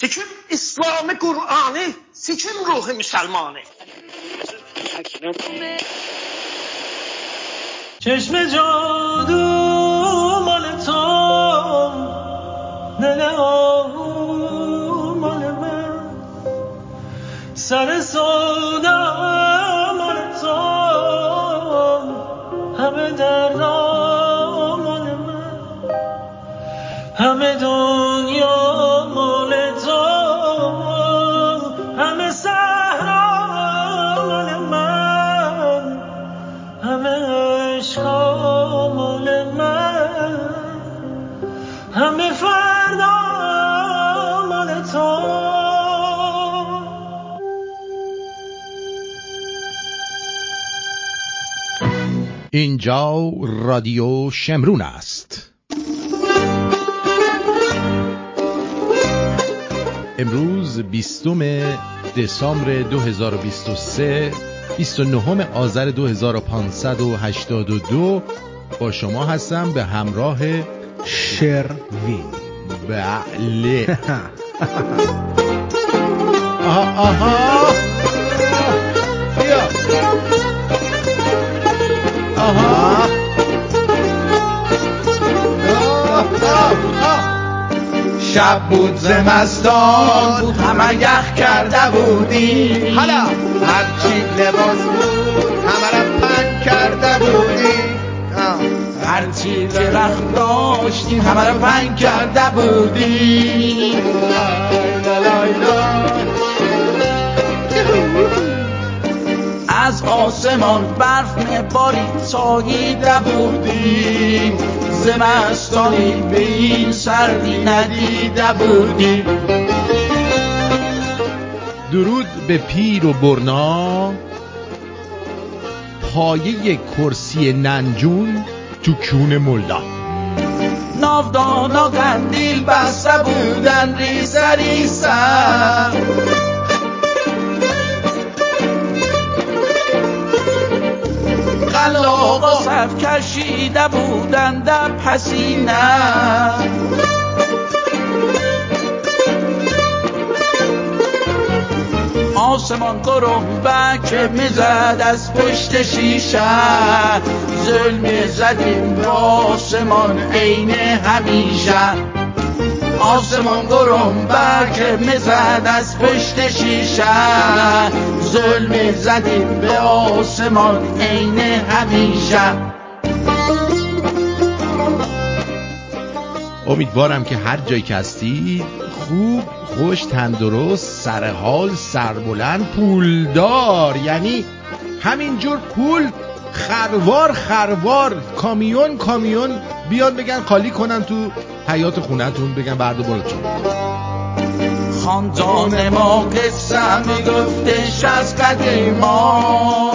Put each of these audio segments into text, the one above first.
Seçim İslam'ı Kur'an'ı, seçim ruhu Müslümanı. چشم جادو مال تو دل مال من سر سودا اینجا رادیو شمرون است. امروز بیستم دسامبر 2023 29 آذر 2582 با شما هستم به همراه شروین. بله. آها آها. شب بود زمستان بود همه یخ کرده بودی حالا. هرچی لباس بود همه را پنگ کرده بودی هرچی درخت داشتیم همه را پنگ کرده بودی از آسمان برف مباری ساییده بودیم زمستانی به این سردی ندیده بودیم. درود به پیر و برنا. پایه کرسی ننجون تو کون ملا. ناودانا قندیل بسته بودن ریسه ریسه قلاقا صف کشیده بودن در پسینه. آسمان که می‌زد از پشت شیشه. ظلم زدیم به آسمان عین همیشه. آسمان که می‌زد از پشت شیشه. ظلم زدیم به آسمان عین همیشه امیدوارم که هر جایی که هستید خوب خوش تندرست سر حال سربلند پولدار. یعنی همینجور پول خروار خروار کامیون کامیون. بیان بگن خالی کنن تو حیات خونتون بگن برده براتون خاندان ما قصه میگفتش از قدیما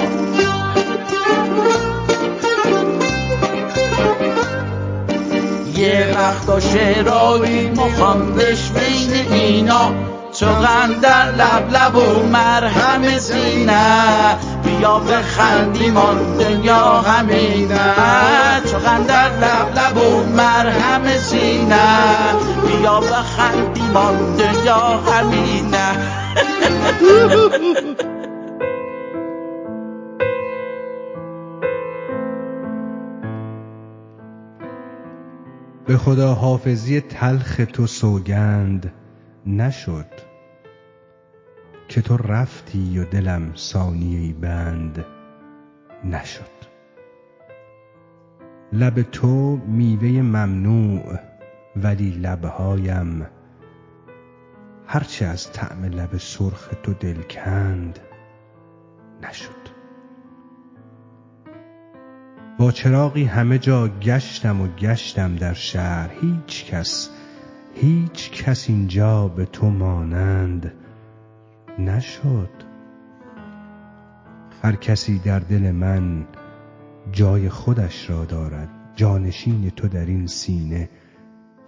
یه وقتا شعرایی مخواندش بین اینا تو در لب لب و مرهم سینه بیا بخندیم آن دنیا همینه تو در لب لب و مرهم سینه بیا بخندیم دنیا همینه به خدا حافظی تلخ تو سوگند نشد که تو رفتی و دلم ثانیه بند نشد. لب تو میوه ممنوع ولی لبهایم هرچه از طعم لب سرخ تو دلکند نشد. با چراغی همه جا گشتم و گشتم در شهر. هیچ کس هیچ کس اینجا به تو مانند نشد. هر کسی در دل من جای خودش را دارد. جانشین تو در این سینه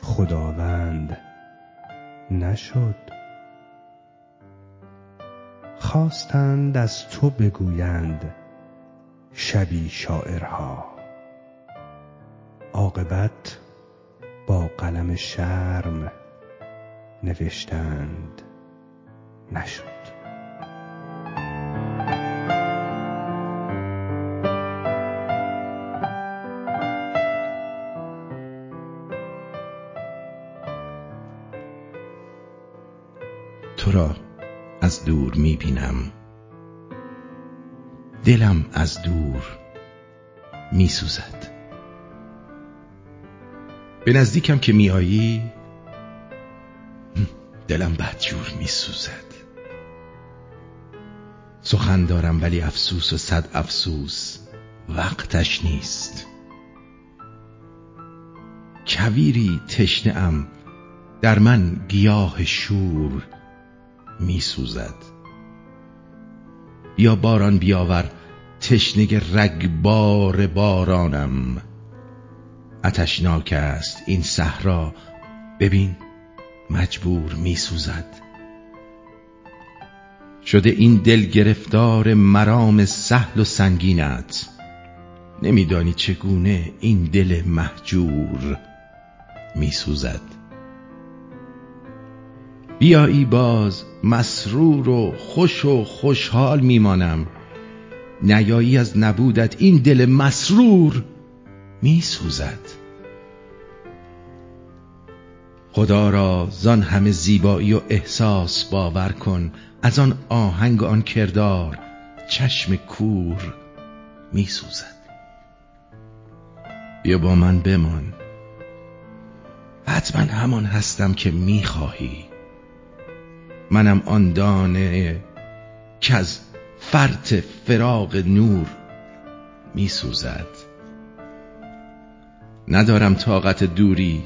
خداوند نشد. خواستند از تو بگویند شبی شاعرها. عاقبت با قلم شرم نوشتند نشد. را از دور می بینم دلم از دور می سوزد به نزدیکم که می آیی دلم بدجور می سوزد سخن دارم ولی افسوس و صد افسوس وقتش نیست. کویری تشنه ام در من گیاه شور می سوزد یا باران بیاور تشنه رگبار بارانم. اتشناک است این صحرا. ببین مجبور می سوزد شده این دل گرفتار مرام سهل و سنگینت. نمیدانی چگونه این دل مهجور می سوزد بیایی باز مسرور و خوش و خوشحال میمانم. نیایی از نبودت این دل مسرور می سوزد خدا را زان همه زیبایی و احساس باور کن از آن آهنگ آن کردار چشم کور می سوزد بیا با من بمان. حتما همان هستم که می‌خواهی. منم آن دانه که از فرط فراق نور می سوزد ندارم طاقت دوری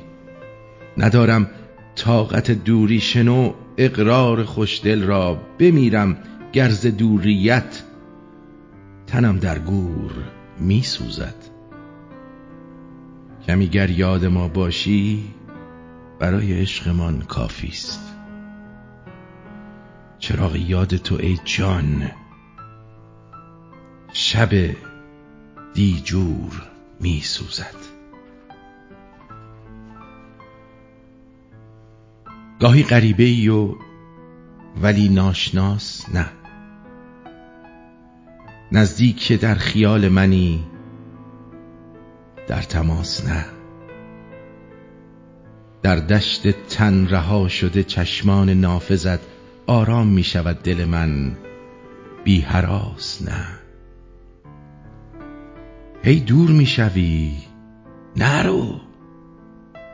ندارم طاقت دوری شنو اقرار خوشدل را بمیرم گرز دوریت تنم در گور می سوزد کمی گر یاد ما باشی برای عشقمان کافی است. چراغ یاد تو ای جان. شب دیجور می سوزد. گاهی غریبه ای و ولی ناشناس نه. نزدیک در خیال منی در تماس نه. در دشت تن رها شده چشمان نافذت آرام می شود دل من بی حراس نه. هی دور می شوی نرو.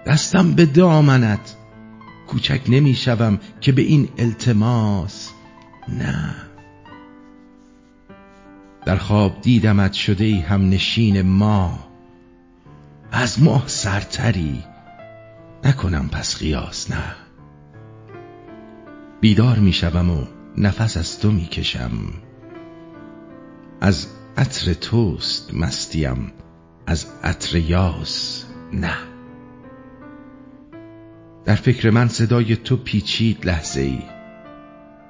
دستم به دامنت کوچک نمی شوم که به این التماس نه. در خواب دیدمت شده ای هم نشین ما. از ماه سرتری نکنم پس قیاس نه. بیدار می شوم و نفس از تو می کشم از عطر توست مستیم از عطر یاس نه. در فکر من صدای تو پیچید لحظه ای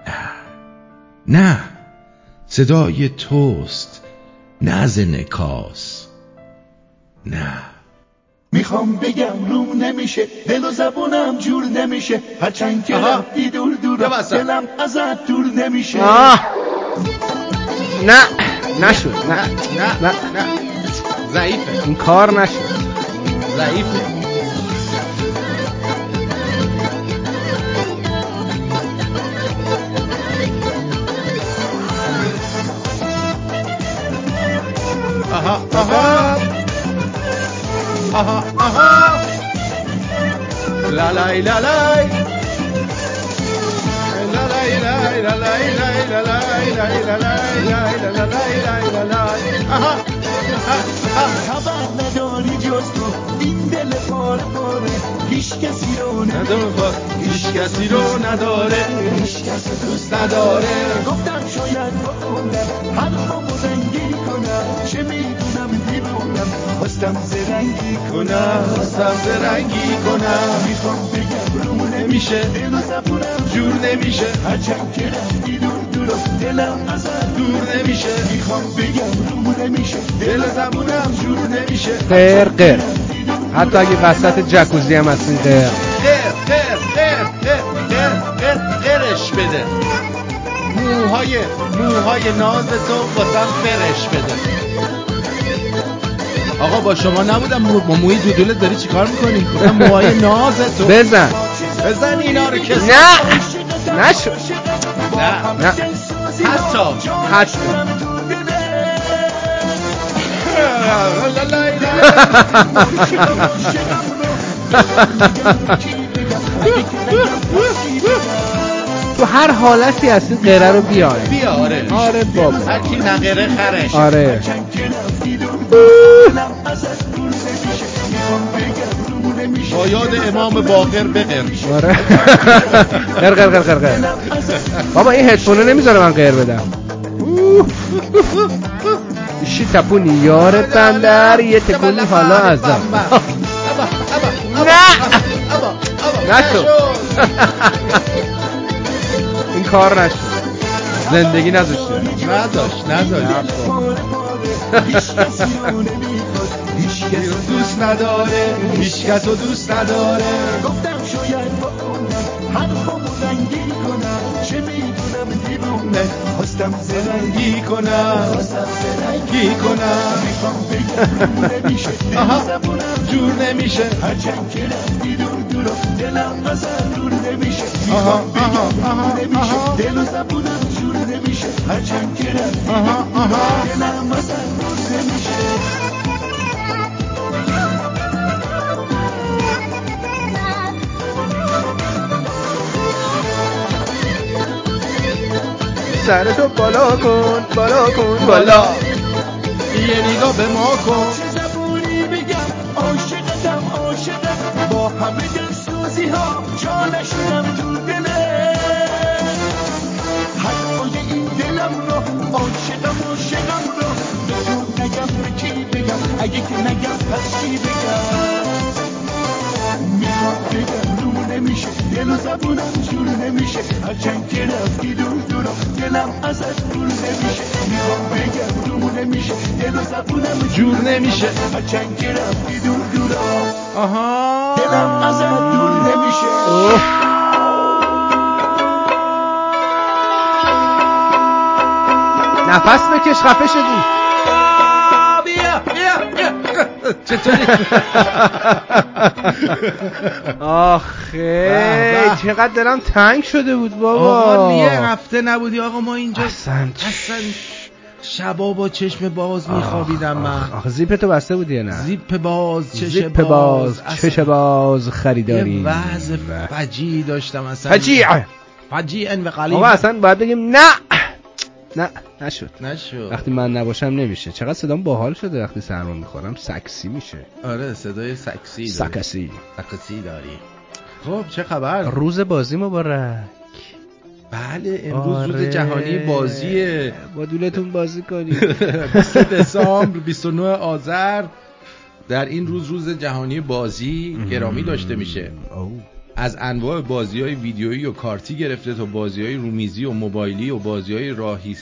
نه نه صدای توست نه از نکاس نه. می‌خوام بگم روم نمیشه دل و زبونم جور نمیشه. هرچند که. رفتی دور دور. دلم ازت دور نمیشه. آه. نه نشد. نه نه نه نه. ضعیفه. این کار نشد. ضعیفه. آها آها لا لا لا لا خبر نداری جز تو این دل پاره پاره هیچ کسی رو نداره هیچ کسی رو نداره هیچ کس دوست نداره گفتم شاید بخونم حرفمو رنگی کنم چه می‌دونم دیوونم دوستم زرنگی کنم. دوستم زرنگی کنم. می‌خوام بگم روم نمیشه. جور نمیشه. هرچند که رفتی دور دور دلم ازت دور نمیشه. می‌خوام بگم روم نمیشه. دل زبونم جور نمیشه. قر قر. حتی اگه وسط جکوزی هم هستین قر. قر قر قر قر قر قرش بده. موهای موهای ناز تو واسم فرش بده. آقا با شما نبودم. مو- با موی دودولت داری چیکار می‌کنی؟ گفتم موهای ناز تو. بزن. بزن اینا رو که نه. نشو. نه. نه. حتی حتی تو هر حالتی هستی غیره رو بیاره بیا آره آره بابا. هر کی نقره خرش. آره. با یاد امام باقر بقر آره. قر قر قر قر قر بابا این هدفونه نمی‌ذاره من غیر بدم. ایشی تپونی یار بندر یه تکونی حالا ازم نه. نشو. این کار نشد. زندگی نذاشته نداشت نداشت. دوست نداره. هیچ کس دوست نداره. گفتم شاید با اونم حرفمو رنگین کنم. چه می‌دونم دیوونه خواستم زرنگی کنم. خواستم گی کنم می‌خوام بگم نمیشه جور نمیشه. هرچند که رفتی دور دور دلم ازم دور نمیشه. آها آها آها دل و زبونم جور نمیشه. هرچند که رفتی آها آها. دلم ازم دور نمیشه. سرتو بالا کن بالا کن بالا. یه نگاه به ما کن. نمیشه. هرچند که رفتی دور دور آها. دلم ازت دور نمیشه. نفس بکش خفه شدی. بیا بیا بیا چطوری آخه. چقدر دلم تنگ شده بود بابا. آقا یه هفته نبودی. آقا ما اینجا اصلا اصلا شبا با چشم باز میخوابیدم من. آخه زیپ تو بسته بودی نه؟ زیپ باز چش زیپ باز. چش باز خریداری. یه وضع فجیعی داشتم اصلا. فجیع فجیعا و قلیل. آقا اصلا باید بگیم نه! نه نشد. نشد. وقتی من نباشم نمیشه. چقدر صدام باحال شده وقتی سرما می‌خورم؟ سکسی میشه. آره صدای سکسی داری. سکسی. سکسی داری. خب چه خبر؟ روز بازی مبارک بله امروز روز آره. جهانی بازیه با دولتون بازی کنید 20 دسامبر 29 آذر. در این روز روز جهانی بازی گرامی داشته میشه. از انواع بازی های ویدیویی و کارتی گرفته تا بازی های رومیزی و موبایلی و بازی های راهی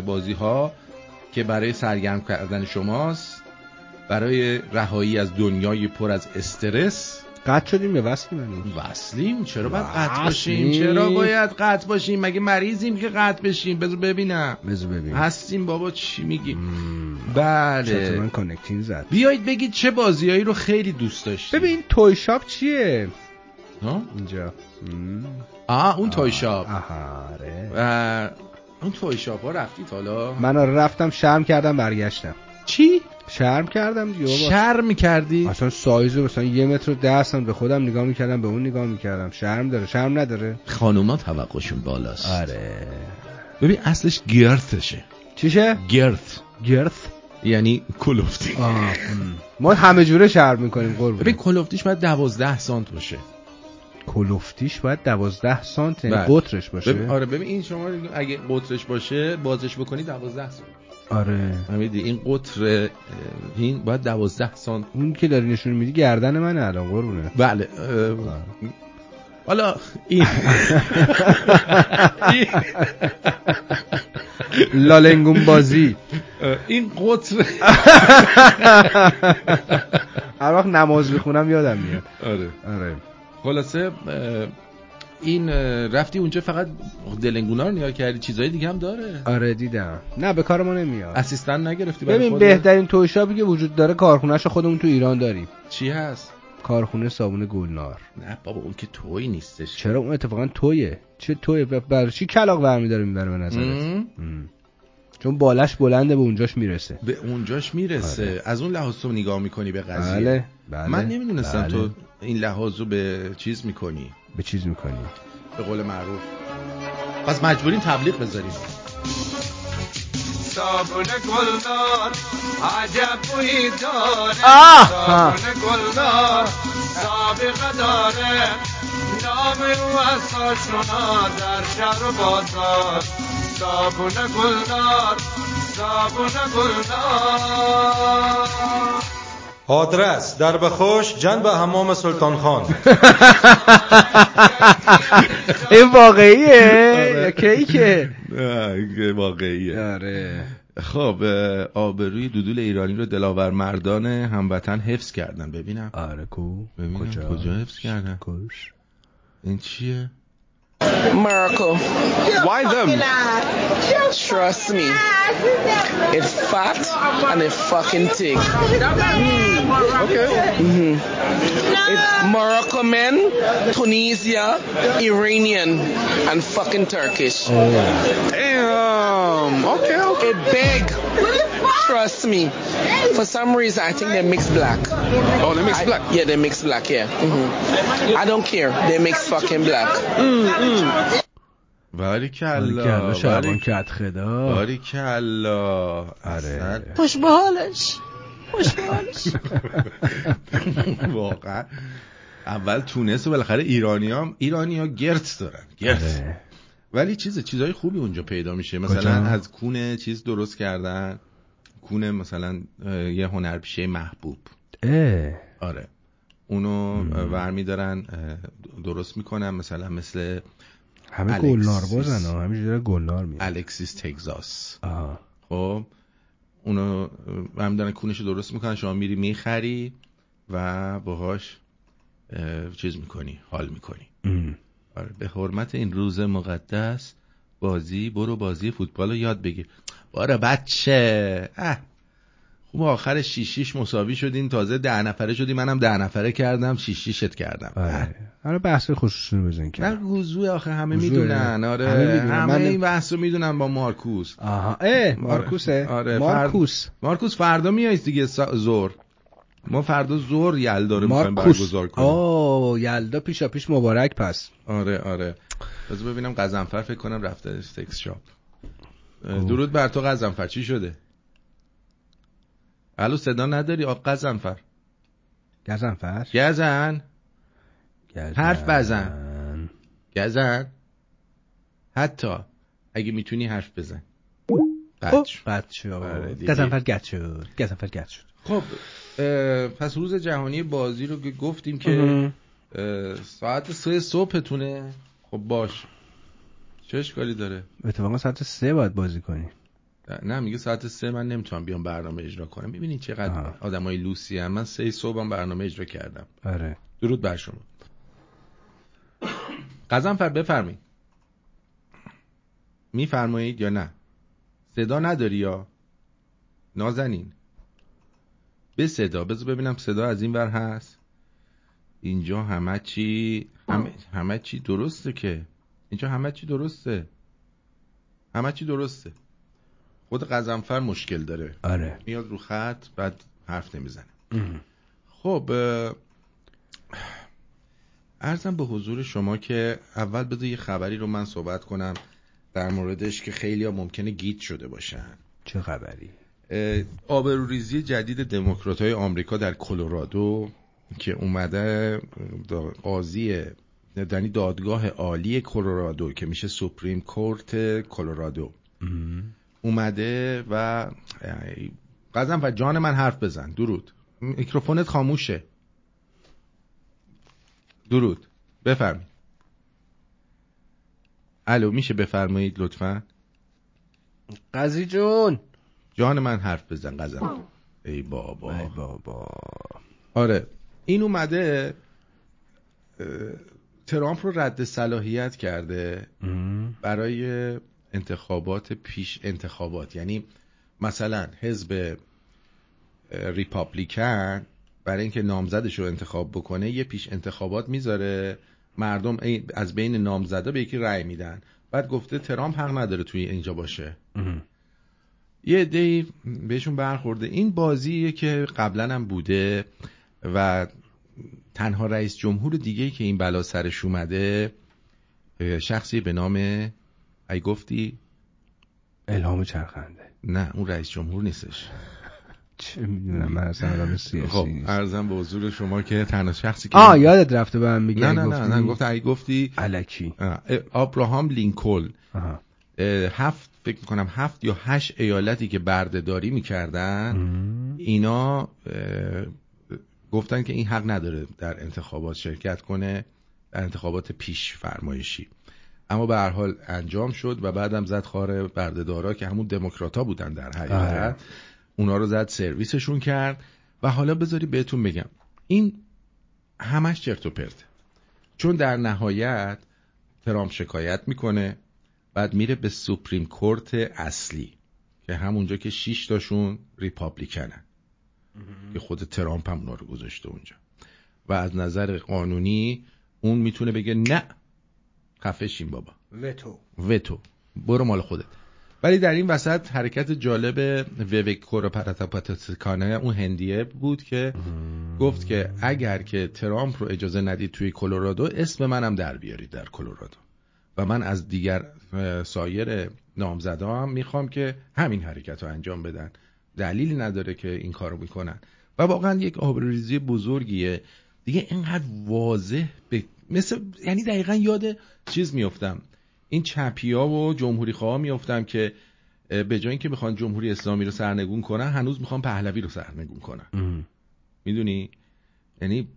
بازی ها که برای سرگرم کردن شماست. برای رهایی از دنیای پر از استرس. قطع شدیم یا وصلیم هنوز؟ وصلیم چرا باید قطع. باشیم چرا باید قطع باشیم مگه مریضیم که قطع بشیم؟ بذار ببینم. بذار ببین هستیم بابا چی میگی؟ مم. بله. چطور من connecting زد؟ بیایید بگید چه بازیایی رو خیلی دوست داشتید. ببین توی shop چیه؟ ها؟ اینجا. آه اون توی شاپ آها آره. و اون توی شاپ ها رفتید حالا؟ من آره رفتم شرم کردم برگشتم. چی؟ شرم کردم دیگه بابا. شرم کردی؟ اصلا سایز مثلا یه متر و ده هستم به خودم نگاه می‌کردم به اون نگاه می‌کردم. شرم داره شرم نداره. خانوما توقعشون بالاست. آره. ببین اصلش گرتشه. چیشه؟ گرت. گرث یعنی کلوفتی. ما همه جوره شرم می‌کنیم ببین قربون کلوفتیش باید دوازده سانت باشه. کلوفتیش باید دوازده سانت یعنی بله. قطرش باشه. ببین آره ببین این شما اگه قطرش باشه بازش بکنی دوازده سانت. آره. فهمیدی این قطر این باید دوازده سانت اون که داری نشون میدی گردن منه الان قربونه. بله حالا این لالنگون بازی. این قطر. هر وقت نماز بخونم یادم میاد. آره. آره. خلاصه این رفتی اونجا فقط دلنگونا رو نگاه کردی چیزای دیگه هم داره؟ آره دیدم. نه به کار ما نمیاد. اسیستن نگرفتی ببین؟ بهترین توی شاپی که وجود داره کارخونهش خودمون تو ایران داریم. چی هست؟ کارخونه صابون گلنار. نه بابا اون که توی نیستش. چرا اون اتفاقا تویه؟ چه تویه؟ برای چی کلاق برمی داره می‌بره به نظرت. چون بالش بلنده به اونجاش می‌رسه. به اونجاش می‌رسه. آره. از اون لحاظ تو نگاه می‌کنی به قضیه؟ بله بله من نمی‌دونستم بله. تو این لحاظ رو به چیز می‌کنی. به چیز می‌کنی؟ به قول معروف. پس مجبورین تبلیغ بذاریم. صابون گلدار عجب بویی داره. آه! صابون گلدار سابقه داره. نام او از در شهر و بازار. صابون گلدار صابون گلدار. آدرس در بخوش جنب حمام سلطان خان. این واقعیه؟ یا کیکه آه، واقعیه. آره. خب آبروی دودول ایرانی رو دلاور مردان هموطن حفظ کردن. ببینم. آره کو؟ ببینم. کجا؟ کجا حفظ کردن؟ کش. این چیه؟ Morocco. Why them? Trust me. It's fat and it's fucking thick. Mm, okay. Mm-hmm. It's Morocco men, Tunisia, Iranian, and fucking Turkish. Damn. Okay, okay. It big. Trust me. For some reason, I think they mix black. Oh, they mix I- black. yeah, they mix black. Yeah. hmm I don't care. They mix fucking black. باری کلا باری کت خدا باری کلا آره خوش به حالش. خوش به حالش. واقعا اول تونس و بالاخره ایرانی هم ایرانی ها گرت دارن گرت آره. ولی چیز چیزای خوبی اونجا پیدا میشه مثلا کجا؟ از کونه چیز درست کردن کونه مثلا یه هنرپیشه محبوب. اه. آره. اونو ور میدارن درست می‌کنن مثلا مثل همه. گلنار بازن ها. همینجوری گلنار میاد الکسیس تگزاس. آها خب اونو هم دارن کونش درست می‌کنن شما میری می‌خری و باهاش اه، چیز می‌کنی حال می‌کنی. ام. آره. به حرمت این روز مقدس بازی برو بازی فوتبال رو یاد بگیر. باره بچه. اه. خوب آخر شیشیش مساوی شدین تازه ده نفره شدی. منم ده نفره کردم. شیشیشت کردم. آره. آره بحث خصوصی رو بزن که نه گوزوی آخه همه. می‌دونن. آره. همه همه, می‌دونن. من- این بحث رو می‌دونن با مارکوس. آها. اه مارکوسه. آره، مارکوس. مارکوس فردا میایید دیگه سا- زور. ما فردا زور یلدا رو می‌خوایم برگزار کنیم. آه یلدا پیشا پیش مبارک پس. آره آره. بذار ببینم قزنفر فکر کنم رفته سکس شاپ. درود بر تو قزنفر. چی شده؟ الو صدا نداری؟ آ قزنفر. گزنفر گزن. حرف بزن. گزن. حتی اگه می‌تونی حرف بزن. خب. بچ. قد شد. آره،. گزنفر گد شد. گزنفر گد شد. خب پس روز جهانی بازی رو که گفتیم که ساعت سه صبحتونه. خب باش. چه اشکالی داره؟ اتفاقا ساعت سه باید بازی کنی. نه میگه ساعت سه من نمی‌تونم بیام برنامه اجرا کنم. می‌بینی چقدر. آدمای لوسی هم من سه صبحم برنامه اجرا کردم. آره. درود بر شما. قزنفر بفرمایید. میفرمایید یا نه؟ صدا نداری یا؟ نازنین. به صدا. بذار ببینم صدا از این ور هست. اینجا همه چی همه, همه چی درسته که اینجا همه چی درسته. همه چی درسته. خود قزنفر مشکل داره. آره. میاد رو خط بعد حرف نمی‌زنه. خب ارزم به حضور شما که اول بذار یه خبری رو من صحبت کنم در موردش که خیلی ها ممکنه گیت شده باشن. چه خبری؟ آبروریزی جدید دموکرات های آمریکا در کلرادو که اومده قاضی یعنی دادگاه عالی کلرادو که میشه سوپریم کورت کلرادو. اومده و قزم و جان من حرف بزن. درود. میکروفونت خاموشه. درود. بفرمایید. الو میشه بفرمایید لطفا. قضی جون. جان من حرف بزن قزم. ای بابا. ای بابا. آره. این اومده ترامپ رو رد صلاحیت کرده. برای انتخابات پیش انتخابات. یعنی مثلا حزب ریپابلیکن برای اینکه نامزدش رو انتخاب بکنه یه پیش انتخابات می‌ذاره. مردم از بین نامزدا به یکی رأی میدن. بعد گفته ترامپ حق نداره توی اینجا باشه. یه عده‌ای بهشون برخورده. این بازیه که قبلا هم بوده و تنها رئیس جمهور دیگه که این بلا سرش اومده شخصی به نام ای گفتی الهام چرخنده نه اون رئیس جمهور نیستش چه می‌دونم من اصلا آدم سیاسی خب ارزم به حضور شما که تنها شخصی که آه یادت رفته به من میگی نه نه نه؟ نه گفت ای گفتی الکی اه، آبراهام. اه، هفت فکر می‌کنم هفت یا هشت ایالتی که بردهداری می‌کردن. اینا گفتن که این حق نداره در انتخابات شرکت کنه در انتخابات پیش فرمایشی. اما به هر حال انجام شد و بعدم زد خار بردهدارا که همون دموکراتا بودن در آره. حقیقت اونا رو زد سرویسشون کرد. و حالا بذاری بهتون بگم این همش چرت و پرته. چون در نهایت ترامپ شکایت می‌کنه بعد میره به سوپریم کورت اصلی که همونجا که شیش تاشون ریپابلیکنن. که خود ترامپ هم اونا رو گذاشته اونجا. و از نظر قانونی اون می‌تونه بگه نه خفه شین بابا. وتو. وتو. برو مال خودت. ولی در این وسط حرکت جالب ووک کوروپراتاپاتسکانه اون هندیه بود که گفت که اگر که ترامپ رو اجازه ندید توی کلرادو اسم منم در بیارید در کلرادو و من از دیگر سایر نامزدا هم می‌خوام که همین حرکت رو انجام بدن. دلیلی نداره که این کارو می‌کنن. و واقعا یک آبروریزی بزرگیه. دیگه اینقدر واضح به مثل یعنی دقیقا یاد چیز میفتم این چپی ها و جمهوری خواه میفتم که به جای اینکه می‌خوان جمهوری اسلامی رو سرنگون کنن هنوز می‌خوان پهلوی رو سرنگون کنن. می‌دونی؟ یعنی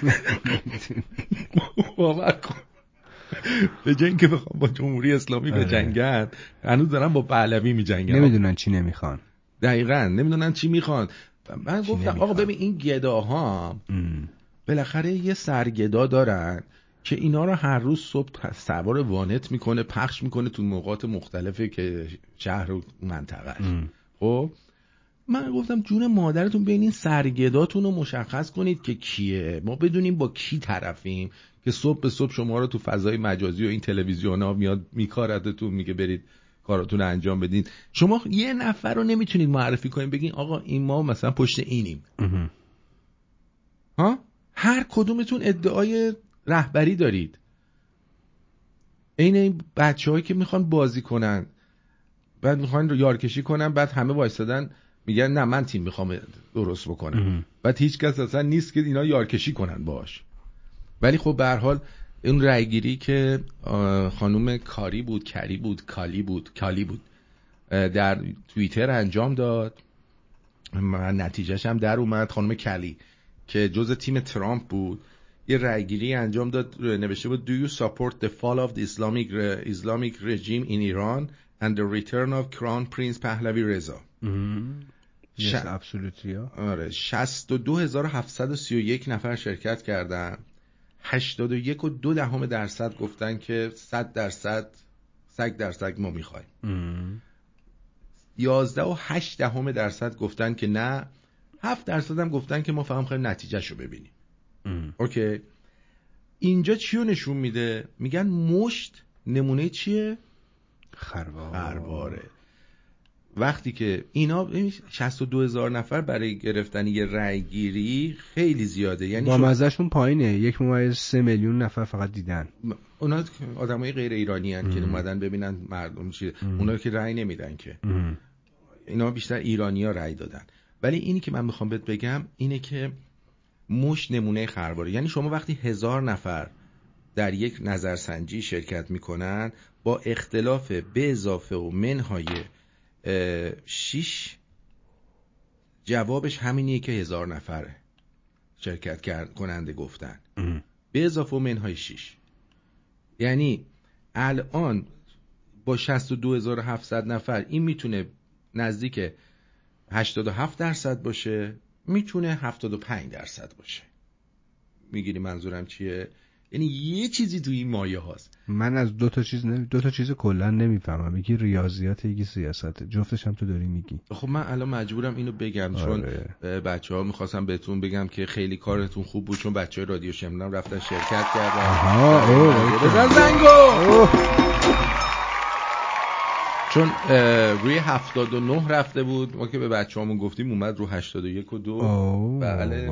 باور کن. به جای اینکه بخوام با جمهوری اسلامی آره. بجنگن هنوز دارن با پهلوی میجنگن. نمی‌دونن چی نمی‌خوان. دقیقا نمی‌دونن چی می‌خوان من چی گفتم. آقا ببین این گداها. بالاخره یه سرگدا دارن که اینا رو هر روز صبح سوار وانت می‌کنه پخش می‌کنه تو نقاط مختلفه که شهر و منطقه. خب من گفتم جون مادرتون بین این سرگداتون رو مشخص کنید که کیه ما بدونیم با کی طرفیم که صبح به صبح شما رو تو فضای مجازی و این تلویزیون ها میاد میکاردتون میگه برید کاراتون رو انجام بدین. شما یه نفر رو نمی‌تونید معرفی کنید بگین آقا این ما مثلا پشت اینیم. ها؟ هر کدومتون ادعای رهبری دارید. عین این بچه که می‌خوان بازی کنن بعد می‌خوان یارکشی کنن بعد همه وایستادن میگن نه من تیم می‌خوام درست بکنم. بعد هیچ کس اصلا نیست که اینا یارکشی کنن باش ولی خب به هر حال اون رأیگیری که خانم کاری بود کری بود کالی بود کالی بود در توییتر انجام داد. و نتیجهش هم در اومد. خانم کلی که جز تیم ترامپ بود یه رأیگیری انجام داد. نوشته بود Do you support the fall of the Islamic, Islamic regime in Iran and the return of Crown Prince پهلوی رضا ام. ش- Yes, absolutely. آره. 62731 نفر شرکت کردن. 81 و دو دهم درصد گفتن که 100 درصد سگ در سگ ما می‌خوایم. ام. 11 و 8 دهم درصد گفتن که نه 7 درصد هم گفتن که ما فقط می‌خوایم نتیجهش رو ببینیم. ام. اوکی. اینجا چی رو نشون میده؟ میگن مشت نمونه چیه؟ خروار. خرواره. وقتی که اینا ببین 62 هزار نفر برای گرفتن یه رأی گیری خیلی زیاده. یعنی با مزهشون پایینه. یک ممیز سه میلیون نفر فقط دیدن. اونا آدمای غیر ایرانی هن که. اومدن ببینن مردم چیه. اونا که رأی نمیدن که. ام. اینا بیشتر ایرانی ها رأی دادن. ولی اینی که من می‌خوام بهت بگم اینه که مش نمونه خرواره. یعنی شما وقتی هزار نفر در یک نظرسنجی شرکت می‌کنن با اختلاف به اضافه و منهای شیش جوابش همینیه که هزار نفر شرکت کرد کننده گفتن. ام. به اضافه منهای شیش. یعنی الان با 62700 نفر این می‌تونه نزدیک 87 درصد باشه می‌تونه 75 درصد باشه. می‌گیری منظورم چیه؟ یعنی یه چیزی تو این مایه هاست. من از دو تا چیز نمی... دو تا چیز کلا نمی‌فهمم. یکی ریاضیات یکی سیاست. جفتش هم تو داری میگی. خب من الان مجبورم اینو بگم چون آره. بچه ها می‌خواستم بهتون بگم که خیلی کارتون خوب بود چون بچه های رادیو شمرون رفتن شرکت کردن. آها، اوه، بزن زنگو! چون روی 79 رفته بود ما که به بچه همون گفتیم اومد رو 81 و دو. اوه بله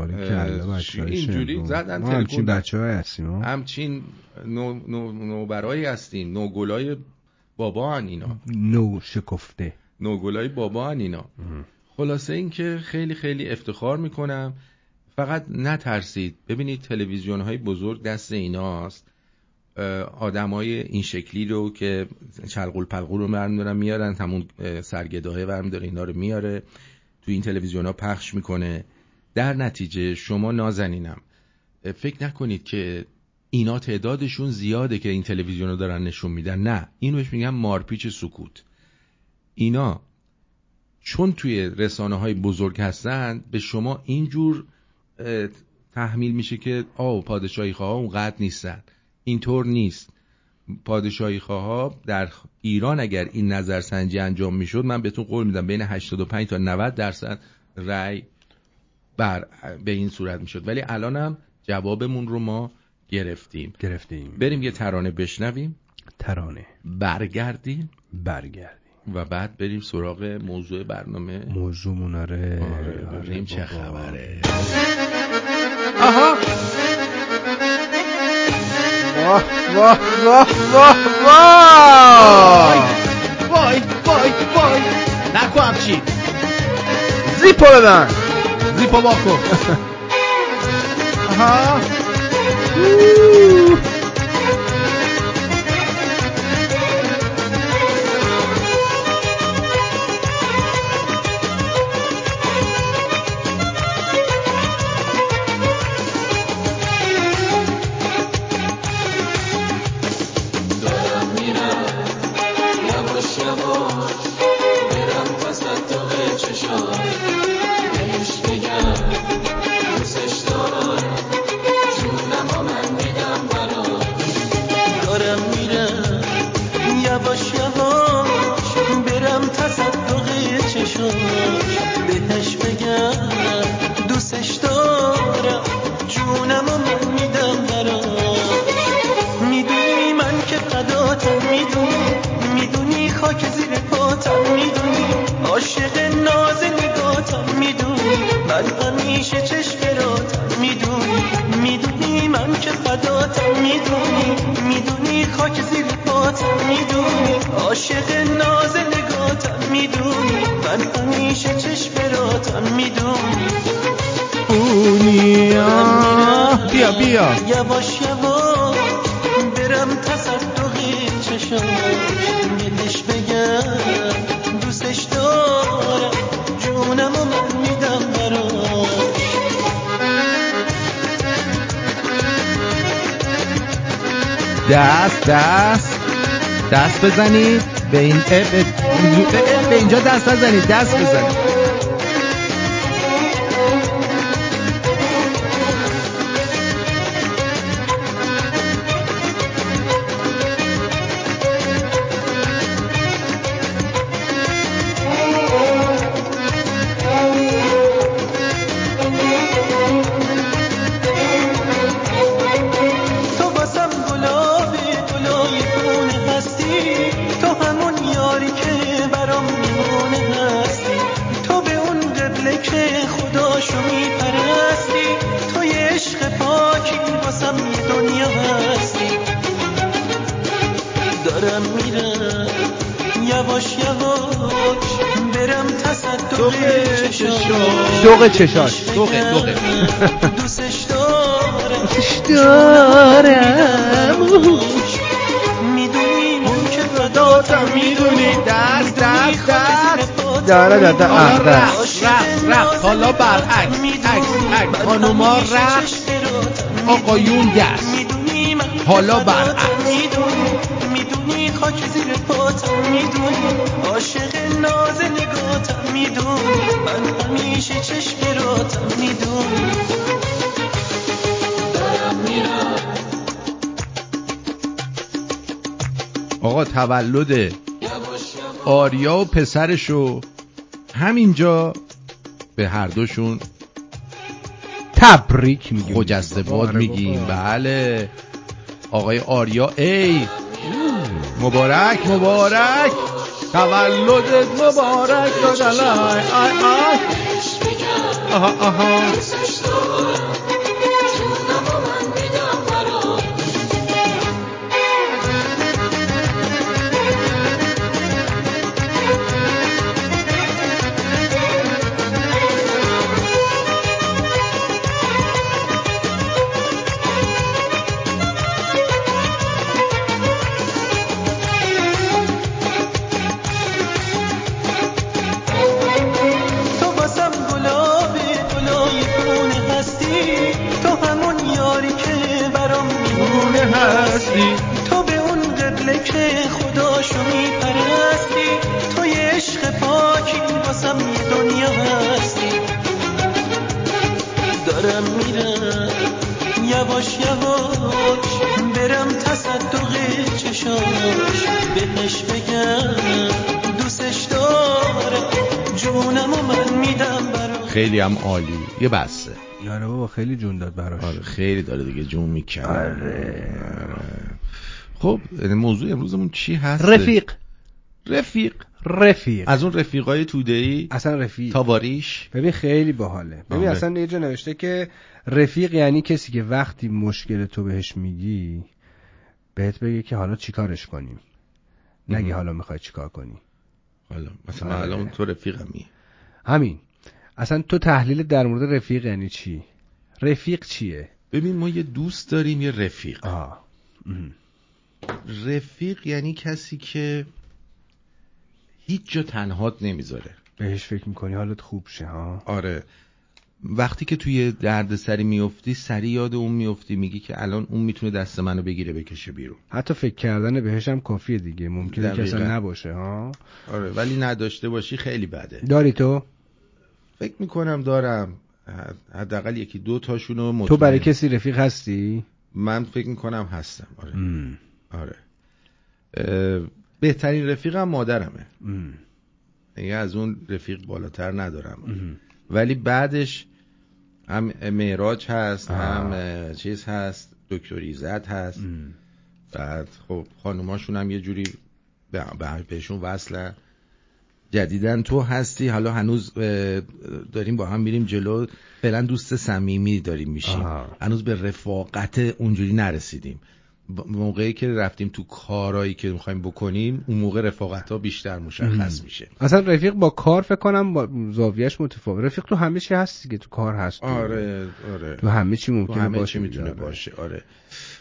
اینجوری. زدن همچین. بچه های هستیم. همچین نو, نو, نوبرایی هستین نوگلای بابا هن اینا. نو شکفته. نوگلای بابا هن اینا. خلاصه این که خیلی خیلی افتخار می‌کنم. فقط نترسید. ببینید تلویزیون های بزرگ دست ایناست. آدم های این شکلی رو که چلقول پلقول رو برمیدارن میارن همون اه، سرگداهه برمیداره اینا رو میاره تو این تلویزیون ها پخش می‌کنه. در نتیجه شما نازنینم فکر نکنید که اینا تعدادشون زیاده که این تلویزیون رو دارن نشون میدن. نه اینو بهش میگن مارپیچ سکوت. اینا چون توی رسانه های بزرگ هستن به شما اینجور تحمیل میشه که آه پادشاهی خواه اونقدر نیستن. اینطور نیست. پادشاهی خواه در ایران اگر این نظرسنجی انجام می‌شد من بهتون قول میدم بین 85 تا 90 درصد رأی بر به این صورت می‌شد. ولی الانم جوابمون رو ما گرفتیم. گرفتیم. بریم یه ترانه بشنویم. ترانه. برگردیم. برگردیم. و بعد بریم سراغ موضوع برنامه. موضوع مناره آره ببینیم چه بابا. خبره. واه واه واه واه واه وای وای وای نکو همچی زیپو بدن زیپا باکو آها بزنید. به این به, اینجا دست نزنید. دست بزنید. چشاش. دوقه دوقه دوستش دارم. می‌دونی که فداتم می‌دونی. دست دست دست داره داره ده. رفت رفت حالا برعکس عکس عکس. خانوما رفت. آقایون دست حالا برعکس تولد آریا و پسرشو همینجا به هر دوشون تبریک میگیم. خجسته باد آره میگیم. بله. آقای آریا ای. مبارک مبارک. تولدت مبارک. آی آی آها آها خیلی هم عالی. یه بسته آره بابا خیلی جون داد براش. آره خیلی داره دیگه جون می‌کنه آره. خب موضوع امروزمون چی هست؟ رفیق. رفیق. رفیق. از اون رفیقای توده‌ای؟ اصلا رفیق. تاواریش ببین خیلی باحاله. ببین آره. اصلا یه جا نوشته که رفیق یعنی کسی که وقتی مشکل تو بهش میگی بهت بگه که حالا چیکارش کنیم؟ نگی مهم. حالا می‌خوای چیکار کنی؟ حالا مثلا آره. الان تو رفیقمی. همین. اصلا تو تحلیل در مورد رفیق یعنی چی؟ رفیق چیه؟ ببین ما یه دوست داریم یه رفیق. آه. رفیق یعنی کسی که هیچ جا تنهات نمی‌ذاره. بهش فکر می‌کنی حالت خوب شه ها؟ آره. وقتی که توی درد سری میفتی سری یاد اون میفتی میگی که الان اون می‌تونه دست منو بگیره بکشه بیرون. حتی فکر کردن بهش هم کافیه دیگه. ممکنه که اصلا. نباشه ها؟ آره ولی نداشته باشی خیلی بده. داری تو؟ فکر می‌کنم دارم حد- حداقل یکی دو تاشونو مطمئن تو برای کسی رفیق هستی من فکر می‌کنم هستم آره ام. آره بهترین رفیقم مادرمه. دیگه از اون رفیق بالاتر ندارم ام. ولی بعدش هم معراج هست آه. هم چیز هست دکتر ایزت هست ام. بعد خب خانوماشون هم یه جوری به- به- بهشون وصلن جدیدن تو هستی. حالا هنوز داریم با هم میریم جلو. فعلا دوست صمیمی داریم میشیم. هنوز به رفاقت اونجوری نرسیدیم. موقعی که رفتیم تو کارایی که می‌خوایم بکنیم اون موقع رفاقت ها بیشتر مشخص. میشه. اصلا رفیق با کار فکر کنم با زاویهش متفاوت. رفیق تو همه چی هست که تو کار هست آره آره. تو همه چی ممکنه همه باشه. می‌تونه دیگه. باشه. آره.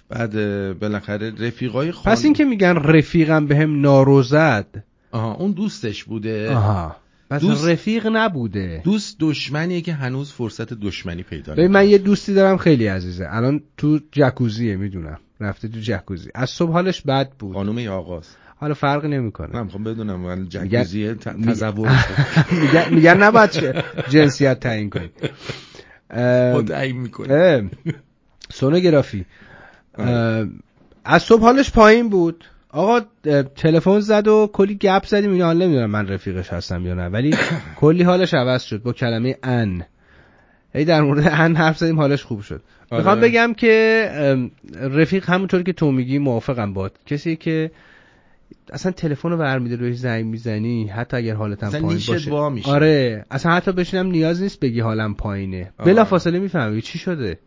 بعد بالاخره رفیقای خان... پس این که میگن رفیقم بهم نارو زد آها اون دوستش بوده. آها. پس دوست- رفیق نبوده. دوست دشمنیه که هنوز فرصت دشمنی پیدا ببین نکرده. من یه دوستی دارم خیلی عزیزه. الان تو جکوزیه می‌دونم. رفته تو جکوزی. از صبح حالش بد بود. خانم یا آقاز حالا فرق نمی‌کنه. من می‌خوام بدونم من جکوزی تصور میگن میگن نباید چه- جنسیت تعیین کنی. خود تعیین می‌کنه سونوگرافی. اه، از صبح حالش پایین بود. آقا تلفن زد و کلی گپ زدیم اینا حالا نمی‌دونم من رفیقش هستم یا نه ولی کلی حالش عوض شد با کلمه ان هی در مورد ان حرف زدیم حالش خوب شد آره. می‌خوام بگم که رفیق همونطور که تو میگی موافقم باد کسی که اصلا تلفن رو برمیده روی زنگ می‌زنی حتی اگر حالت هم پایین باشه وا میشه. آره اصلا حتی بشینم نیاز نیست بگی حالم پایینه آره. بلا فاصله می‌فهمی چی شده.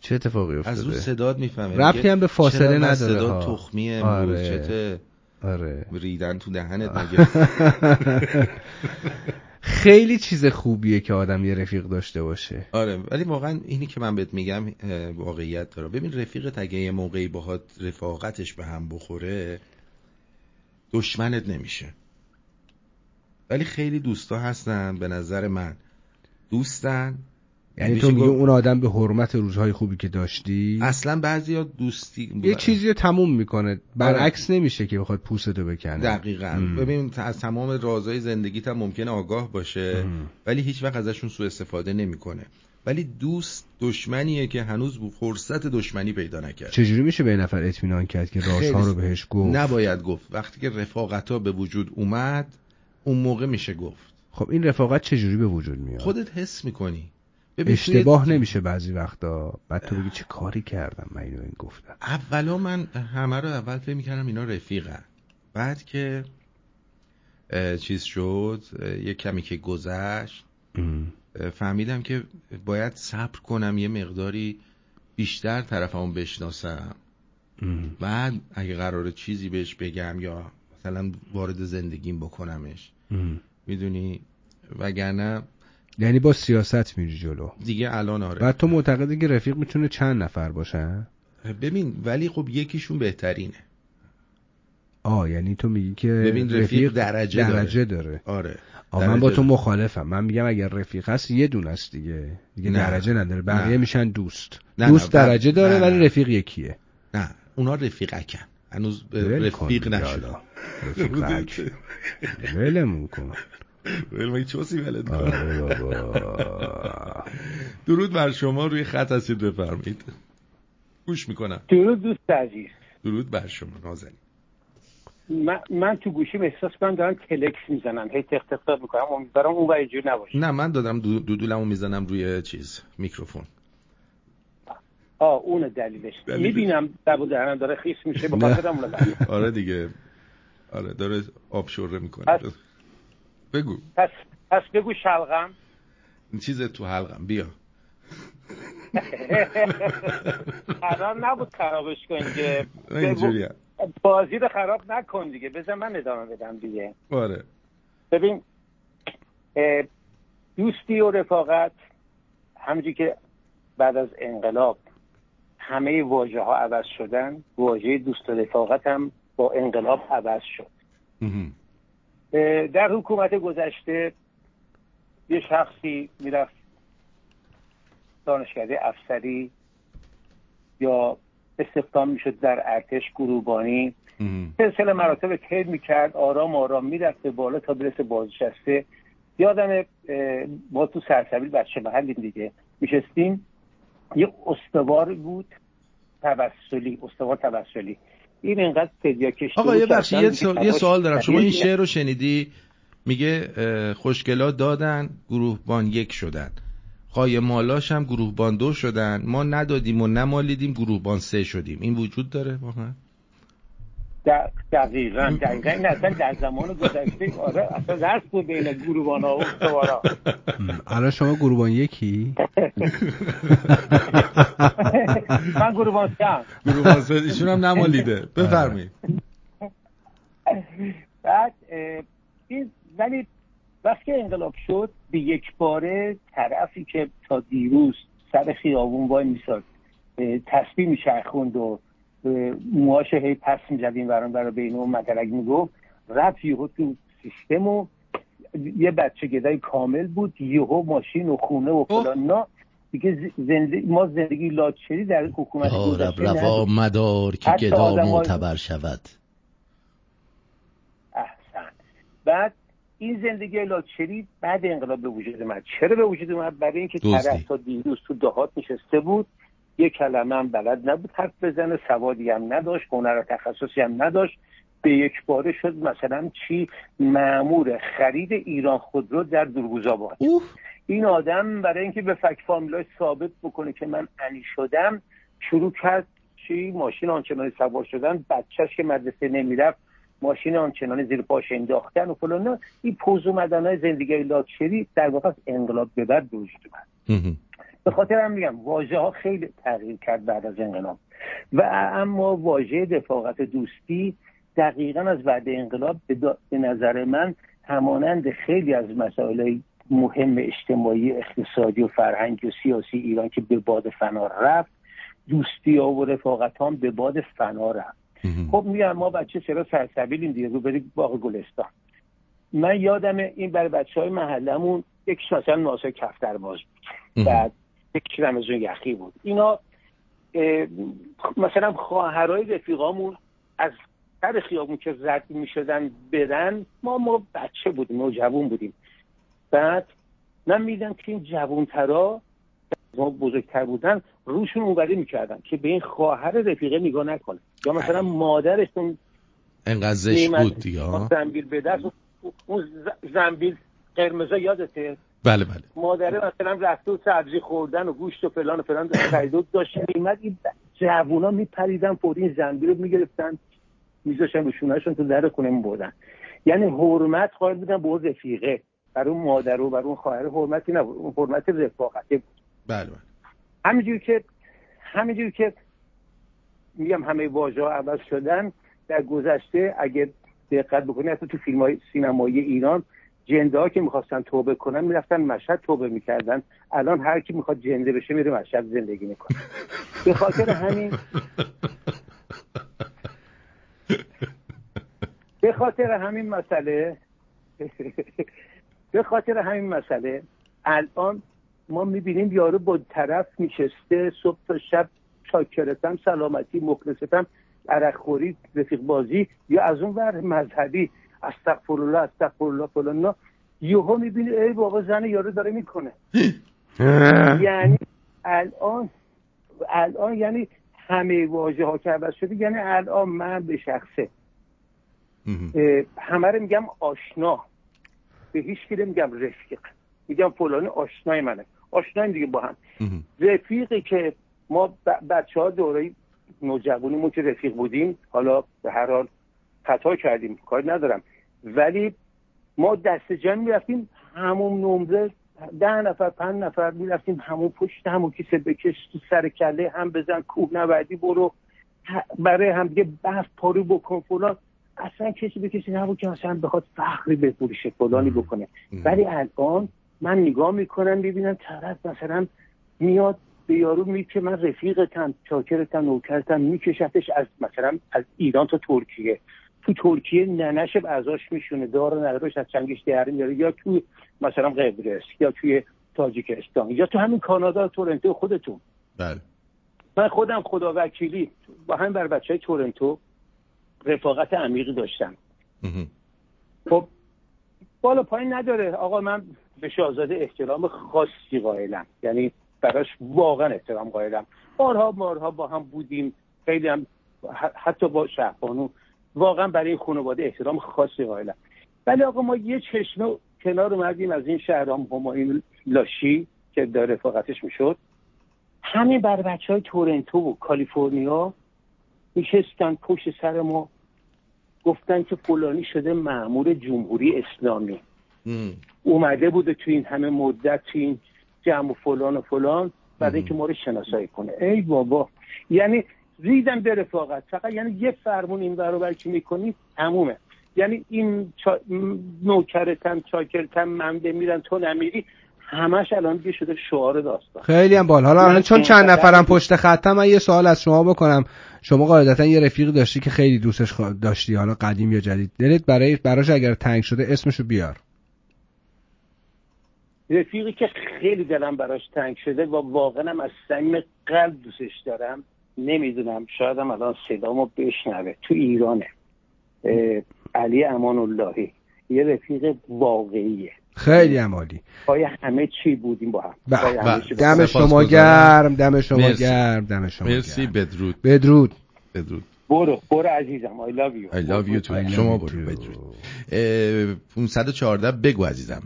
چه اتفاقی از رو افتاده صداد می‌فهمه. ربطی هم به فاصله نداره صدا. تخمیه آره. آره. ریدن تو دهنت مگه؟ خیلی چیز خوبیه که آدم یه رفیق داشته باشه. آره ولی واقعا اینی که من بهت میگم واقعیت داره. ببین رفیقت اگه یه موقعی باهات رفاقتش به هم بخوره دشمنت نمیشه. ولی خیلی دوستا هستن به نظر من. دوستن یعنی تو گفت- اون آدم به حرمت روزهای خوبی که داشتی؟ اصلا بعضیا دوستی یه چیزی رو تموم می‌کنه. برعکس نمیشه که بخواد پوستتو بکنه. دقیقا. ام. ببین از تمام رازهای زندگیت هم ممکنه آگاه باشه ام. ولی هیچ وقت ازشون سوء استفاده نمی‌کنه. ولی دوست دشمنیه که هنوز فرصت دشمنی پیدا نکرد چجوری میشه به نفر اطمینان کرد که رازها رو بهش گفت؟ نباید گفت. وقتی که رفاقت ها به وجود اومد اون موقع میشه گفت. خب این رفاقت چجوری به وجود میاد؟ خودت حس می‌کنی. اشتباه نمیشه بعضی وقتا. بعد تو بگی چه کاری کردم من اینو این گفتم. اولا من همه رو اول فکر می‌کردم اینا رفیقن. بعد که چیز شد یه کمی که گذشت فهمیدم که باید صبر کنم یه مقداری بیشتر طرفمو بشناسم. بعد اگه قرار چیزی بهش بگم یا مثلا وارد زندگیم بکنمش. می‌دونی؟ وگرنه یعنی با سیاست میری جلو. دیگه الان آره. بعد تو معتقدی که رفیق می‌تونه چند نفر باشه ببین ولی خب یکیشون بهترینه. آه یعنی تو میگی که ببین رفیق درجه داره. درجه داره. آره آه من درجه با تو داره. مخالفم. من میگم اگر رفیق هست یه دونه است دیگه. دیگه نه. درجه نداره. بقیه نه. میشن دوست. نه، دوست نه، درجه داره نه، ولی. رفیق یکیه. نه اونا رفیقکن هنوز رفیق نشدن. رفیقک ولمون کن. ول چوسی ولد. درود بر شما روی خط هستید بفرمایید. گوش می‌کنم. درود دوست عزیز. درود بر شما نازنین. من, من تو گوشیم احساس کنم دارن تلکس می‌زنن. هی تق تق تق می‌کنم. امیدوارم اون ور اینجوری نباشه. نه من دادم دو- دودولمو می‌زنم روی چیز میکروفون. آه اون دلیلش. دلیلش. می‌بینم لب و دهنم داره خیس میشه به نه. خاطر اون دلیل. آره دیگه. آره داره آب شوره می‌کنه بگو. پس پس بگو شلغم. چیز تو حلقم بیا. قرار نبود خرابش کن که اینجوری بازی رو خراب نکن دیگه. بذار من ادامه بدم دیگه. آره. ببین دوستی و رفاقت همونجوری که بعد از انقلاب همه واژه ها عوض شدن واژه دوست و رفاقت هم با انقلاب عوض شد. در حکومت گذشته یه شخصی می‌رفت دانشکده افسری یا استخدام می‌شد در ارتش گروبانی. سلسله مراتب طی می‌کرد آرام آرام می‌رفت به بالا تا برسه بازنشسته. یادم ما تو سرسبیل بچه محلیم دیگه. میشستیم. یه استوار بود توسلی استوار توسلی. این انقدر تدیا کشته آقا یه بخشی یه, سوال- یه سوال دارم. شما این. شعر رو شنیدی؟ میگه خوشگلا دادن گروهبان یک شدن. قایمالاش هم گروهبان دو شدن. ما ندادیم و نمالیدیم گروهبان سه شدیم. این وجود داره واقعا؟ دقیقا دقیقا. این اصلا در زمان گذشته آره اصلا درس بود بین گروبان ها و استوارا الان شما گروبان یکی؟ من گروبان سم گروهبان سه ایشون هم نمالیده. بفرمایید. بعد این ولی وقتی که انقلاب شد به یک باره طرفی که تا دیروز سر خیابون وای میساد تسبیح میچرخوند و موهاش هی پس می‌زد این برای بین اون مدرک می‌گفت رفت یهو تو سیستم و یه بچه گدای کامل بود یهو ماشین و خونه و. فلان اینا دیگه زندگی ما زندگی لاچری در حکومت رب روا. مدار که گدا معتبر شود احسن بعد این زندگی لاکچری بعد انقلاب به وجود اومد چرا به وجود اومد برای اینکه. طرف تا دیروز تو دهات نشسته بود یک کلمه هم بلد نبود. حرف بزنه سوادی هم نداشت هنر تخصصی هم نداشت. به یک باره شد مثلا چی؟ معمور خرید ایران خودرو در درگوزآباد این آدم برای اینکه به فک فامیلاش ثابت بکنه که من انی شدم شروع کرد چی؟ ماشین آنچنانی سوار شدن بچهش که مدرسه نمی‌رفت ماشین آنچنانی زیر پاش انداختن و فلان. این پوز اومدن های زندگی لاکچری در واقع انقلاب به بعد وجود اومد. به خاطر هم میگم واژه ها خیلی تغییر کرد بعد از انقلاب. و اما واژه رفاقت دوستی دقیقا از بعد انقلاب به, نظر من همانند خیلی از مسائل مهم اجتماعی اقتصادی و فرهنگی و سیاسی ایران که به باد فنا رفت دوستی ها و رفاقت هم به باد فنا رفت. خب میگم ما بچه چرا سرسبیلیم دیگه؟ رو بریم باغ گلستان. من یادم این برای بچه های محلمون یکیش مثلا ناصر کفترباز بود. مهم. بعد یکیش رمزون یخی بود. اینا مثلا خواهرای رفیقامون از سر خیابون که رد می شدن برن ما ما بچه بودیم ما جوون بودیم. بعد من میدم که این جوونترا ما بزرگتر بودن روشون اونوری می‌کردن که به این خواهر رفیقه نگاه نکنه یا مثلا مادرشون انقدر زشت بود دیگه زنبیل به دست اون زنبیل قرمزا یادته؟ بله بله. مادره مثلا رفته و سبزی خوردن و گوشت و فلان و فلان خرید و داشت میمد این جوونا میپریدن فوری این زنبیل رو می‌گرفتن میذاشتن رو شونهشون تو در خونه میبردن یعنی حرمت قائل بودن به رفیقه. بر اون مادر و بر اون خواهر حرمتی نبود. اون حرمت رفاقتی بود. بله بله. همینجوری که همینجوری که میگم همه واژه ها عوض شدن در گذشته اگه دقت بکنی حتی تو فیلم های سینمایی ایران جنده ها که می‌خواستن توبه کنن می‌رفتن مشهد توبه می‌کردن. الان هر کی می‌خواد جنده بشه میره مشهد زندگی می‌کنه. به خاطر همین به خاطر همین مسئله به خاطر همین مسئله الان ما می‌بینیم یارو با طرف میشسته صبح تا شب شاکرتم سلامتی مخلصتم عرق خوری رفیق بازی یا از اون ور مذهبی استغفر الله استغفر الله فلان یهو می‌بینی ای بابا زن یارو داره می‌کنه یعنی الان الان یعنی همه واژه ها که عوض شده یعنی الان من به شخصه همه رو میگم آشنا به هیچ کی نمیگم رفیق میگم فلانی آشنای منه آشنایم دیگه با هم. رفیقی که ما بچه ها دوره نوجوانیمون که رفیق بودیم حالا به هر حال خطا کردیم کاری ندارم. ولی ما دست جمع می‌رفتیم همون نمره ده نفر پنج نفر می‌رفتیم همون پشت همون کیسه بکش تو سر کله هم بزن کوه نوردی برو. برای هم دیگه بحث پارو بکن فلان. اصلا کسی به کسی نبود که مثلا بخواد فخری بفروشه فلانی بکنه. ولی الان من نگاه می‌کنم ببینم طرف مثلا میاد به یارو میگه که من رفیقتم چاکرتم نوکرتم میکشتش از مثلا از ایران تا ترکیه. تو ترکیه ننش ازاش میشونه دار و ندارش از چنگش در میاره یا تو مثلا قبرس یا توی تاجیکستان یا تو همین کانادا تورنتو خودتون. بله. من خودم خدا وکیلی با همین بر بچه های تورنتو رفاقت عمیقی داشتم. خب بالا پایین نداره. آقا من به شاهزاده احترام خاصی قائلم. یعنی براش واقعا احترام قائلم. بارها بارها با هم بودیم. خیلی هم حتی با شهبانو واقعا برای خانواده احترام خاصی قائلم. ولی آقا ما یه چشمه کنار اومدیم از این شهرام همایون لاشی که داره رفاقتش می‌شد. همین بر بچه های تورنتو و کالیفرنیا میشستن پشت سر ما گفتن که فلانی شده معمور جمهوری اسلامی. مهم. اومده بوده تو این همه مدت تو این جمع و فلان و فلان بعد اینکه ما رو شناسایی کنه. ای بابا. یعنی ریدن به رفاقت. فقط یعنی یه فرمون این برابر که می‌کنی تمومه. یعنی این چا... نوکرتم چاکرتم من بمیرم تو نمیری همش الان دیگه شده شعار داستان. خیلی هم بال حالا الان چون چند نفرم. پشت خطم من یه سوال از شما بکنم. شما قاعدتا یه رفیق داشتی که خیلی دوستش داشتی حالا قدیم یا جدید. دلت برای براش اگر تنگ شده اسمشو بیار. رفیقی که خیلی دلم براش تنگ شده و واقعا از صمیم قلب دوستش دارم. نمی‌دونم شاید هم الان صدامو بشنوه. تو ایرانه. علی امان اللهی یه رفیق واقعیه. خیلی هم عالی. پای همه چی بودیم با هم. همه چی با دم هم. شما. گرم دم شما مرسی. گرم دم شما مرسی گرم. بدرود. بدرود. بدرود. برو برو عزیزم. I love you. I love you too. شما برو. بدرود. اه، 514 بگو عزیزم.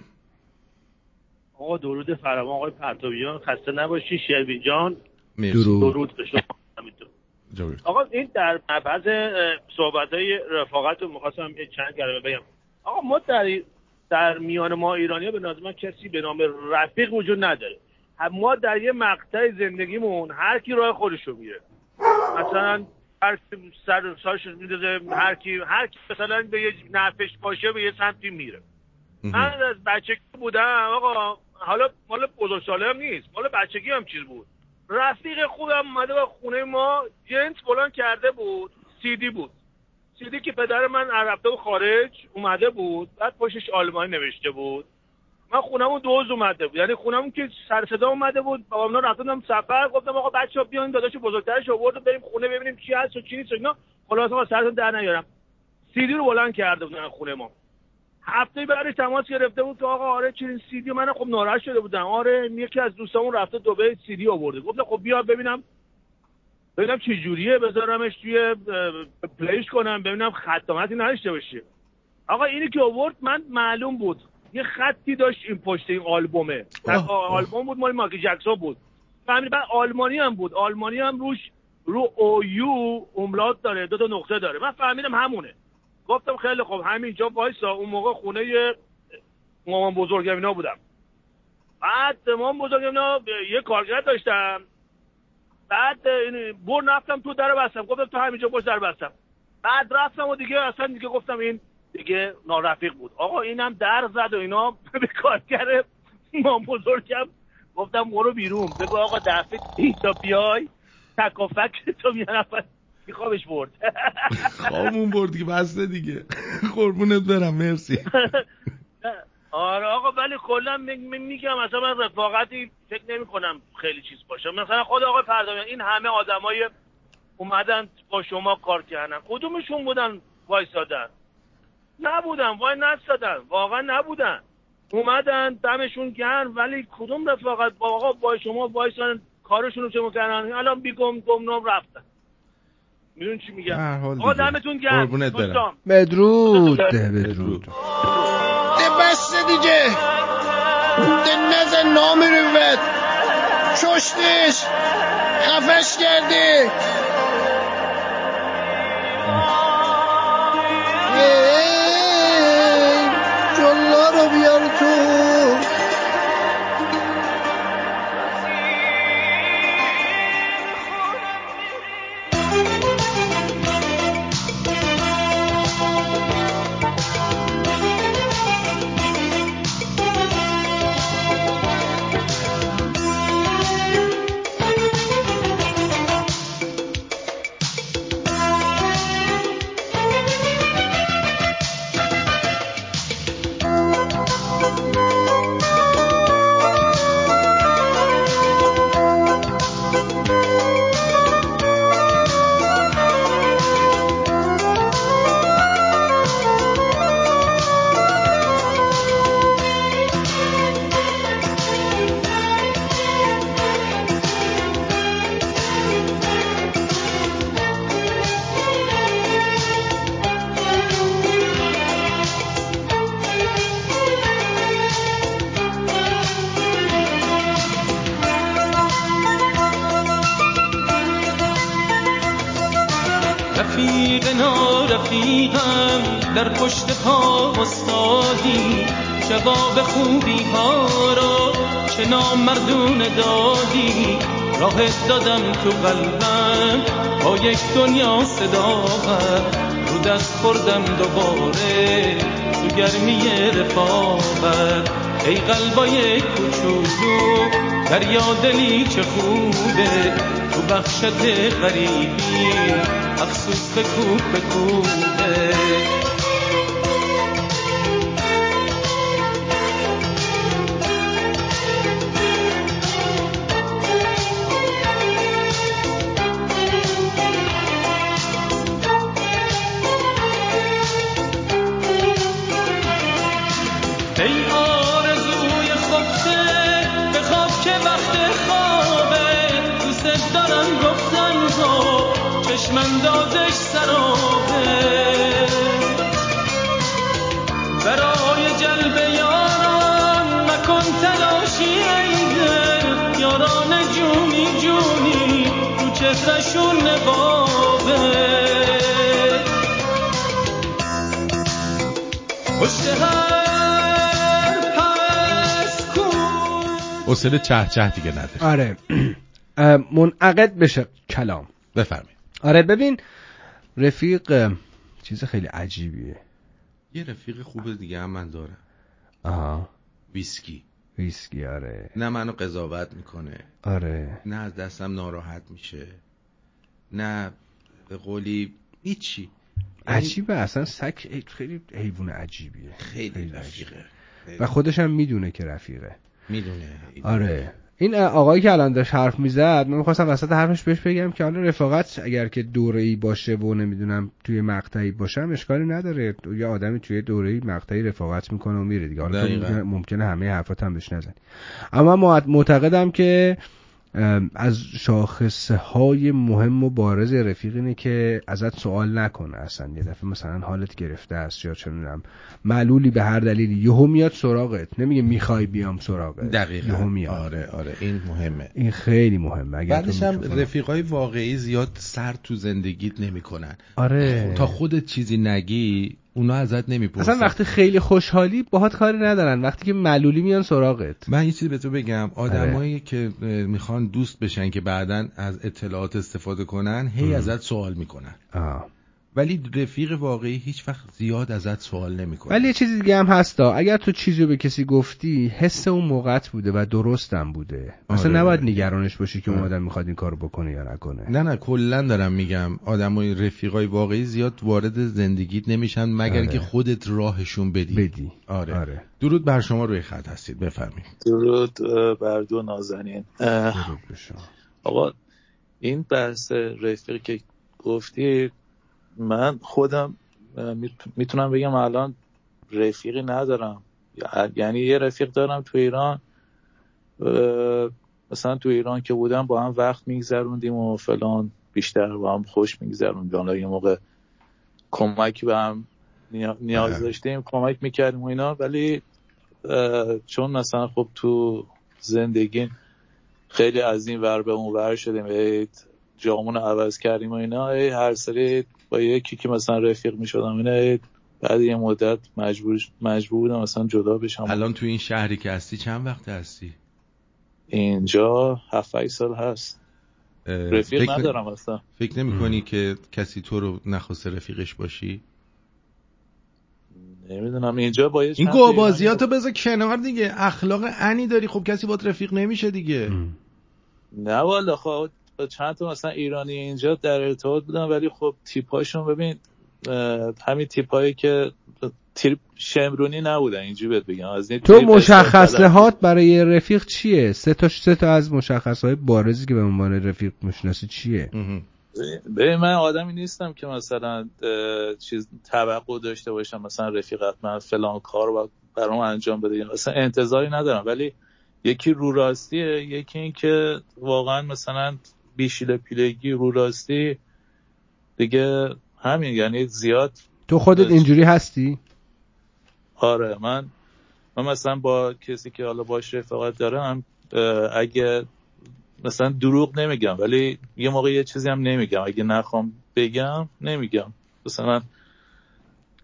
آقا درود فراوان آقای پرتابیان. خسته نباشی شروین جان. مرسی. درود. درود به شما. درود. آقا این در مبحث صحبت های رفاقت رو می‌خواستم چند کلمه بگم. آقا ما در در میان ما ایرانی به نظر من کسی به نام رفیق وجود نداره. ما در یه مقطع زندگیمون هر کی راه خودشو میره مثلا هر کی سر سرش میندازه هر کی هر کی مثلا به یه نفش باشه به یه سمتی میره. من از بچگی بودم آقا حالا مال بزرگساله هم نیست مال بچگی هم چیز بود. رفیق خوبم اومده و خونه ما جنس بلند کرده بود سیدی بود. سیدی که پدر من رفته بود خارج اومده بود بعد پشتش آلمانی نوشته بود. من خونمون دوز اومده بود. یعنی خونمون که سر صدا اومده بود بابا اونا رفتم سفر گفتم آقا بچه‌ها بیاین داداش بزرگترش آورد و بریم خونه ببینیم چی هست و چی نیست و اینا. خلاص آقا سرتون در نیارم. سیدی رو بلند کرده بودن خونه ما. هفته بعدش تماس گرفته بود که آقا آره چنین سیدی من خب ناراحت شده بودم. آره یکی از دوستامون رفته دبی سیدی آورده. گفتم خب بیا ببینم ببینم چه جوریه بذارمش توی پلیش کنم ببینم خدمتی نداشته باشه. آقا اینی که آورد من معلوم بود. یه خطی داشت این پشت این آلبومه. آلبوم بود مال مایکل جکسون بود. فهمیدی بعد آلمانی هم بود. آلمانی هم روش رو او یو املات داره دو تا نقطه داره. من فهمیدم همونه. گفتم خیلی خوب. همینجا وایسا. اون موقع خونه مامان بزرگم اینا بودم. بعد مامان بزرگم اینا یه کارگر داشتم. بعد بر رفتم تو در بستم. گفتم تو همینجا باش در بستم. بعد رفتم و دیگه اصلا دیگه گفتم این دیگه نارفیق بود. آقا اینم در زد و اینا. به کارگر ما بزرگم گفتم برو بیرون. بگو آقا دفعه اینجا بیای. تک و فک میانم خوابش برد. خوابمون برد که بسته دیگه. قربونت برم مرسی. آره آقا ولی کلا می- می- میگم مثلا من رفاقتی فکر نمی کنم خیلی چیز باشه. مثلا خود آقای پردامیان این همه آدمای اومدن با شما کار کردن. کدومشون بودن وایسادن؟ نبودن وای نستادن. واقعا نبودن. اومدن دمشون گرم ولی کدوم رفاقت؟ با آقا با شما وایسادن کارشون رو چه می‌کردن الان بیگم گمنام رفتن. میدون چی میگم؟ هر حال آقا دیگه. دمتون گرم. قربونت برم. دوستان. بدرود. بدرود. ده بس دیگه. ده نزن نامروت کشتش خفش کردی. ای، جلا رو بیار تو قلبم با یک دنیا صداقت رو دست خوردم دوباره تو گرمی رفاقت ای قلبای کوچولو دریا دلی چه خوبه. تو بخشت غریبی افسوس به کوب تو چهرشون نقابه پشت هر پس کو حوصله چه چه دیگه نداره آره. منعقد بشه. کلام. بفرمایید. آره ببین رفیق چیز خیلی عجیبیه. یه رفیق خوب دیگه هم من دارم. آها. ویسکی. ویسکی آره. نه منو قضاوت می‌کنه. آره. نه از دستم ناراحت میشه. نه به قولی هیچی. یعنی عجیبه اصلا سگ خیلی حیوان عجیبیه. خیلی عجیبه. رفیقه و خودش هم می‌دونه که رفیقه. می‌دونه. آره. این آقایی که الان داشت حرف می‌زد من می‌خواستم وسط حرفش بهش بگم که حالا رفاقت اگر که دوره ای باشه و نمی‌دونم توی مقطعی باشم اشکالی نداره. یه آدمی توی دوره ای مقطعی رفاقت می‌کنه و میره دیگه. حالا. ممکنه, همه حرفات هم بهش نزنی. اما معت- معتقدم که از شاخصه های مهم و بارز رفیق اینه که ازت سوال نکنه اصلا. یه دفعه مثلا حالت گرفته است یا چه می‌دونم معلولی به هر دلیلی. یهو میاد سراغت. نمیگه می‌خوای بیام سراغت. یهو دقیقا میاد. آره آره. این مهمه. این خیلی مهمه. اگر بعدش هم. رفیقای واقعی زیاد سر تو زندگیت نمی‌کنن. آره. تا خودت چیزی نگی اونا ازت نمی‌پرسن. اصلا وقتی خیلی خوشحالی باهات کاری ندارن. وقتی که معلولی میان سراغت. من یه چیزی به تو بگم. آدمایی که اه، می‌خوان دوست بشن که بعدا از اطلاعات استفاده کنن هی. ازت سوال می‌کنن. آه. ولی رفیق واقعی هیچ وقت زیاد ازت سوال نمی‌کنه ولی یه چیزی دیگه هم هستا اگر تو چیزی رو به کسی گفتی حس اون موقعت بوده و درستم بوده اصلا آره. نباید نگرانش باشی که اون آره. آدم می‌خواد این کارو بکنه یا نکنه نه نه کلا دارم میگم آدمای رفیقای واقعی زیاد وارد زندگیت نمیشن مگر آره. که خودت راهشون بدی بدی آره. آره درود بر شما روی خط هستید بفرمایید درود بر دو نازنین درود. آقا این بحث رفیقی که گفتی من خودم می‌تونم بگم الان رفیقی ندارم. یعنی یه رفیق دارم تو ایران. مثلا تو ایران که بودم با هم وقت میگذروندیم و فلان بیشتر با هم خوش میگذروندیم. حالا یه موقع کمک به هم نیا- نیاز داشتیم کمک می‌کردیم و اینا. ولی چون مثلا خب تو زندگی خیلی از این ور به اون ور شدیم جامون عوض کردیم و اینا هر سری با یکی که مثلا رفیق می‌شدم اینا هی بعد یه مدت مجبور مجبور بودم مثلا جدا بشم. الان تو این شهری که هستی چند وقت هستی؟ اینجا هفت هشت سال هست. رفیق فکر- ندارم اصلا. فکر نمی کنی که کسی تو رو نخواسته رفیقش باشی؟ نمی‌دونم. اینجا با یه این تا گوبازیاتو بذار کنار دیگه. اخلاق انی داری خب کسی باید رفیق نمیشه دیگه. نه والا خب با چند تا مثلا ایرانی اینجا در ارتباط بودن ولی خب تیپاشون ببین همین تیپایی که تیپ شمرونی نبودن اینجوری بهت بگم. از تو تیپ مشخصهات برای رفیق چیه؟ سه تا سه تا از مشخصهای بارزی که به عنوان رفیق می‌شناسی چیه؟ ببین من آدمی نیستم که مثلا چیز توقع داشته باشم مثلا رفیقت من فلان کار رو برام انجام بده. اصلا انتظاری ندارم ولی یکی رو راستیه یکی این که واقعا مثلا بیشیل پیلگی رو راستی دیگه همین یعنی زیاد تو خودت اینجوری هستی؟ آره من من مثلا با کسی که حالا باش رفاقت دارم اگه مثلا دروغ نمیگم ولی یه موقع یه چیزی هم نمیگم. اگه نخوام بگم نمیگم. مثلا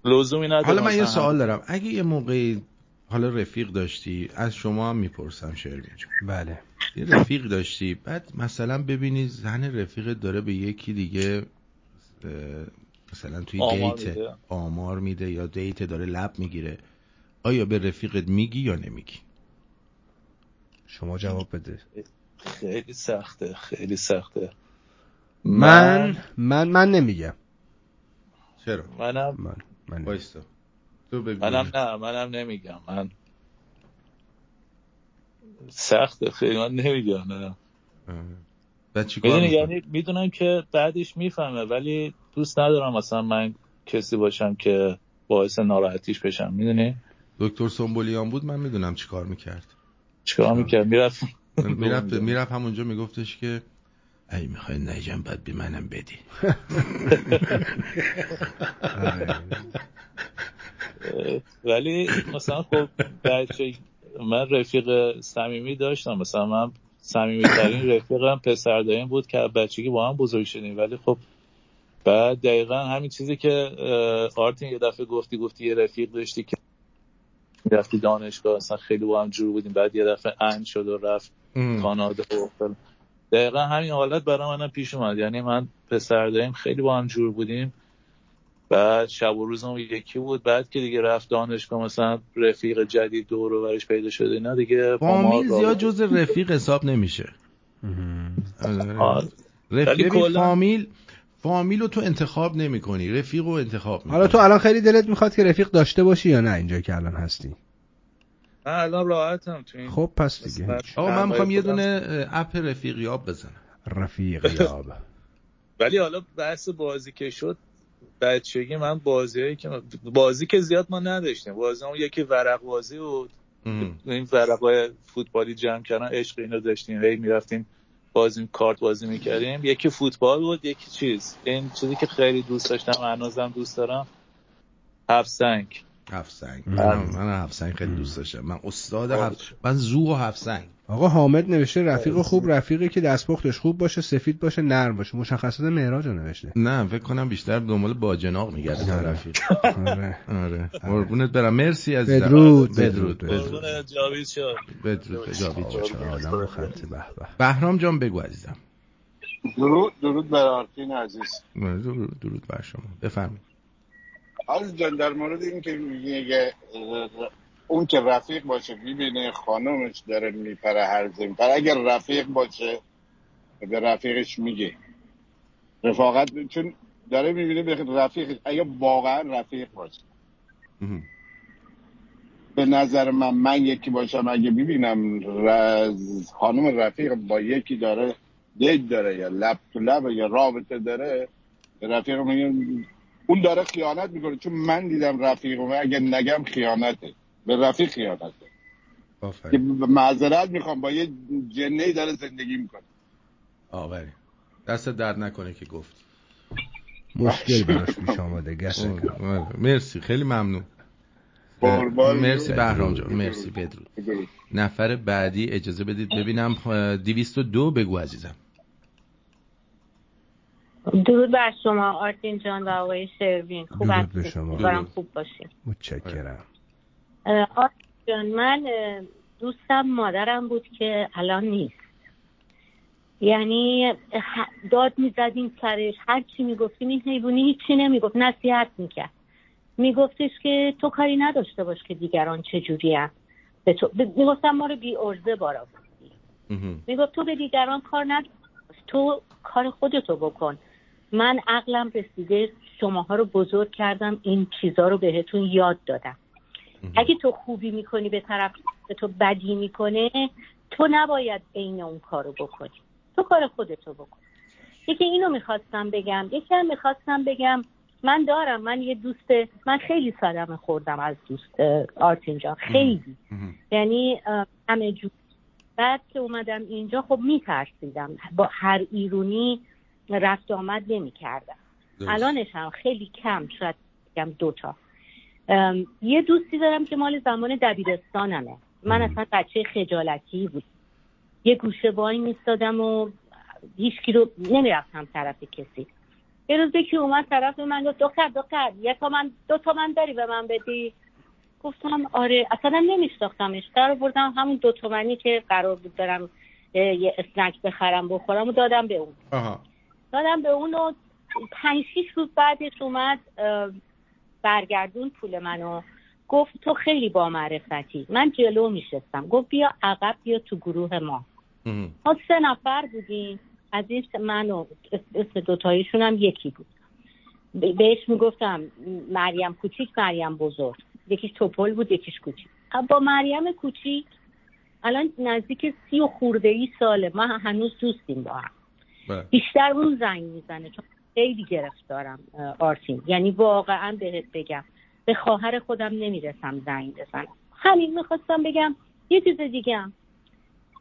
لزومی نداره حالا من یه سوال دارم. اگه یه موقعی حالا رفیق داشتی از شما هم می‌پرسم جون بله. یه رفیق داشتی. بعد مثلا ببینی زن رفیقت داره به یکی دیگه مثلا توی آمار دیت میده. آمار میده یا دیت داره لب می‌گیره. آیا به رفیقت میگی یا نمیگی؟ شما جواب بده. خیلی سخته خیلی سخته. من من من نمیگم. چرا؟ منم من من منم نه منم نمیگم. من سخته خیلی من نمیگم نه. چیکار یعنی می‌دونم که بعدش می‌فهمه ولی دوست ندارم مثلا من کسی باشم که باعث ناراحتیش بشم. می‌دونی؟ دکتر سنبولیان بود من می‌دونم چیکار می‌کرد. چیکار می‌کرد؟ می‌رفت. می‌رفت می‌رفت همونجا میگفتش که ای می‌خوای نجم بعد به منم بدی. ولی مثلا خب بچه من رفیق صمیمی داشتم. مثلا من صمیمی ترین رفیقم پسر داییم بود که از بچگی با هم بزرگ شدیم. ولی خب بعد دقیقا همین چیزی که آرتین یه دفعه گفتی گفتی یه رفیق داشتی که رفتی دانشگاه اصلا خیلی با هم جور بودیم. بعد یه دفعه اند شد و رفت کانادا و. دقیقا همین حالت برای منم پیش اومد. یعنی من پسر داییم خیلی با هم جور بودیم. بعد شب و روزم یکی بود. بعد که دیگه رفت دانشگاه مثلا رفیق جدید دور و برش پیدا شده اینا دیگه فامیل زیاد جز رفیق حساب نمیشه. آره. رفیق ببین کلا- فامیل فامیل رو تو انتخاب نمی کنی رفیق رو انتخاب می حالا تو الان خیلی دلت می‌خواد که رفیق داشته باشی یا نه اینجا که الان هستی؟ من الان راحتم تو این خب پس دیگه. آقا من می‌خوام یه دونه اپ رفیقیاب بزنم. رفیق یاب ولی حالا بحث بازی که شد بچگی من بازی که بازی که زیاد ما نداشتیم. بازی هم یکی ورق بازی بود. این ورق های فوتبالی جمع کردن عشق اینو داشتیم هی می‌رفتیم بازی کارت بازی می‌کردیم. یکی فوتبال بود یکی چیز. این چیزی که خیلی دوست داشتم هنوزم دوست دارم هفت سنگ. هفت سنگ. من من هفت سنگ خیلی دوست داشتم. من استاد هفت من زو و هفت سنگ. آقا حامد نوشته رفیق خوب رفیقی که دستپختش خوب باشه سفید باشه نرم باشه. مشخصات معراج رو نوشته. نه فکر کنم بیشتر دنبال باجناق میگرده. آره. رفیق. آره. آره. قربونت برم. مرسی عزیزم. بدرود، بدرود. بدرود. جاوید شد. بدرود. جاوید آدم خط به به. بهرام جان بگو عزیزم. درود درود بر آرتین عزیز. درود درود بر شما. بفرمایید. عزیز جان در مورد این که میگه اه، اون که رفیق باشه ببینه خانمش داره میپره هر زمین. اگر رفیق باشه به رفیقش میگه. رفاقت چون داره می‌بینه به رفیقش اگه واقعا رفیق باشه. به نظر من من یکی باشم اگه ببینم رز خانم رفیق با یکی داره دیت داره یا لب تو لب یا رابطه داره به رفیق میگم اون داره خیانت می‌کنه. چون من دیدم رفیق اگه نگم خیانته. به رفیق خیانته که آفرین معذرت می‌خوام با یه جنه داره زندگی می‌کنه. آفرین. دست درد نکنه که گفت. مشکل براش پیش آمده گسه آره. مرسی. خیلی ممنون. مرسی. بهرام جان. مرسی بدرود. نفر بعدی اجازه بدید ببینم اه، 202 بگو عزیزم. درود بر شما آرتین جان و آقای شروین. خوب هستید. خوب باشین متشکرم. من دوستم مادرم بود که الان نیست. یعنی داد می‌زدیم سرش هر چی می‌گفتیم این حیوانی هیچی نمی‌گفت نصیحت می‌کرد. میگفتش که تو کاری نداشته باش که دیگران چجوری هم به تو می‌گفتم ما رو بی ارزه بارا می‌گفت تو به دیگران کار نداشته باش تو کار خودتو بکن. من عقلم رسیده شماها رو بزرگ کردم این چیزها رو بهتون یاد دادم. اگه تو خوبی می‌کنی به طرف به تو بدی می‌کنه تو نباید عین اون کارو بکنی. تو کار خودتو بکن. یکی اینو می‌خواستم بگم یکی هم می‌خواستم بگم من دارم من یه دوست من خیلی صدمه خوردم از دوست اه، آرتین جان. خیلی. یعنی همه جو بعد که اومدم اینجا خب میترسیدم. با هر ایرونی رفت آمد نمی‌کردم. الانش هم خیلی کم شاید بگم دوتا یه دوستی دارم که مال زمان دبیرستانمه. من اصلا بچه خجالتی بود. یه گوشه وای میستادم و هیچکی رو نمی‌رفتم طرف کسی. یه روز یکی اومد طرف من گفت دختر دختر یه تومن دو تومن داری به من بدی؟ گفتم آره. اصلا نمیشناختمش. در بردم همون دو تومنی که قرار بود دارم یه اسنک بخرم بخورم و دادم به اون. آها. دادم به اون و پنج شیش روز بعدش اومد برگردون پول منو. گفت تو خیلی با معرفتی. من جلو میشستم. گفت بیا عقب بیا تو گروه ما. ما سه نفر بودیم. از این من و اسم دوتاییشون هم یکی بود. بهش می‌گفتم مریم کوچیک مریم بزرگ. یکیش توپل بود یکیش کوچیک. با مریم کوچیک الان نزدیک سی و خورده ای ساله. ما هنوز دوستیم با هم. بیشتر اون زنگ می‌زنه. چون خیلی گرفتارم آرتین. یعنی واقعا بهت بگم به خواهر خودم نمی‌رسم زنگ بزنم. همین می‌خواستم بگم یه چیز دیگه هم.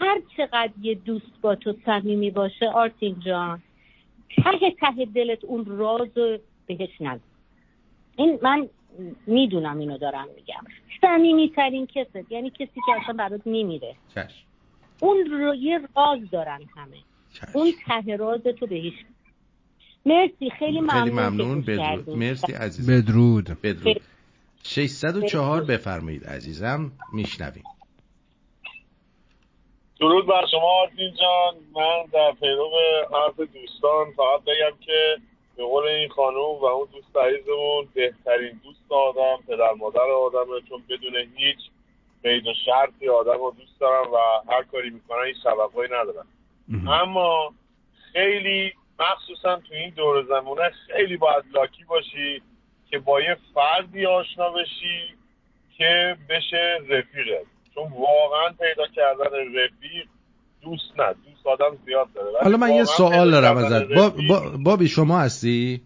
هر چقدر یه دوست با تو صمیمی باشه آرتین جان ته ته دلت اون راز رو بهش نگو. این من می‌دونم اینو دارم میگم. صمیمی ترین کست یعنی کسی که اصلا برات میمیره چشم. اون رو یه راز دارن همه. اون ته راز تو به هیچ مرسی خیلی ممنون خیلی ممنون. بدرود. مرسی عزیزم. بدرود. بدرود. 604 بفرمایید عزیزم. میشنویم. درود بر شما آرتین جان. من در پیرو حرف دوستان فقط بگم که به قول این خانم و اون دوست عزیزمون بهترین دوست آدم پدر مادر آدمه چون بدون هیچ قید و شرطی آدم رو دوست دارم و هر کاری می‌کنن هیچ توقعی ندارم. اما خیلی مخصوصا تو این دور زمونه خیلی باید لاکی باشی که با یه فردی آشنا بشی که بشه رفیقت چون واقعا پیدا کردن رفیق دوست نه دوست آدم زیاد داره. حالا من یه سوال دارم ازت. با, با, بابی شما هستی؟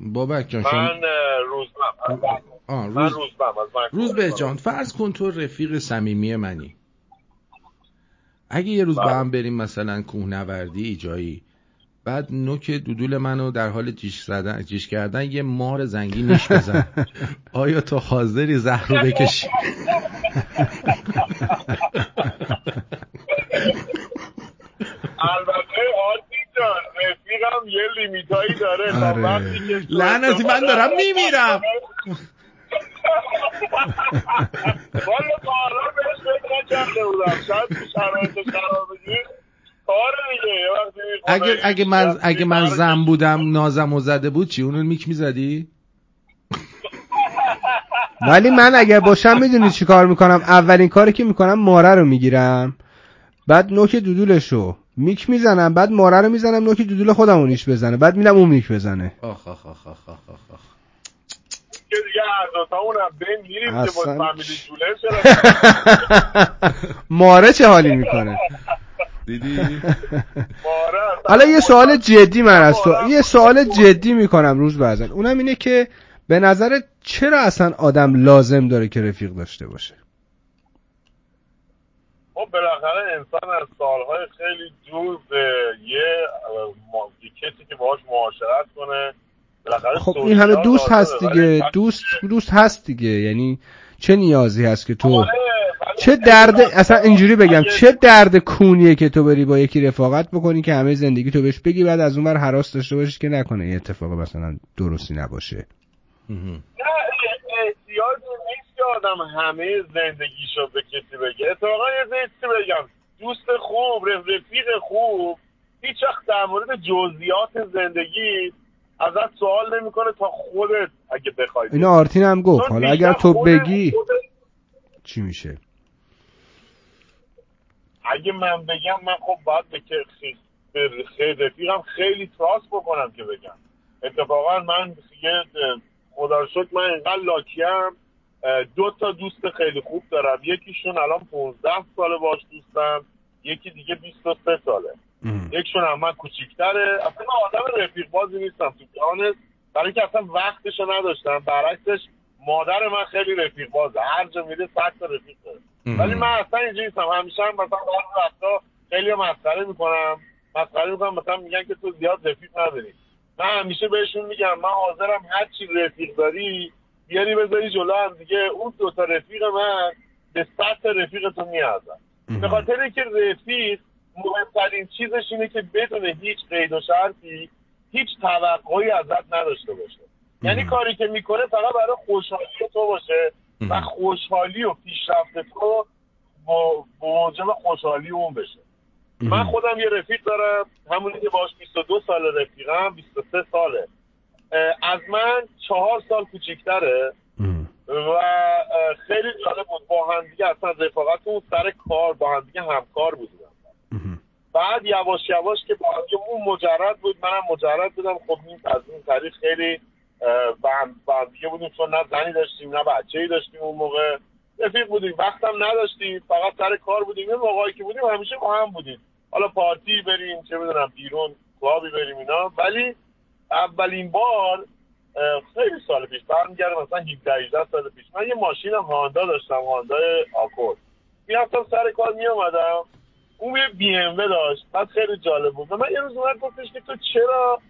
بابک جان شما من روزبم من روز روزبم از من روز به جان فرض کن تو رفیق صمیمی منی. اگه یه روز با هم بریم مثلا کوهنوردی جایی بعد نوک دودول منو در حال جیش زدن جیش کردن یه مار زنگی نیش بزن. آیا تو حاضری زهر رو بکشی؟ البته آرتی جان رفیقم یه لیمیتایی داره. آره. لعنتی من دارم میمیرم. والا بودم؟ شاید کار دیگه می‌خوای اگه اگه من اگه من زن بودم نازم و زده بود چی؟ اونو میک می‌زدی؟ ولی من اگر باشم می‌دونی چی کار می‌کنم؟ اولین کاری که می‌کنم ماره رو می‌گیرم. بعد نوک دودولشو میک می‌زنم بعد ماره رو می‌زنم نوک دودول خودم رو نیش بزنه. بعد میدم اون میک بزنه. آخ آخ آخ آخ آخ آخ آخ. که دیگه هر دوتا اونم بین میریم که با. فامیلی جوله چرا ماره چه حالی می‌کنه؟ دیدی؟ حالا یه سوال جدی من از تو یه سوال جدی می‌کنم روز بعدن اونم اینه که به نظر چرا اصلا آدم لازم داره که رفیق داشته باشه؟ خب بالاخره انسان از سالهای خیلی دور به یه کسی که باهاش معاشرت کنه خب این همه دوست. هست دیگه. دوست دوست هست دیگه. یعنی چه نیازی هست که تو ولی چه درد اصلا اینجوری بگم چه درد کونیه که تو بری با یکی رفاقت بکنی که همه زندگی تو بهش بگی بعد از اون ور حراس داشته باشی که نکنه یه اتفاق مثلا درستی نباشه. نه احتیاجی نیست که آدم همه زندگیشو به کسی بگه. اتفاقا یه چیزی بگم؟ دوست خوب رف- رفیق خوب هیچ وقت در مورد جزئیات زندگی ازت سوال نمی‌کنه تا خودت اگه بخوای اینو آرتین هم گفت. حالا اگر تو بگی خودت- چی میشه؟ اگه من بگم من خب باید به خیلی رفیقم خیلی تراست بکنم که بگم. اتفاقا من یه خدا شکر من اینقدر لاکیم دو تا دوست خیلی خوب دارم. یکیشون الان 15 ساله باش دوستم یکی دیگه 23 ساله. یکشون هم من کوچیکتره. اصلا من آدم رفیق بازی نیستم تو جانست برای اینکه اصلا وقتشو نداشتم. برعکسش مادر من خیلی رفیق بازه هر جا میره صد تا رفیق داره. ولی من اصلا اینجوری نیستم. همیشه هم مثلا بعضی وقتا خیلی مسخره می‌کنم. مسخره می‌کنم. مثلا میگن که تو زیاد رفیق نداری. من همیشه بهشون میگم من حاضرم هر چی رفیق داری بیاری بذاری جلو هم دیگه. اون دوتا رفیق من به سطح رفیق تو میارزن به خاطر اینکه رفیق مهمترین چیزش اینه که بدون هیچ قید و شرطی هیچ توقعی ازت نداشته باشه. یعنی کاری که می‌کنه فقط برای خوشحالی تو باشه و خوشحالی و پیشرفت تو با موجب خوشحالی اون بشه. من خودم یه رفیق دارم همونی که باش 22 سال رفیقم 23 ساله. از من چهار سال کوچیکتره و خیلی جالب بود. با همدیگه اصلا رفاقتمون سر کار با همدیگه همکار بودیم. بعد یواش یواش که با همدیگه اون مجرد بود. منم مجرد بودم. خب این از این طریق خیلی با همدیگه بودیم. چون نه زنی داشتیم نه بچه داشتیم اون موقع. رفیق بودیم. وقتم نداشتیم. فقط سر کار بودیم. یه موقعی که بودیم همیشه با هم بودیم. حالا پارتی بریم چه بدونم بیرون کلابی بریم اینا. ولی اولین بار خیلی سال پیش برمیگرده مثلا 17 18 سال پیش. من یه ماشین هاندا داشتم هاندا آکورد. می‌رفتم سر کار میامدم اون یه بی ام داشت. بعد خیلی جالب بود. من یه روز اومد گفتش که تو چرا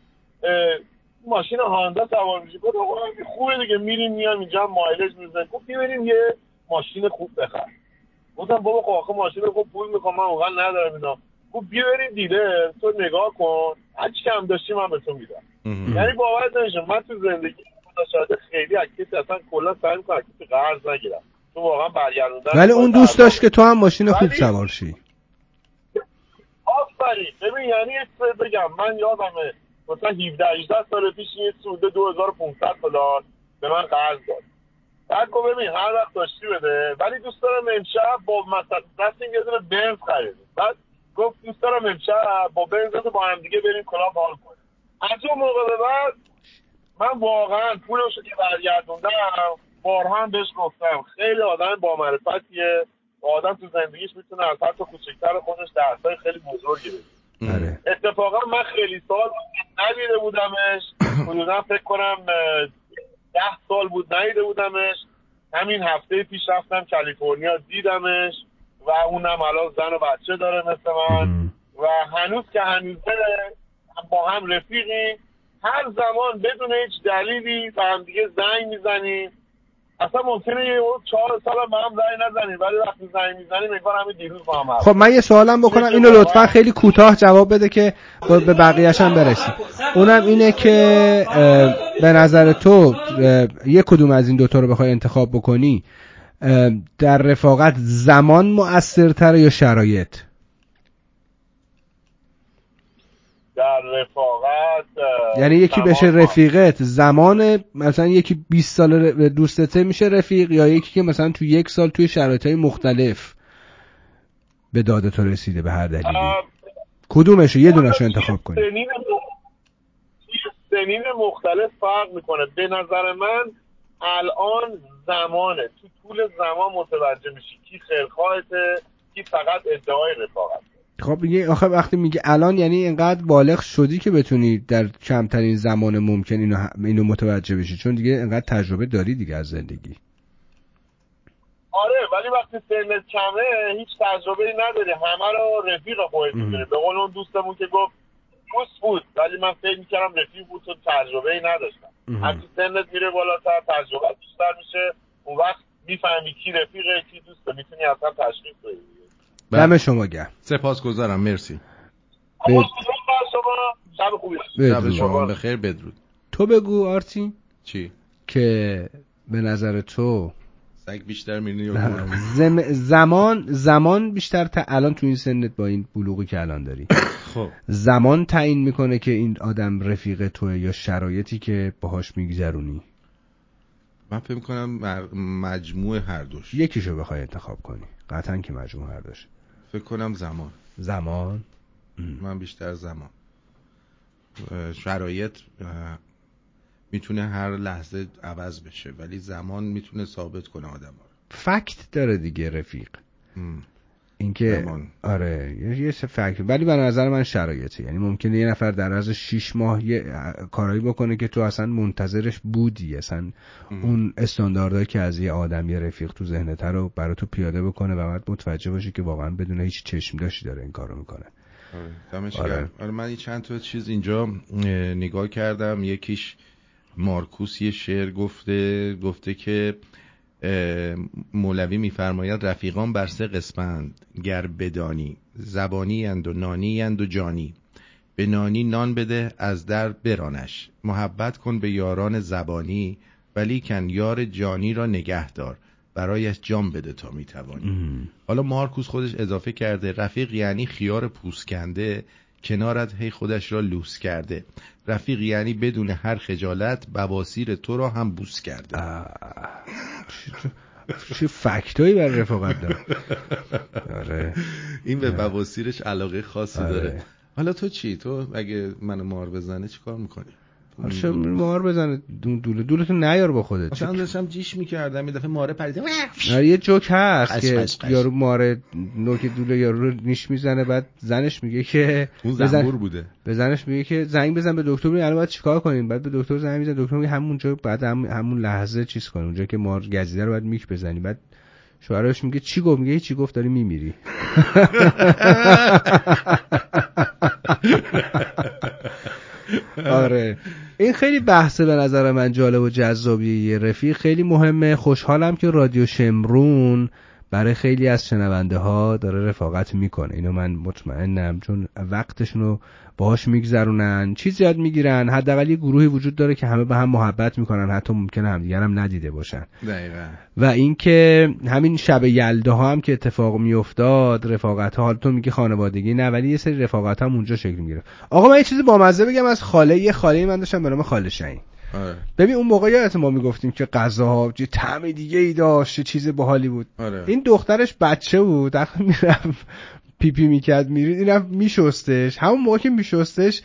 ماشین هاندا سوار میشی؟ گفت آقا خوبه دیگه میریم میام اینجا مایلج می‌زنیم گفت بیا بریم یه ماشین خوب بخر گفتم بابا خب آخه ماشین خوب پول می‌خوام من واقعا ندارم اینا. گفت بیا بریم دیلر تو نگاه کن. هر چی کم داشتی من به تو میدم. یعنی باورت نمیشه من تو زندگی شاهده خیلی کسی اصلا کلا سعی می‌کنم کسی قرض نگیرم. تو واقعا برگردوندن ولی اون دوست داشت که تو هم ماشین خوب سوار شی. آفرین ببین یعنی بگم. من یادمه مثلا 17 18 سال پیش یه سوده 2500 دلار به من قرض داد. بعد گفت ببین هر وقت داشتی بده. ولی دوست دارم امشب با مثلا رفتیم یه دونه بنز خریدیم. بعد گفت دوست دارم امشب با بنز تو با هم دیگه بریم کلاب حال کنیم. از اون موقع به بعد من واقعا پولش که برگردوندم بارها هم بهش گفتم. خیلی آدم با معرفتیه و آدم تو زندگیش می‌تونه از حتی کوچکتر خودش درسای خیلی بزرگی بگیره. آره. اتفاقا من خیلی سال ندیده بودمش. حدودا فکر کنم ده سال بود ندیده بودمش. همین هفته پیش رفتم کالیفرنیا دیدمش و اونم الان زن و بچه داره مثل من. و هنوز که هنوزه با هم رفیقیم. هر زمان بدون هیچ دلیلی و هم دیگه زنگ می‌زنیم. اصلا ممکنه یه چهار سال به هم زنگ نزنیم ولی وقتی زنگ می‌زنیم انگار همین دیروز با هم. خب من یه سوالم بکنم اینو لطفا خیلی کوتاه جواب بده که به بقیهش هم برسیم. اونم اینه که به نظر تو یک کدوم از این دوتا رو بخوای انتخاب بکنی؟ در رفاقت زمان مؤثرتره یا شرایط؟ در رفاقت یعنی یکی بشه رفیقت. زمان مثلا یکی 20 سال دوستته میشه رفیق یا یکی که مثلا تو یک سال توی شرایط مختلف به داد تو رسیده به هر دلیلی. کدومشو؟ یه دونش انتخاب کنی. سنین سنین مختلف فرق می‌کنه. به نظر من الان زمانه. تو طول زمان متوجه میشی کی خیرخواهته کی فقط ادعای رفاقت خب میگه آخه وقتی میگه الان یعنی اینقدر بالغ شدی که بتونی در کمترین زمان ممکن اینو, اینو متوجه بشی. چون دیگه اینقدر تجربه داری دیگه از زندگی. آره ولی وقتی سنت کمه هیچ تجربه ای نداری. همه رو رفیق خودت به قول اون دوستمون که گفت دوست بود ولی من فکر می‌کردم رفیق بود چون تجربه ای نداشتم هرچی سنت میره بالاتر تجربه بیشتر میشه. اون وقت می‌فهمی کی رفیقه کی دوسته. می‌تونی اصلا تشخیص بدی. دم شما گرم. سپاسگزارم مرسی. شما. شب خوبی. شب. شما بخیر بدرود. تو بگو آرتی. چی؟ که به نظر تو سگ بیشتر میرینی؟ زم... زمان زمان بیشتر تا الان تو این سنت با این بلوغی که الان داری. خب. زمان تعیین می‌کنه که این آدم رفیق توه یا شرایطی که باهاش میگذرونی. من فکر کنم مر- مجموع هر دوش. یکیشو بخوای انتخاب کنی. قطعا که مجموع هر دوش. فکر کنم زمان. زمان؟ من بیشتر زمان. شرایط می‌تونه هر لحظه عوض بشه ولی زمان می‌تونه ثابت کنه آدم فکت داره دیگه رفیق. اینکه. آره یه فکت. ولی به نظر من شرایطه. یعنی ممکنه یه نفر در عرض 6 ماه یه کارایی بکنه که تو اصلا منتظرش بودی. اصلا اون استانداردهایی که از یه آدم یه رفیق تو ذهنت رو برای تو پیاده بکنه و بعد متوجه باشی که واقعا بدون هیچ چشم داشتی داره این کارو می‌کنه. آره آره. آره من چند تا چیز اینجا اه، نگاه کردم. یکیش مارکوس یه شعر گفته گفته که مولوی میفرماید رفیقان بر سه قسمند گر بدانی زبانی اند و نانی اند و جانی. به نانی نان بده از در برانش. محبت کن به یاران زبانی ولی کن یار جانی را نگه دار. برایش جان بده تا می‌توانی. حالا مارکوس خودش اضافه کرده رفیق یعنی خیار پوسکنده کنارت هی خودش را لوس کرده. رفیق یعنی بدون هر خجالت بواسیر تو را هم بوس کرده. چه فکتایی بر رفاقت داره آره. این به بواسیرش علاقه خاصی آره. داره. حالا تو چی؟ تو اگه منو مار بزنه چی کار می‌کنی؟ حالا چه مار بزنه. دون- دوله دوله تو نیار با خودت. مثلا داشتم جیش می‌کردم یه دفعه ماره پریده. آره یه جوک هست که. یارو ماره نوک دوله یارو رو نیش می‌زنه بعد زنش میگه که اون بزن- زنبور بوده. به زنش میگه که زنگ بزن به دکتر ببین الان باید چیکار کنیم؟ بعد به دکتر زنگ می‌زنه دکتر میگه همونجا بعد هم همون لحظه چیز کن اونجا که مار گزیده رو باید میک بزنی. بعد شوهرش میگه چی گفت؟ میگه چی گفت داری میمیری. آره. این خیلی بحثه به نظر من جالب و جذابیه یه رفیق. خیلی مهمه. خوشحالم که رادیو شمرون برای خیلی از شنونده ها داره رفاقت می‌کنه. اینو من مطمئنم چون وقتشون رو باهاش میگذرونن چیز یاد می‌گیرن. حداقل یه گروهی وجود داره که همه به هم محبت می‌کنن. حتی ممکنه همدیگر هم ندیده باشن. دقیقا. و اینکه همین شب یلده ها هم که اتفاق میافتاد رفاقت ها تو میگی خانوادگی نه ولی یه سری رفاقت هم اونجا شکل می‌گیره آقا من یه چیزی بامزه بگم از خاله. یه خاله من داشتم به نام خاله شهین. آره. ببین اون موقع یادت ما می‌گفتیم که غذاها یه طعم دیگه ای داشت چیز باحالی بود. آره. این دخترش بچه بود. می‌رفت پیپی می‌کرد میرید این رفت میشستش. همون موقع که میشستش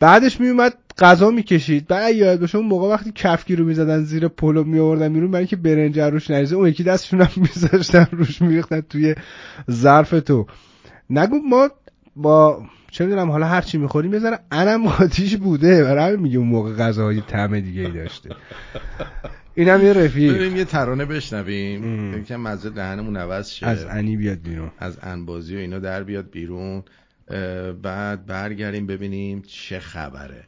بعدش میومد غذا می‌کشید. بعد یاد باشه اون موقع وقتی کفگیر رو می‌زدن زیر پلو میآوردن بیرون برای اینکه برنج روش نریزه اون یکی دستشون هم میذاشتن روش میریختن توی ظرف تو. نگو ما با چه می‌دونم حالا هر چی می‌خوریم ذره انم آتیش بوده. برای همین میگه اون موقع غذاهای طعم دیگه ای داشته. اینم یه رفیق. بریم یه ترانه بشنویم. یکم مزه دهنمون عوض شه. از انی بیاد بیرون. از انبازی و اینا در بیاد بیرون. بعد برگردیم ببینیم چه خبره.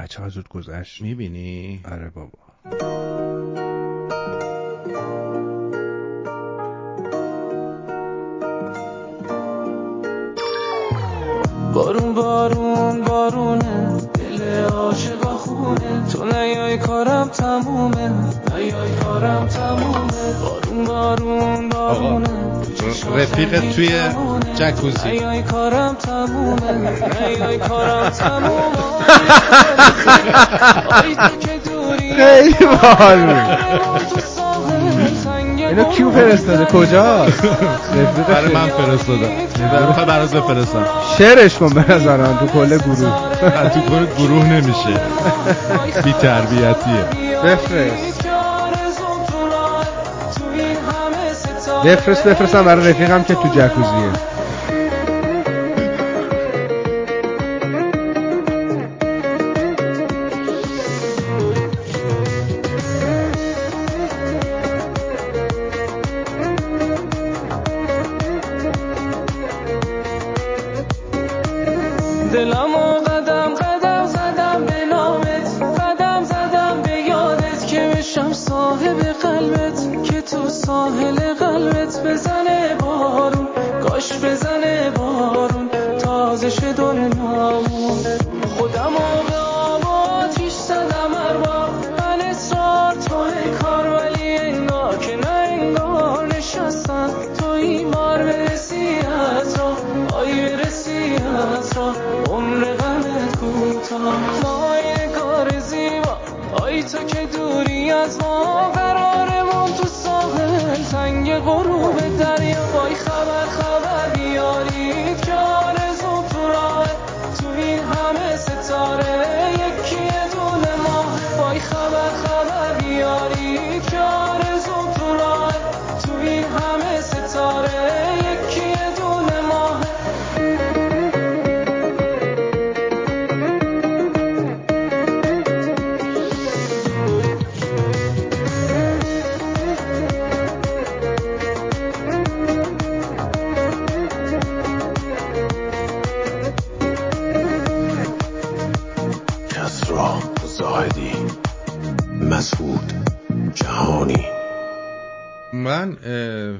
بچه ها زود گذشت. می‌بینی؟ آره بابا. بارون بارون بارونه. دل عاشقا خونه. تو نیای کارم تمومه. رفیقت توی جکوزی. نیای کارم تمومه. نیای کارم تمومه. خیلی باحال اینو کیو فرستاده؟ کجاست؟ برای من فرستاده. برای برات بفرستم شعرش کن به نظرم. تو کل گروه. تو گروه گروه نمیشه. بی تربیتیه بفرست. بفرست بفرستم برای رفیقم که تو جکوزیه. کوتاه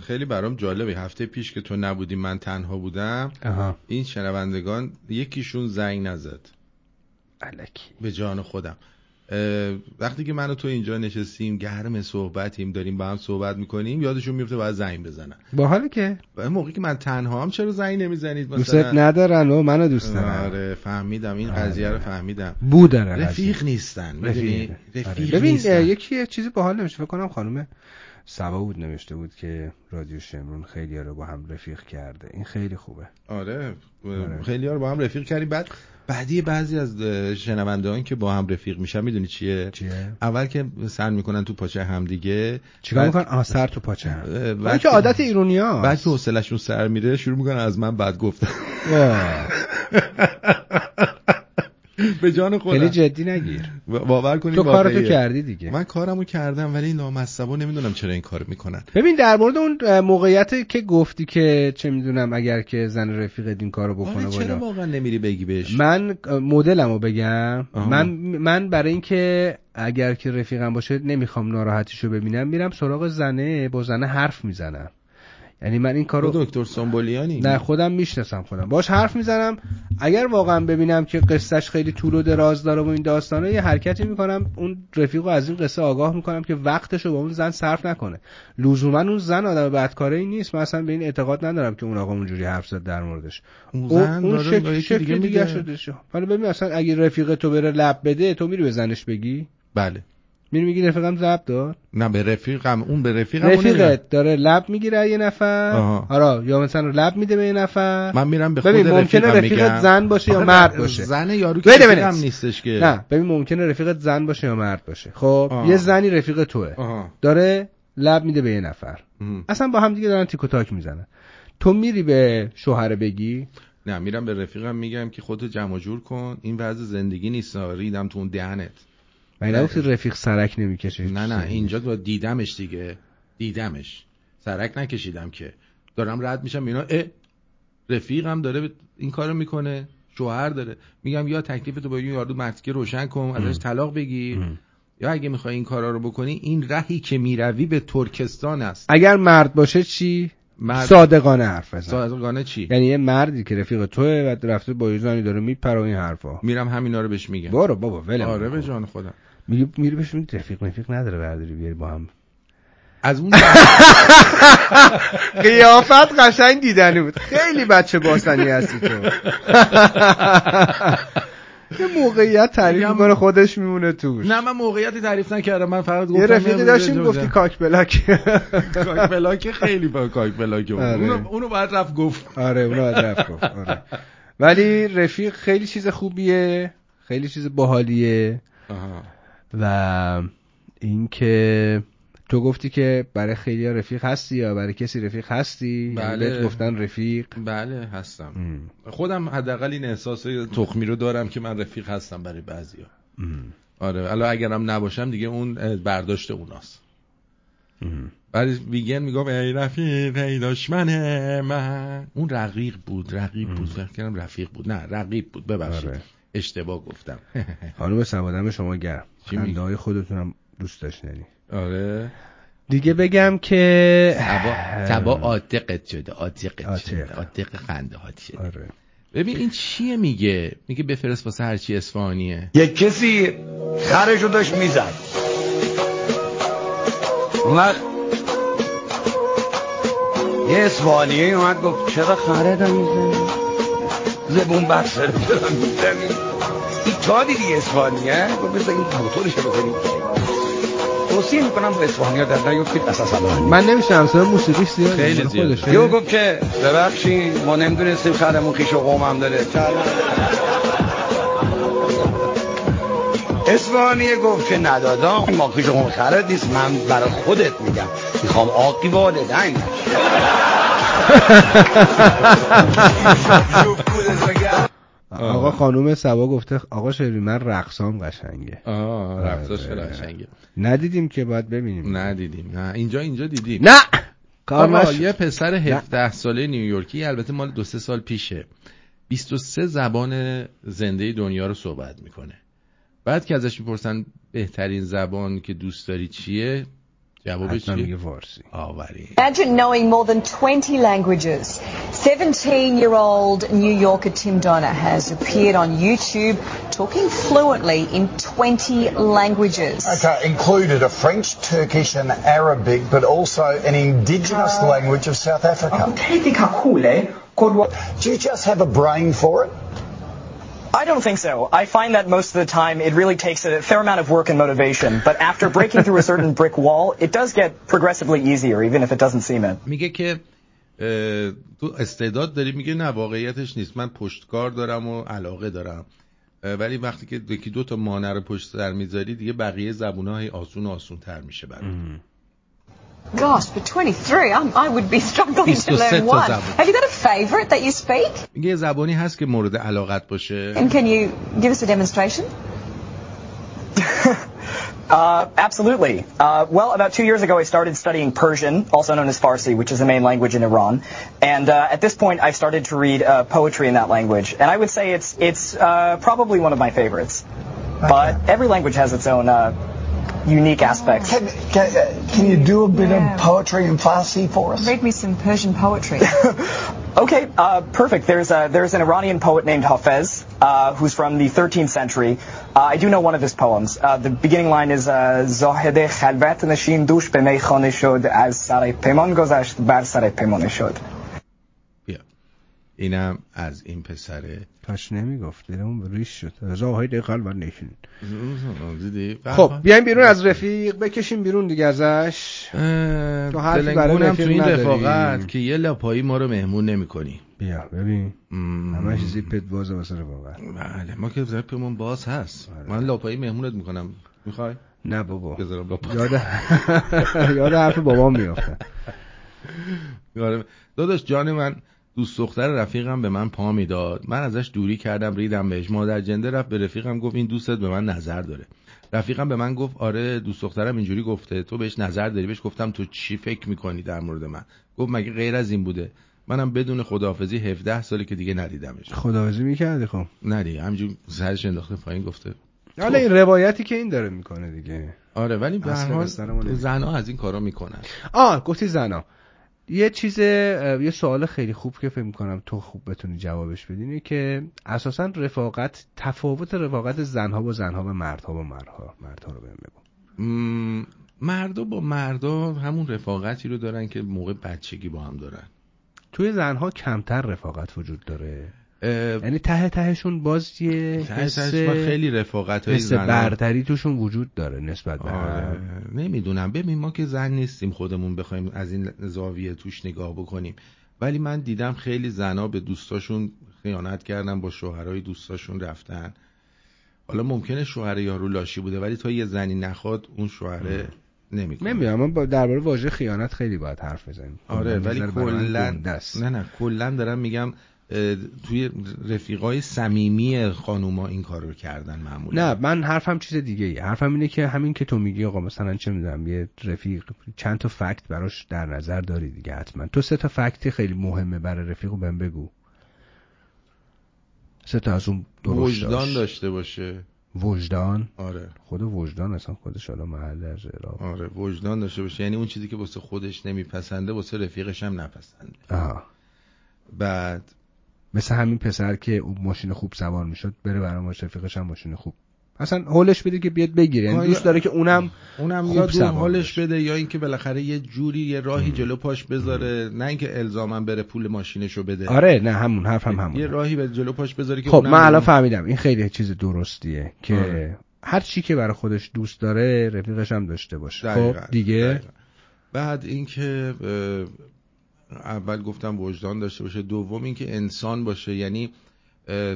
خیلی برام جالبه. هفته پیش که تو نبودی من تنها بودم آها این شنوندگان یکیشون زنگ نزد. الکی. به جان خودم. وقتی که من و تو اینجا نشستیم گرم صحبتیم داریم با هم صحبت می‌کنیم یادشون میفته باید زنگ بزنن. باحاله که و موقعی که من تنها هم چرا زنگ نمی‌زنید؟ مثلا ندارن و منو دوست دارن آره فهمیدم. این قضیه رو فهمیدم. بو داره رفیق. نیستن. می‌دونی؟ رفیق آره. رفیق ببین نیستن. اه، یکی چیزی باحال نمیشه. فکر کنم خانم سبا بود نوشته بود که رادیو شمرون خیلی رو با هم رفیق کرده. این خیلی خوبه. آره آره. خیلی رو با هم رفیق کردیم. بعد بعدی بعضی از شنوندگان که با هم رفیق میشن می‌دونی چیه؟ چیه؟ اول که سر می‌کنن تو پاچه همدیگه چیکار بعد- می‌کنن؟ آه سر تو پاچه هم. بعد که عادت ایرونی بعد که حوصله‌شون سر میره شروع می‌کنن از من بعد گفتن. به جان خودم. خیلی جدی نگیر. باور کنید تو کارتو. کردی دیگه. من کارمو کردم ولی لامصبا نمی‌دونم چرا این کارو می‌کنن. ببین در مورد اون موقعیت که گفتی که چه می‌دونم اگر که زن رفیقت این کارو بکنه آره چرا واقعا نمیری بگی بهش؟ من مدلمو بگم. من من برای اینکه اگر که رفیقم باشه نمی‌خوام ناراحتیشو ببینم میرم سراغ زنه با زنه حرف می‌زنم. یعنی من این کارو دکتر سنبولیانی نه خودم می‌شناسم خودم. باش حرف می‌زنم. اگر واقعا ببینم که قصهش خیلی طول و دراز داره و این داستانه یه حرکتی می‌کنم. اون رفیق رو از این قصه آگاه می‌کنم که وقتشو با اون زن صرف نکنه. لزوما اون زن آدم بدکاره ای نیست. من اصلا به این اعتقاد ندارم که اون آقا اونجوری حرف زد در موردش. اون زن اون شکل, شکل دیگه دیگه میگه. شده. حالا ببین اصلا اگه رفیق تو بره لب بده تو میری به زنش بگی؟ بله. میری میگی رفیقم زب داد نه به رفیقم اون به رفیقم. رفیقت داره لب می‌گیره یه نفر آها. آره یا مثلا لب میده به یه نفر من میرم به خود ببین ممکنه رفیقت میگم. زن باشه یا مرد باشه زن یارو که رفیقم. نیستش که نه ببین ممکنه رفیقت زن باشه یا مرد باشه خب آه. یه زنی رفیق توه. داره لب میده به یه نفر ام. اصلا با هم دیگه دارن تیک و تاک می‌زنن تو میری به شوهر بگی نه میرم به رفیقم میگم که خودتو جمع جور کن این وضع زندگی نیست ریدم تو اون دهنت من نگفتی رفیق سرک نمی‌کشه. نه نه. اینجا تو دیدمش دیگه. دیدمش. سرک نکشیدم که. دارم رد میشم. اینا اه رفیقم داره این کارو می‌کنه. شوهر داره. میگم یا تکلیف تو با این یارو مرتیکه روشن کن ازش طلاق بگیر. یا اگه می‌خوای این کارا رو بکنی این رهی که می‌روی به ترکستان است. اگر مرد باشه چی؟ مرد- صادقانه حرف بزن. صادقانه چی؟ یعنی یه مردی که رفیق توه و رفته با یه زنی داره میپره این حرفا. میرم همینا رو بهش میگم. برو بابا ولم آره. به جان خودم. میگی میری بهش میگی رفیق رفیق نداره برداری بیاری با هم از اون قیافت قشنگ دیدنی بود خیلی بچه باسنی هستی تو یه موقعیت تعریف میگم- می‌کنه خودش میمونه توش نه من موقعیتی تعریف نکردم من فقط گفتم یه رفیقی داشتیم گفتی. کاک بلاک کاک بلاک خیلی با کاک بلاک بود. آره. اونو اونو باید رفت گفت آره اونو باید رفت گفت آره. ولی رفیق خیلی چیز خوبیه خیلی چیز باحالیه آها. و اینکه تو گفتی که برای خیلی رفیق هستی یا برای کسی رفیق هستی؟ یعنی بله. بهت گفتن رفیق. بله هستم. خودم حداقل این احساس تخمی رو دارم که من رفیق هستم برای بعضیا. آره الان اگرم نباشم دیگه اون برداشت اوناست. ولی ویگن میگم ای رفیق ای دشمن من. اون رقیق بود رقیب بود. فکر کردم رفیق بود. نه رقیب بود. ببخشید. آره. اشتباه گفتم. خانم سوادم شما گرم؟ خنده های خودتونم دوست داشتنی. آره. دیگه بگم که تبا تبا عاتقت شده عاتقت عاتق. شده عاتق خنده هات شده. آره. ببین این چیه میگه؟ میگه بفرست واسه هرچی اصفهانیه. یک کسی خرشو داشت می‌زد. وقت یه اسفانیه اومد گفت چرا خره می‌زنی؟ زبون بسر می‌زنی؟ این تا دیدی اسفانیه گفت بذار این موتورش رو بزنیم توصیه می‌کنم با اسفانیا در نیفتید. اساس الان من نمیشنم صدا موسیقیش زیاد خیلی زیاده. خودشه. یو گفت که ببخشید ما نمی‌دونستیم خرمون خیش و قوم هم داره. اسفانیه گفت که ندادا ما خیش و قوم خرد نیست. من برای خودت میگم می‌خوام آقی والدین آقا خانوم سبا گفته آقا شری من رقصام قشنگه. آه آره. خیلی قشنگه. ندیدیم که باید ببینیم. ندیدیم نه. اینجا اینجا دیدیم. نه! کار. یه پسر 17 ساله نیویورکی البته مال دو سه سال پیشه. 23 زبان زنده دنیا رو صحبت می‌کنه. بعد که ازش می‌پرسن بهترین زبان که دوست داری چیه؟ Imagine knowing more than 20 languages. 17-year-old New Yorker Tim Donner has appeared on YouTube talking fluently in 20 languages. Okay, included a French, Turkish and Arabic, but also an indigenous uh, language of South Africa. Do you just have a brain for it? I don't think so. I find that most of the time it really takes a fair amount of work and motivation. But after breaking through a certain brick wall, it does get progressively easier, even if it doesn't seem it. میگه که تو استعداد داری میگه نه واقعیتش نیست من پشتکار دارم و علاقه دارم ولی وقتی که یکی دو تا مانع رو پشت سر می‌ذاری دیگه بقیه زبونهای آسون و آسون تر میشه برات Gosh, but 23, I'm, I would be struggling to 23 learn تا one. زبان. Have you got a favorite that you speak? میگه یه زبانی هست که مورد علاقت باشه And can you give us a demonstration? Uh, absolutely. Uh, well, about two years ago, I started studying Persian, also known as Farsi, which is the main language in Iran. And uh, at this point, I've started to read uh, poetry in that language. And I would say it's it's uh, probably one of my favorites. But every language has its own uh, unique aspects. Can, can, can you do a bit yeah. of poetry and Farsi for us? Read me some Persian poetry. okay, uh, perfect. There's a, there's an Iranian poet named Hafez uh, who's from the 13th century. Uh, I do know one of his poems. Uh, the beginning line is uh, Zohede khalbat nashin dush be shod az sare peman gozasht bar sare pemane shod. اینم از این پسره کاش نمی‌گفت دلمون ریش شد. رضاهای دقل و نشین خب بیایم بیرون از رفیق بکشیم بیرون دیگه ازش. تو حرفی برای دلنگونم تو رفیق این. رفاقت که یه لاپایی ما رو مهمون نمی‌کنی. بیا ببین. همش زیپت بازه واسه رفاقت. بله ما که زپمون باز هست. من لاپایی مهمونت می‌کنم. می‌خوای؟ نه بابا. یاد یاد حرف بابام میافته آره. داداش جان من دوست دختر رفیقم به من پا می‌داد. من ازش دوری کردم ریدم بهش. مادر جنده رفت به رفیقم گفت این دوستت به من نظر داره. رفیقم به من گفت آره دوست دخترم اینجوری گفته. تو بهش نظر داری؟ بهش گفتم تو چی فکر می‌کنی در مورد من؟ گفت مگه غیر از این بوده؟ منم بدون خداحافظی 17 ساله که دیگه ندیدمش. خداوزی می‌کردی خب؟ نه دیگه همینجور سرش انداخته پایین گفته. حالا این روایتی که این داره می‌کنه دیگه. آره ولی به هر حال. زنها از این کارا می‌کنن. آه گفتی زنا. یه چیز یه سوال خیلی خوب که فکر می‌کنم تو خوب بتونی جوابش بدی اینه که اساسا رفاقت تفاوت رفاقت زنها با زنها و مردها با مردها مردها رو بهم بگو. مردا با مردا همون رفاقتی رو دارن که موقع بچگی با هم دارن. توی زنها کمتر رفاقت وجود داره. یعنی ته تهشون باز یه ته حس خیلی رفاقت‌های حس برتری توشون وجود داره نسبت به آره. نمی‌دونم. ببین ما که زن نیستیم خودمون بخوایم از این زاویه توش نگاه بکنیم. ولی من دیدم خیلی زنا به دوستاشون خیانت کردن با شوهرای دوستاشون رفتن. حالا ممکنه شوهر یارو لاشی بوده ولی تا یه زنی نخواد اون شوهره نمی‌کنه نمی‌دونم. من با- درباره واژه خیانت خیلی باید حرف بزنیم. آره به ولی کلا. نه نه. کلا دارم میگم توی رفیقای صمیمی خانوما این کار رو کردن معمولا. نه من حرفم چیز دیگه ای حرفم اینه که همین که تو میگی آقا مثلا چه می‌دونم یه رفیق چند تا فکت براش در نظر داری دیگه حتما. تو سه تا فکت خیلی مهمه برای رفیقو بهم بگو. سه تا از اون درست وجدان داشت. داشته باشه. وجدان؟ آره. خود وجدان اصلا خودش حالا محل از اعراب. آره وجدان داشته باشه. یعنی اون چیزی که واسه خودش نمیپسنده واسه رفیقش هم نپسنده. آها. بعد مثل همین پسر که اون ماشین خوب سوار می‌شد بره برای رفیقش هم ماشین خوب. اصلا حالش بده که بیاد بگیره. یعنی دوست داره که اونم اونم خوب یا دو سوار حالش بده یا اینکه بالاخره یه جوری یه راهی جلو پاش بذاره نه اینکه الزاما بره پول ماشینشو بده. آره نه همون حرفم همون یه راهی به جلو پاش بذاره که خب من الان. فهمیدم. این خیلی چیز درستیه که آره. هر چی که برای خودش دوست داره رفیقش هم داشته باشه. دقیقاً، خب دیگه. دقیقاً. بعد اینکه اول گفتم وجدان داشته باشه. دوم اینکه انسان باشه. یعنی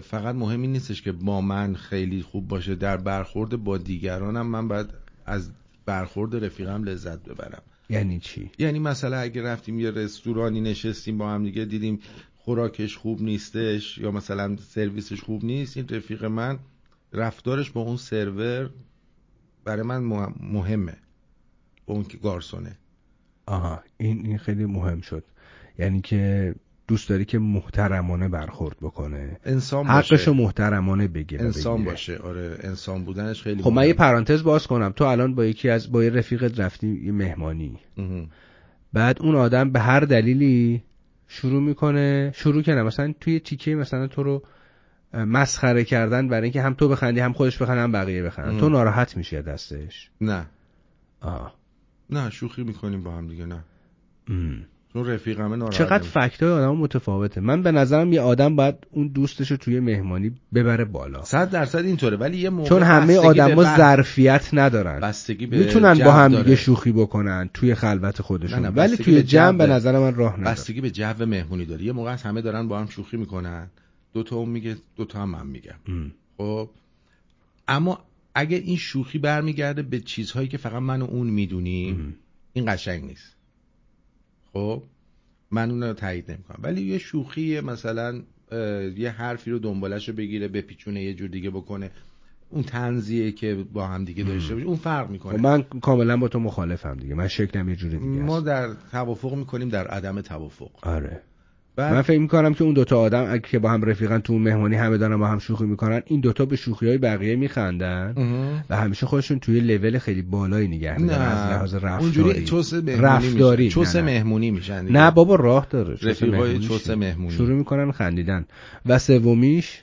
فقط مهم این نیستش که با من خیلی خوب باشه. در برخورد با دیگرانم من باید از برخورد رفیقم لذت ببرم. یعنی چی؟ یعنی مثلا اگه رفتیم یه رستورانی نشستیم با هم دیگه دیدیم خوراکش خوب نیستش یا مثلا سرویسش خوب نیست این رفیق من رفتارش با اون سرور برای من مهم- مهمه. با اون که گارسونه. آها این این خیلی مهم شد. یعنی که دوست داری که محترمانه برخورد بکنه انسان حقشو باشه محترمانه بگیره انسان بگیره. باشه آره انسان بودنش خیلی خب من. یه پرانتز باز کنم تو الان با یکی از با یه رفیقت رفتی یه مهمانی مهم. بعد اون آدم به هر دلیلی شروع می‌کنه شروع کنه مثلا توی تیکه مثلا تو رو اه، مسخره کردن برای اینکه هم تو بخندی هم خودش بخنده هم بقیه بخندن ام. تو ناراحت میشی دستش نه آه. نه شوخی می‌کنیم با هم دیگه نه ام. چون رفیقمه ناراحت چقدر نمیشه. فکت های آدم متفاوته. من به نظرم یه آدم باید اون دوستش رو توی مهمانی ببره بالا. صد درصد اینطوره ولی یه موقع چون همه آدما ظرفیت ندارن. بستگی به می‌تونن با هم. دیگه شوخی بکنن توی خلوت خودشون. نه نه، ولی توی جمع به نظر من راه نداره. بستگی به جو مهمونی داره. یه موقع از همه دارن با هم شوخی می‌کنن. دو تا اون میگه دو تا هم من میگم. خب؟ اما اگه این شوخی برمیگرده به چیزهایی که فقط من و اون می‌دونیم این قشنگ نیست. خب من اون رو تایید نمی‌کنم. ولی یه شوخی مثلا یه حرفی رو دنبالش رو بگیره بپیچونه یه جور دیگه بکنه. اون تنزیه که با هم دیگه داشته باشه اون فرق خب می‌کنه من کاملا با تو مخالفم دیگه. من شکلم یه جوری دیگه ما. در توافق می‌کنیم در عدم توافق. آره. من فکر می‌کنم که اون دوتا آدم اگه که با هم رفیقن تو مهمانی همه دارن با هم شوخی می‌کنن این دوتا به شوخی های بقیه میخندن. و همیشه خودشون توی لول خیلی بالایی نگه میدارن از لحاظ رفتاری اونجوری چوس مهمونی چوس. مهمونی میشن دیگه. نه بابا راه داره چوس رفیقای مهمونی چوس چیه؟ مهمونی. شروع می‌کنن خندیدن و سومیش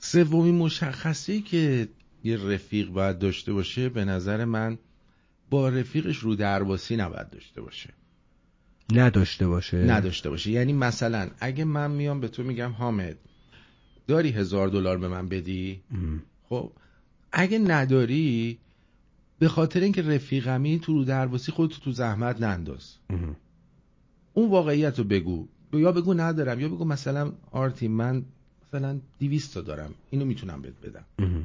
سومی مشخصی که یه رفیق باید داشته باشه به نظر من با رفیقش رو درباسی نباید داشته باشه نداشته باشه. نداشته باشه. یعنی مثلا اگه من میام به تو میگم حامد داری هزار دلار به من بدی؟ خب اگه نداری به خاطر اینکه رفیقمی تو رو درواسی خودتو تو زحمت ننداز. اون واقعیت رو بگو. یا بگو ندارم یا بگو مثلا آرتی من مثلا 200 تا دارم. اینو می‌تونم بهت بدم.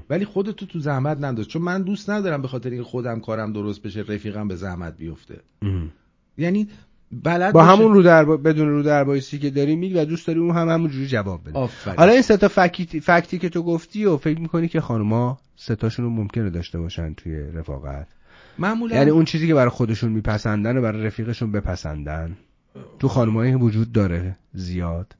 ولی خودتو تو زحمت ننداز. چون من دوست ندارم به خاطر اینکه خودم کارم درست بشه رفیقم به زحمت بیفته. یعنی بلد با باشه- همون رو در بدون رو در بایستی که داری میگی و دوست داری اون هم همون جوری جواب بده. آفرین. حالا این سه تا فکتی, فکتی که تو گفتی و فکر می‌کنی که خانوما سه تاشون رو ممکنه داشته باشن توی رفاقت. معمولا یعنی اون چیزی که برای خودشون میپسندن و برای رفیقشون بپسندن تو خانمایی وجود داره زیاد؟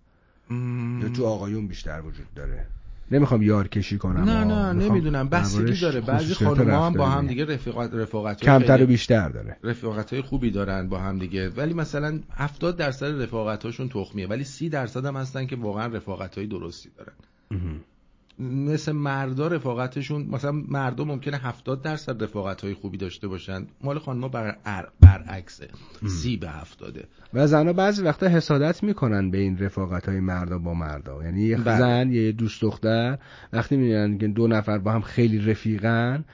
یا تو آقایون بیشتر وجود داره؟ نمی‌خوام یار کشی کنم. نه. نه نمی‌دونم. بستگی داره. بعضی خانوما هم با هم. دیگه رفاقت رفاقت کمتر و بیشتر داره. رفاقت های خوبی دارن با هم دیگه. ولی مثلا 70 درصد رفاقت هاشون تخمیه. ولی 30 درصد هم هستن که واقعا رفاقت های درستی دارن. مثل مردا رفاقتشون مثلا مردا ممکنه 70 درصد رفاقت های خوبی داشته باشن. مال خانم‌ها بر برعکسه. 30 به 70 و زنها بعضی وقتا حسادت می‌کنن به این رفاقت های مردا با مردا. یعنی یه بله. زن یه دوست دختر وقتی می‌بینن که دو نفر با هم خیلی رفیقن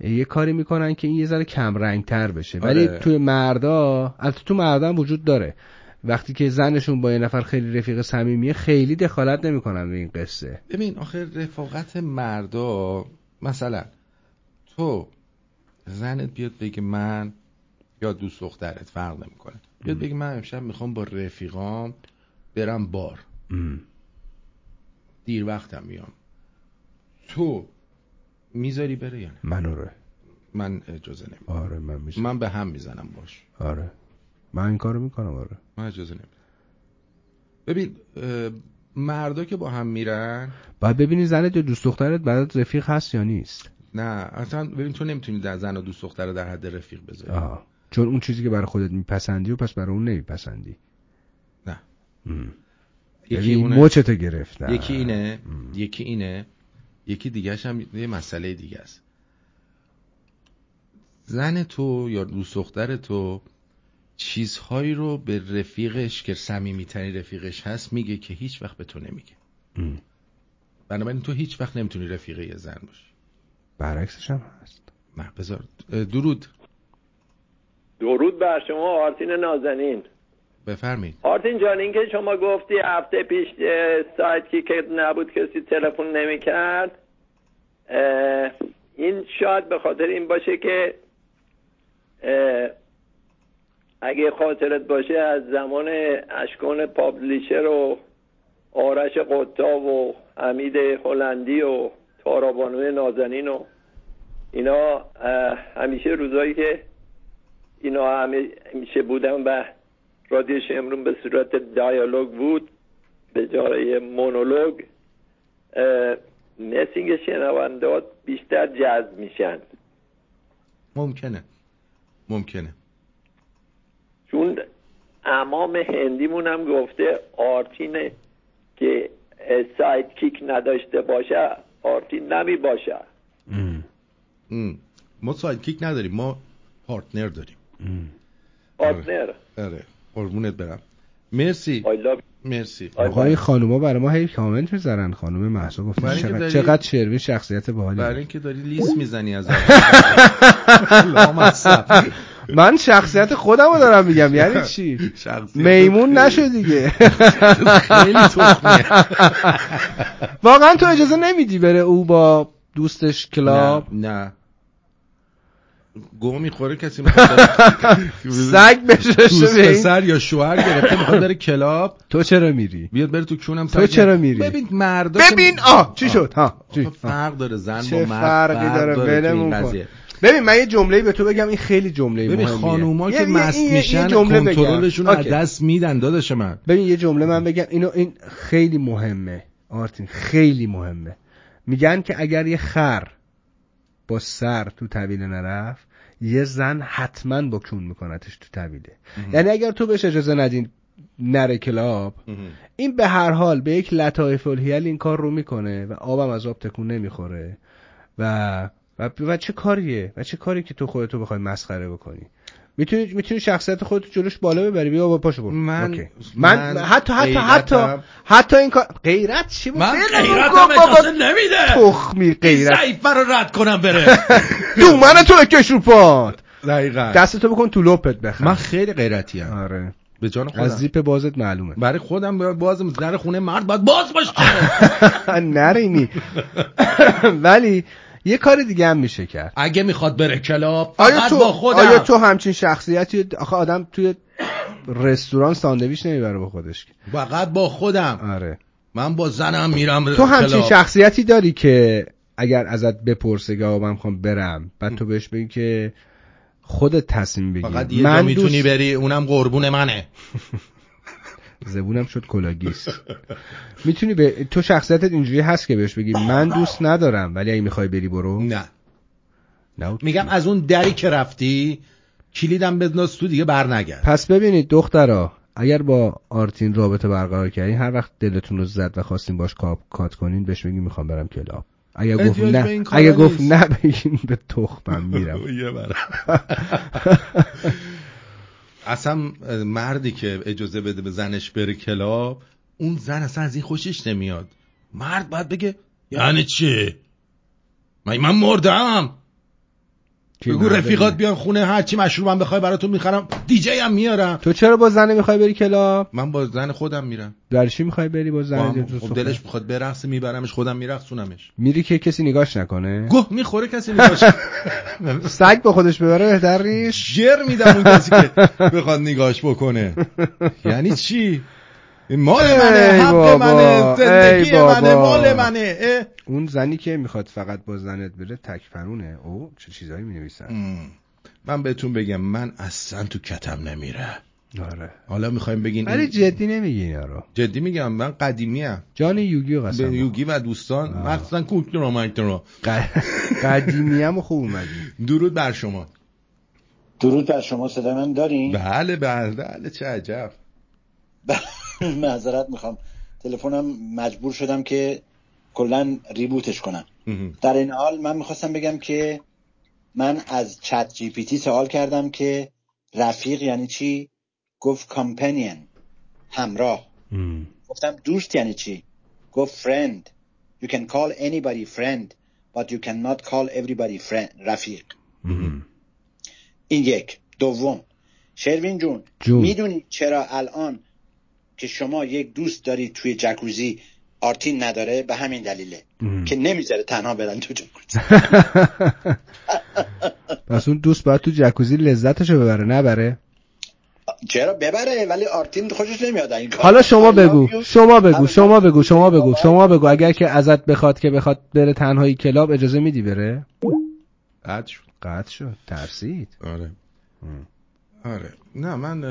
یه کاری می‌کنن که این یه ذره کم رنگ تر بشه. ولی آره. توی مردا البته تو مردا هم وجود داره. وقتی که زنشون با یه نفر خیلی رفیق صمیمیه خیلی دخالت نمی‌کنن به این قصه. ببین آخه رفاقت مردا مثلا تو زنت بیاد بگه من یا دوست دخترت فرق نمی‌کنه. بیاد بگه من امشب می‌خوام با رفیقام برم بار. دیر وقتم میام تو می‌ذاری بره یا نه؟ من آره من اجازه نمیدم. آره من. من به هم می‌زنم باش. آره. من این کارو می‌کنم آره. من اجازه نمیدم. ببین مردا که با هم میرن باید ببینی زنت یا دوست دخترت برات رفیق هست یا نیست. نه اصلا ببین تو نمی‌تونی در زن و دوست دختر رو در حد رفیق بذاری. آه. چون اون چیزی که برای خودت میپسندی و پس برای اون نمیپسندی. نه. یکی اونه. مچتو گرفتن. یکی اینه. یکی اینه. یکی دیگهش هم یه مسئله دیگه است. زن تو یا دوست دختر تو چیزهایی رو به رفیقش که صمیمیترین رفیقش هست میگه که هیچ وقت به تو نمیگه. بنابراین تو هیچ وقت نمی‌تونی رفیق یه زن باشی. برعکسش هم هست. نه بذار. درود. درود بر شما آرتین نازنین. بفرمایید. آرتین جان این که شما گفتی هفته پیش سایت کی که نبود کسی تلفن نمی‌کرد. این شاید به خاطر این باشه که اگه خاطرت باشه از زمان اشکان پابلیشر و آرش قطاب و حمید هلندی و تارابانوی نازنین و اینا همیشه روزایی که اینا همیشه بودن و رادیو شمرون به صورت دیالوگ بود به جای مونولوگ مثل اینکه شنوندات بیشتر جذب میشن. ممکنه. ممکنه. چون امام هندیمون هم گفته آرتینه که اه، سایت کیک نداشته باشه آرتین نمی باشه. ام. ما sidekick نداریم ما partner داریم. partner. آره. قربونت برم. مرسی. مرسی. آقا این خانوما برای ما هی کامنت می‌ذارن. خانم محسا گفت چقدر, داری- چقدر شروین شخصیت باحالی. برای. اینکه داری لیس می‌زنی از. من شخصیت خودم رو دارم میگم. یعنی چی؟ میمون نشو دیگه. واقعا تو اجازه نمیدی بره او با دوستش کلاب؟ نه گو می‌خوره کسی سگ این. پسر یا شوهر گرفته می‌خواد بره کلاب. تو چرا میری؟ بیاد بره تو کونم تو چرا. میری؟ ببین مردا ببین آه چی شد؟ ها فرق داره زن با مرد فرقی فرق داره؟ داره ببین من یه جمله به تو بگم این خیلی جمله ببین خانوما که مست میشن. کنترلشون از. دست میدن داداش من. ببین یه جمله من بگم. اینو این خیلی مهمه آرتین. خیلی مهمه. میگن که اگر یه خر با سر تو طویله نرفت یه زن حتما با کون میکنتش تو طویله. یعنی اگر تو بهش اجازه ندین نره کلاب این به هر حال به یک لطایف الهیل این کار رو می‌کنه و آبم از آب تکون نمی‌خوره و و, و چه کاریه؟ و چه کاری که تو خودتو بخوای مسخره بکنی؟ می‌تونی می‌تونی شخصیت خودت جلوش بالا ببری. بیا با پاشو برو. من-. من, من حتی حتی حتی حتی این کار غیرت چی بود؟ من غیرتم. اجازه نمیده. تخمی غیرت. ضعیفه رو رد کنم بره. دومن تو بکش رو پات دقیقا. دستتو بکن تو لپت بخر. من خیلی غیرتی هم آره. به جان خودم. از زیپ بازت معلومه. برای خودم باز در خونه مرد باید باز باشه. نرینی. ولی یه کار دیگه هم میشه کرد. اگه می‌خواد بره club آیا تو با خودم. آیا تو همچین شخصیتی آخه آدم توی رستوران ساندویچ نمی‌بره با خودش. فقط با خودم. آره. من با زنم میرم تو همچین club. شخصیتی داری که اگر ازت بپرسه که من می‌خوام برم بعد تو بهش بگی که خودت تصمیم بگیر. فقط یه جا می‌تونی بری اونم قربون منه. زبونم شد کلاگیس. می‌تونی به تو شخصیتت اینجوری هست که بهش بگی من دوست ندارم ولی اگه می‌خوای بری برو. نه. نه میگم از اون دری که رفتی کلیدم بنداز تو دیگه بر نگرد پس ببینید دخترا اگر با آرتین رابطه برقرار کردین هر وقت دلتون رو زد و خواستین باش کاپ کات کنین بهش بگین می‌خوام برم کلاب. اگر گفت نه اگر گفت. نه بگین به تخمم میرم. اصلا مردی که اجازه بده به زنش بره کلاب اون زن اصلا از این خوشش نمیاد. مرد باید بگه یعنی چی؟ من مردم! بگو رفیقات؟ بیان خونه هرچی مشروبم بخوای براتون می‌خرم دیجی هم میارم. تو چرا با زن می‌خوای بری کلاب؟ من با زن خودم میرم. در چی می‌خوای بری با با زن هم- تو خب؟ دلش می‌خواد برقصه میبرمش خودم میرقصونمش. میری که کسی نگاش نکنه؟ گوه می‌خوره کسی نگاش سگ با خودش ببره بهتر نیست؟ جر میدم اون کسی که بخواد نگاش بکنه. یعنی چی؟ مال منه ای حق بابا، منه زندگی ای بابا. منه مال منه اه. اون زنی که می‌خواد فقط با زنت بره تکفرونه او چه چیزایی می نویسن من بهتون بگم من اصلا تو کتم نمیره آره. حالا می‌خوایم بگین ولی جدی نمیگی اینا رو. جدی میگم من قدیمی ام جان یوگیو به قسم یوگی و دوستان مخصوصا کوکترا مکترا قدیمی هم خوب اومدی درود بر شما. درود بر شما صدا من دارین؟ بله بله بله چه عجب. معذرت می‌خوام. تلفنم مجبور شدم که کلا ریبوتش کنم. در این حال من می‌خواستم بگم که من از چت جی پی تی سوال کردم که رفیق یعنی چی؟ گفت کامپنین همراه. گفتم دوست یعنی چی؟ گفت friend you can call anybody friend but you cannot call everybody friend رفیق. این یک. دوم. شروین جون, جون. می‌دونی چرا الان که شما یک دوست داری توی جکوزی آرتین نداره به همین دلیله که نمی‌ذاره تنها برن تو جکوزی. پس اون دوست باید تو جکوزی لذتشو ببره نبره؟ چرا؟ ببره ولی آرتین خوشش نمیاد این کار حالا شما بگو you. شما بگو شما بگو شما بگو شما بگو. اگر که ازت بخواد که بخواد بره تنهایی کلاب اجازه میدی بره؟ قد شد. قطع شد. ترسید. آره. آره. نه من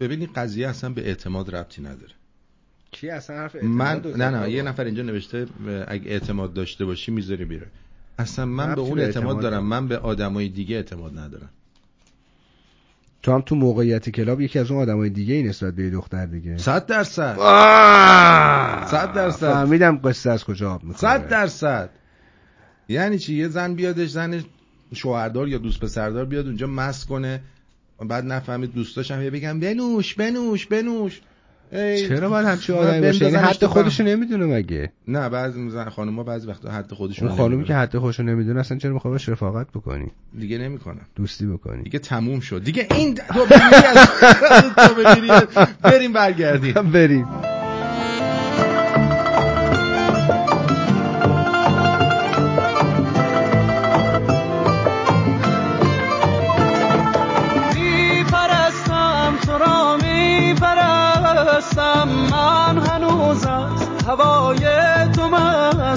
اه، ببین این قضیه اصلا به اعتماد ربطی نداره. کی اصلا حرف من اعتماد نه رو نه زد؟ یه نفر اینجا نوشته اگه اعتماد داشته باشی می‌ذاری بیره اصلا من به اون اعتماد اعتماد دارم من به آدمای دیگه اعتماد ندارم. تو هم تو موقعیت کلاب یکی از اون آدمای دیگه ای نسبت به یه دختر دیگه. صد درصد. آه! صد درصد. فهمیدم قصه از کجا آب می‌خوره. صد درصد. یعنی چی؟ یه زن بیادش زن شوهردار یا دوست پسردار بیاد اونجا مست کنه. بعد نفهمید دوستاش هم بگم بنوش بنوش بنوش. چرا باید همچی و آدمی باشه؟ یعنی حد خودشو. نمی‌دونه مگه؟ نه بعضی زن خانم‌ها بعضی وقتا حد خودشون اون خانومی که حد خودشو نمی‌دونه اصلا چرا می‌خواد باش رفاقت بکنی؟ دیگه نمی‌کنه. دوستی بکنی. دیگه تموم شد. دیگه این تو بمیری از تو بمیری بریم برگردیم. بریم.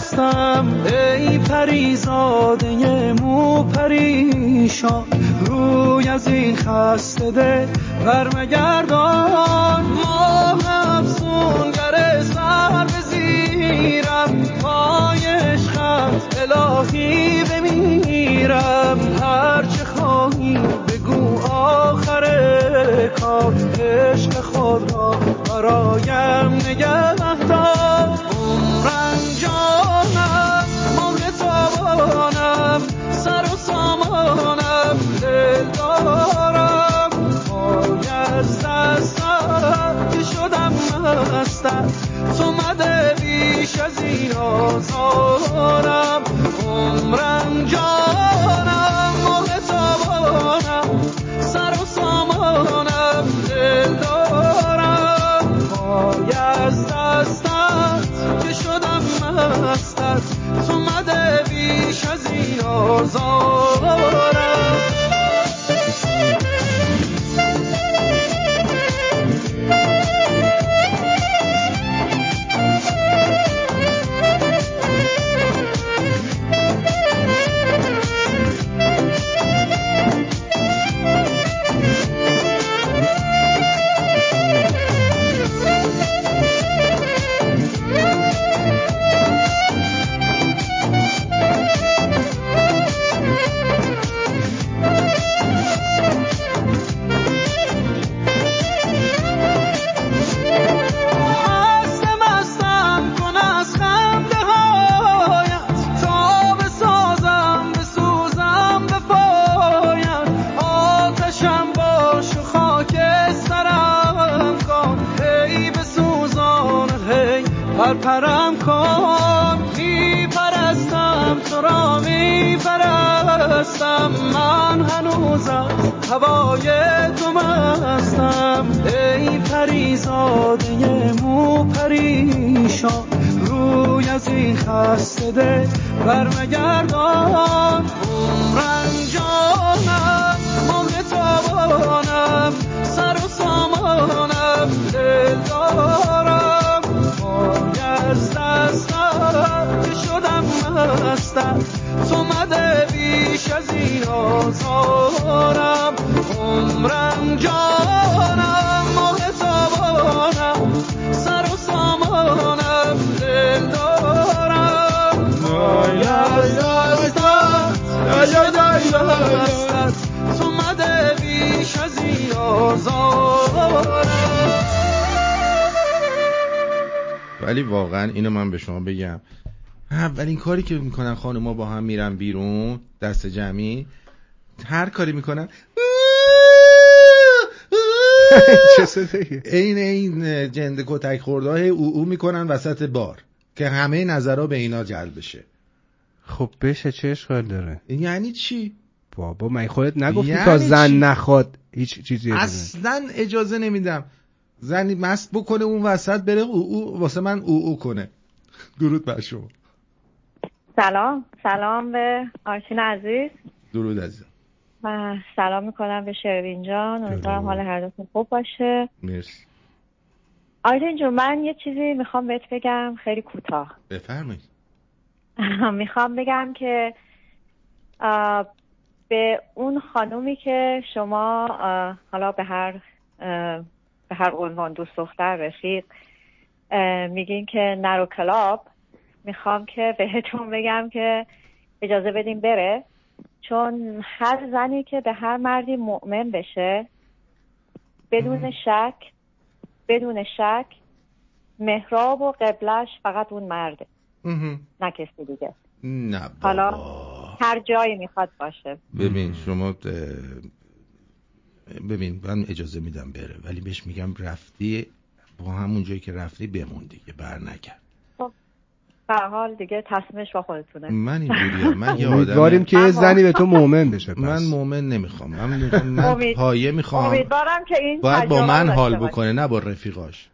مستم ای پریزاده مو پریشان روی از این خسته دل برمگردان. ماه افسونگر سر بزیرم پای عشقت الهی بمیرم. هرچه خواهی بگو آخر کار عشق خود را برایم نگه دار. بگم. اولین کاری که می‌کنن خانوما با هم میرن بیرون دست جمعی هر کاری می‌کنن؟ این این جند کتک خورده او او می‌کنن وسط بار که همه نظرها به اینا جلب بشه. خب بشه چه اشکال داره؟ یعنی چی؟ بابا من خودت نگفتی یعنی تا زن؟ نخواد هیچ چیزی اصلا اجازه نمیدم. زنی مست بکنه اون وسط بره او او واسه من او او کنه. درود بر شما. سلام سلام به آرتین عزیز. درود عزیزم. و سلام می‌کنم به شروین جان. امیدوارم حال هر دوتون خوب باشه. مرسی. آرتین جون من یه چیزی می‌خوام بهت بگم خیلی کوتاه. بفرمایید. می‌خوام بگم که به اون خانومی که شما حالا به هر به هر عنوان دوست دختر رفیق میگین که نرو کلاب می‌خوام که بهتون بگم که اجازه بدیم بره. چون هر زنی که به هر مردی مؤمن بشه بدون شک بدون شک محراب و قبلش فقط اون مرده. نه کسی دیگه. نه حالا هر جایی می‌خواد باشه. ببین شما ببین من اجازه میدم بره ولی بهش میگم رفتی با همون جایی که رفتی بمون دیگه بر نکرد حال دیگه تصمیمش با خودتونه. من اینجوریم من یه آدم امیدواریم که یه زنی به تو مؤمن بشه پس. من مؤمن نمی‌خوام. من, من امید- پایه می‌خوام. امیدوارم که این باید با من حال. بکنه نه با رفیقاش.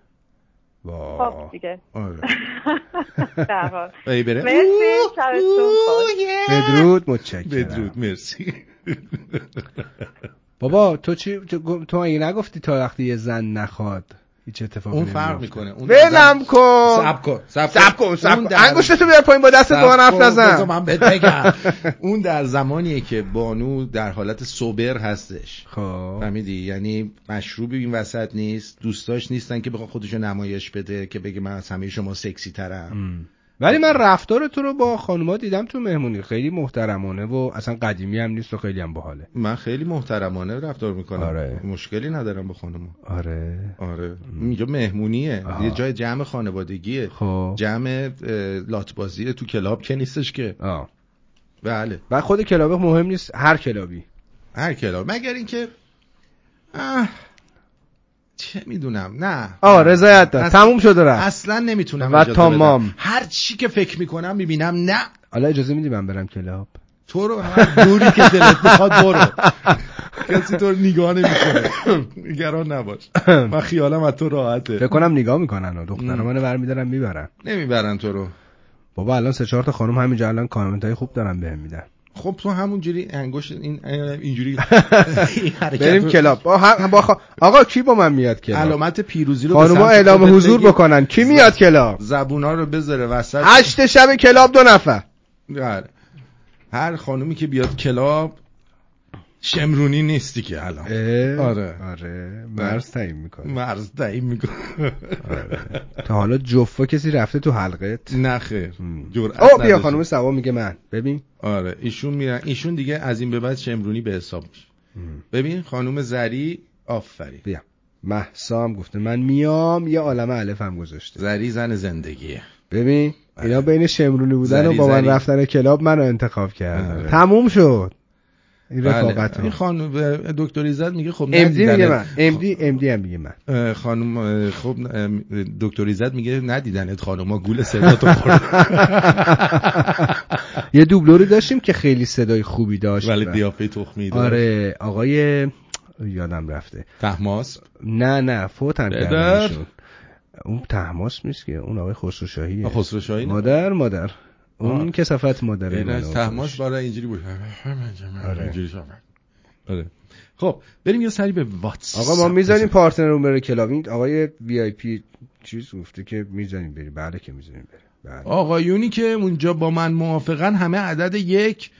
خب دیگه. آره. به هر حال. ای بره. بدرود. متشکرم. بدرود. مرسی. بابا تو چی تو, تو اگه نگفتی تا وقتی یه زن نخواد؟ هیچ اتفاقی اون فرق. می‌کنه. اون ولم کن. سب کن سب سب کن سب اون کن. در- انگشتتو بیار پایین با دستت سب با حرف نزن. من بهت بگم. اون در زمانیه که بانو در حالت سوبر هستش. خب. فهمیدی؟ یعنی مشروبی این وسط نیست دوستاش نیستن که بخواد خودشو نمایش بده که بگه من از همه شما سکسی ترم. ولی من رفتار تو رو با خانوما دیدم تو مهمونی. خیلی محترمانه و اصلا قدیمی هم نیست و خیلی هم باحاله. من خیلی محترمانه رفتار می‌کنم. آره. مشکلی ندارم با خانم آره. آره. اینجا مهمونیه. یه جای جمع خانوادگیه. خب. جمع اه، لاتبازی تو club که نیستش که. آه. بله. و خود club مهم نیست. هر club ی. هر club. مگر اینکه چه می‌دونم؟ نه. آه رضایت داد تموم شد رفت. اصلا نمی‌تونم و تمام. هر چی که فکر می‌کنم می‌بینم نه. حالا اجازه میدی من برم کلاب؟ تو رو هر دوری که دلت می‌خواد برو. کسی تو رو نگاه نمی‌کنه. نگران نباش. من خیالم از تو فکر راحته کنم نگاه می‌کنن و دخترا منو برمیدارن می‌برن. نمی‌برن تو رو. بابا الان سه چهار تا خانم همینجا الان کامنت های خوب دارن بهم میدن. خب تو همونجوری انگشت این اینجوری این بریم کلاب. با هم- با خا- آقا کی با من میاد کلاب؟ علامت پیروزی رو خانوما اعلام حضور. بکنن. کی میاد کلاب؟ زبونا رو بذاره وسط. هشت شب کلاب دو نفر. بله. هر خانومی که بیاد کلاب شمرونی نیستی که الان. اه، آره. آره. مرز تعیین می‌کنه مرز تعیین می‌کنه تا حالا جفا کسی رفته تو حلقت؟ نه خیر. او بیا. خانم سوا میگه من. ببین. آره ایشون میرن. ایشون دیگه از این به بعد شمرونی به حساب میشه. ببین خانوم زری آفرین. بیا. محسا هم گفته من میام یه عالم الف هم گذاشته. زری زن زندگیه. ببین اینا بین شمرونی بودن و با من. رفتن کلاب منو انتخاب کردن آره. تموم شد. این بله. این خانم دکتر ایزد میگه خب امدی میگه من ندیدنت. امدی امدی هم میگه من خانم خب دکتر ایزد میگه ندیدنت خانوما گول صدا تو خورد یه دوبلوری داشتیم که خیلی صدای خوبی داشت ولی قیافه تخمی داشت. آره آقای یادم رفته تحماس نه نه فوت هم پدر؟ کردن ایشون. اون تحماس نیست که اون آقای خسرو شاهیه آه، خسرو شاهی نه؟ مادر مادر اون. کسافت مادره منو از تحماس برای اینجوری بود. اینجوری شد. آره. خب بریم یه سری به واتس آقا ما می‌زنیم پارتنر اون کلاب. این آقای وی آی پی چیز گفته که می‌زنیم بریم. بله که می‌زنیم بریم. بله. آقایونی که اونجا با من موافقن همه عدد یک.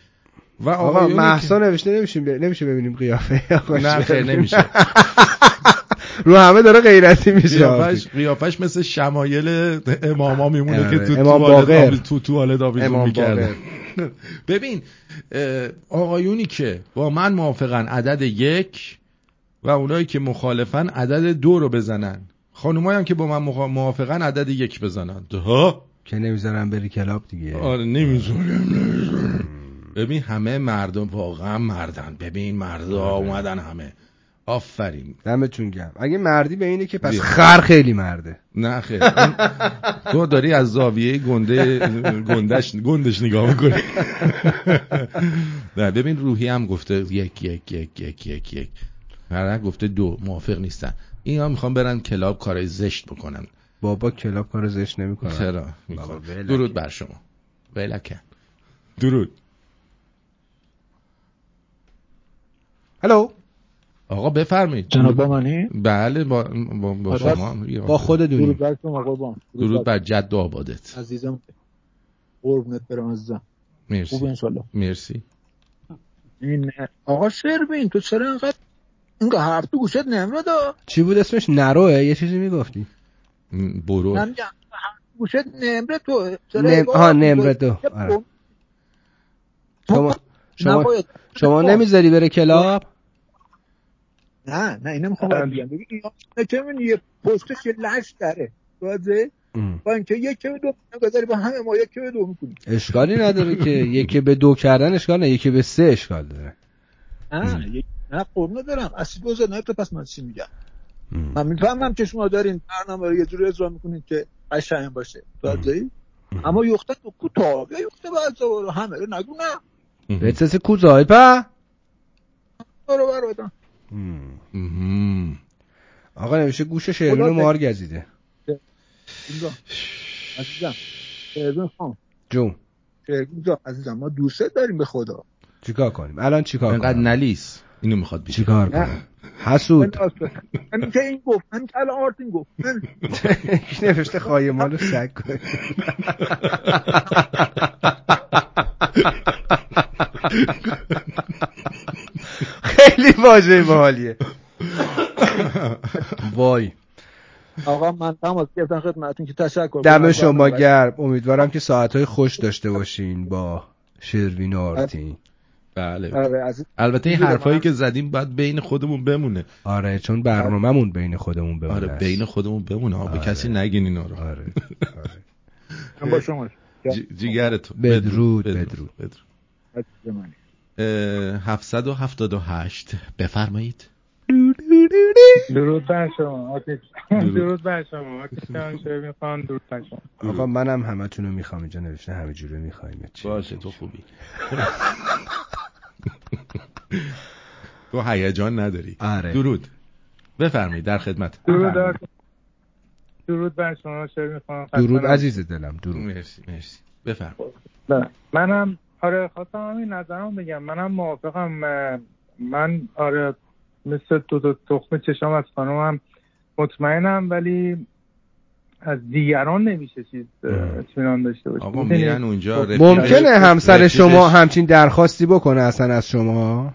و آقا آقایونی محسا نوشته نمیشه نمیشه ببینیم قیافه آقا نه خیر نمیشه. رو همه داره غیرتی میشه. قیافش قیافش مثل شمایل اماما میمونه آره. که تو توالت باقر. آویز- تو توالت آویزون امام می‌کردن ببین آقایونی که با من موافقن عدد یک و اونایی که مخالفن عدد دو رو بزنن. خانومایی هم که با من موافقن عدد یک بزنن. ها که نمی‌ذارم بری کلاب دیگه. آره نمی‌ذارم ببین همه مردم واقعا مردن. ببین مردا اومدن همه. آفرین. دمتون گرم. اگه مردی به اینه که پس. خر خیلی مرده. نه خیر. اون- تو داری از زاویه گنده گندش گندش نگاه می‌کنی. نه ببین روحی هم گفته یک یک یک یک یک یک. هر گفته دو. موافق نیستن. اینا می‌خوان برن کلاب کارای زشت بکنن. بابا کلاب کار زشت نمی‌کنه چرا؟ درود بر شما. ولکن. درود. هلو آقا بفرمایید. جناب با منی؟ بله با, با, با آره. شما. با خودتونی درود بر شما قربان درود بر جد و آبادت. عزیزم قربونت برم عزیزم. مرسی. خوب انشالله مرسی. این آقا شربین تو چرا اینقدر اینقدر حرف تو گوشت نمیاد؟ چی بود اسمش؟ نروه؟ یه چیزی می‌گفتی. برو. من میگم حرف تو گوشت نمره تو نم... حرف نمره تو-. شما شما. شما نمی‌ذاری بره کلاب؟ نه نه اینو می‌خوام بگم ببین اینا یه پستش یه لش داره. واضحه با اینکه یک به دو نگذاری با همه ما یک به دو می‌کنیم اشکالی نداره که یکی به دو کردن اشکال نه یکی به سه اشکال داره. نه نه قربونه دارم دوزه نه تو پس من چی میگم؟ من می‌فهمم که شما دارین برنامه رو یه جوری اجرا می‌کنید که قشنگ باشه. واضحی اما یخته تو کوتاه یا یخته رو همه رو نگو نه. بتسه کوزای پا. برو برو. آقا نمیشه گوش خدا مار گزیده. عزیزم. شیرین خان جون. جا عزیزم ما دوست داریم به خدا. چیکار کنیم؟ الان چیکار کنیم نلیس. اینو می‌خواد بیشه. چیکار کنیم حسود. من که این گفت. من که الان آرتین گفت. من نوشته خایمان رو سگ کنیم خیلی واژه باحالیه وای آقا من تماس گرفتم خدمتتون که تشکر دم. شما گرم امیدوارم که ساعتهای خوش داشته باشین با شروین آرتین بله آره،. البته این. حرفایی که زدیم باید بین خودمون بمونه آره چون برنامهمون بین خودمون بمونه آره. بین خودمون بمونه به آره. کسی نگین اینا رو آره من با شما جی- جیگرتو بدرود بدرود بدرود. اه، 778 بفرمایید. درود بر شما درود. بر شما درود بر شما. آقا منم همتون رو می‌خوام اینجا نوشته همه جوره می‌خوایم باشه تو خوبی. تو هیجان نداری. آره. درود. بفرمایید در خدمت. درود بر درود بر شما شروع می‌خوان درود عزیز دلم درود. مرسی مرسی. بفرمایید. بله. منم آره خواستم همین نظرم بگم. منم موافقم. من آره مثل تو تو تخم چشام از خانمم مطمئنم ولی از دیگران نمیشه چیز اطمینان داشته باشی آقا؟ میرن اونجا خب، ممکنه همسر شما همچین درخواستی بکنه اصلا از شما؟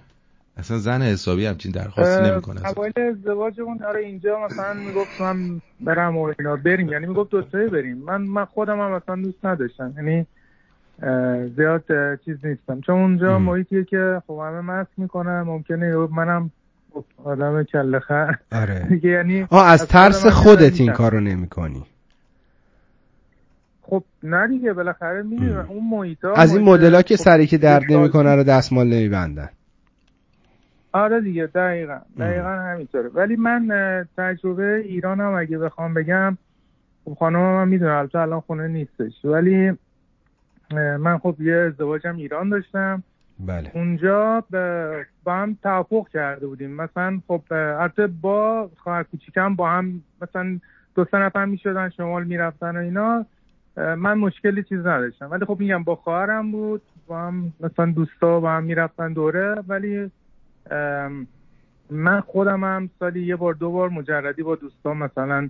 اصلا زن حسابی همچین درخواستی نمی‌کنه. اوایل ازدواجمون آره اینجا مثلا می‌گفت من برم و اینا. بریم یعنی می‌گفت دوتایی بریم. من من خودم هم اصلا دوست نداشتم. یعنی زیاد چیز نیستم. چون اونجا محیطیه که خب همه مست می‌کنن ممکنه منم خب آدم کله خر آره. دیگه یعنی آه از ترس خودت. این کارو نمی کنی خب نه دیگه بالاخره می‌دونی اون محیطا از این مدلا که خب، سری که درد نمی‌کنه رو دستمال نمیبندن. آره دیگه دقیقا. دقیقا همینطوره. ولی من تجربه ایرانم اگه بخوام بگم خب خانم من می‌دونه البته الان خونه نیستش. ولی من خب یه ازدواجم ایران داشتم. بله. اونجا با هم توافق کرده بودیم. مثلا خب البته با خواهر کوچیکم با هم مثلا دو سه نفر می‌شدن شمال می‌رفتن و اینا. من مشکلی چیز نداشتم. ولی خب میگم با خواهرم بود با هم مثلا دوستا با هم می‌رفتن دوره. ولی من خودم هم سالی یه بار دو بار مجردی با دوستان مثلا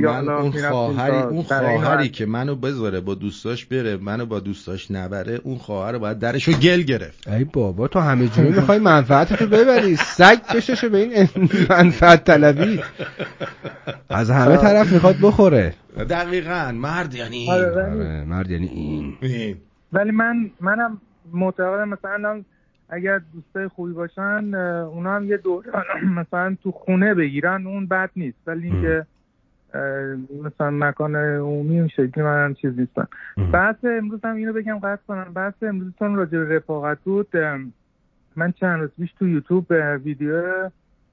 من اون خواهری اون خواهری. که منو بذاره با دوستاش بره منو با دوستاش نبره اون خواهر رو باید درشو گل گرفت. ای بابا تو همه جوری می‌خوای منفعتتو ببری؟ سگ بششه به این منفعت طلبی. از همه طرف می‌خواد بخوره. دقیقا مرد یعنی این. آره، آره، مرد یعنی این. ولی من منم معتقدم مثلا الان اگر دوستای خوبی باشن اونا هم یه دور مثلا تو خونه بگیرن اون بد نیست. ولی اینکه مثلا مکان عمومی این شکلی من چیز نیستم. بحث امروز هم اینو بگم قطع کنم. بحث امروزتون راجع به رفاقت بود. من چند روز پیش تو یوتیوب اه، ویدیو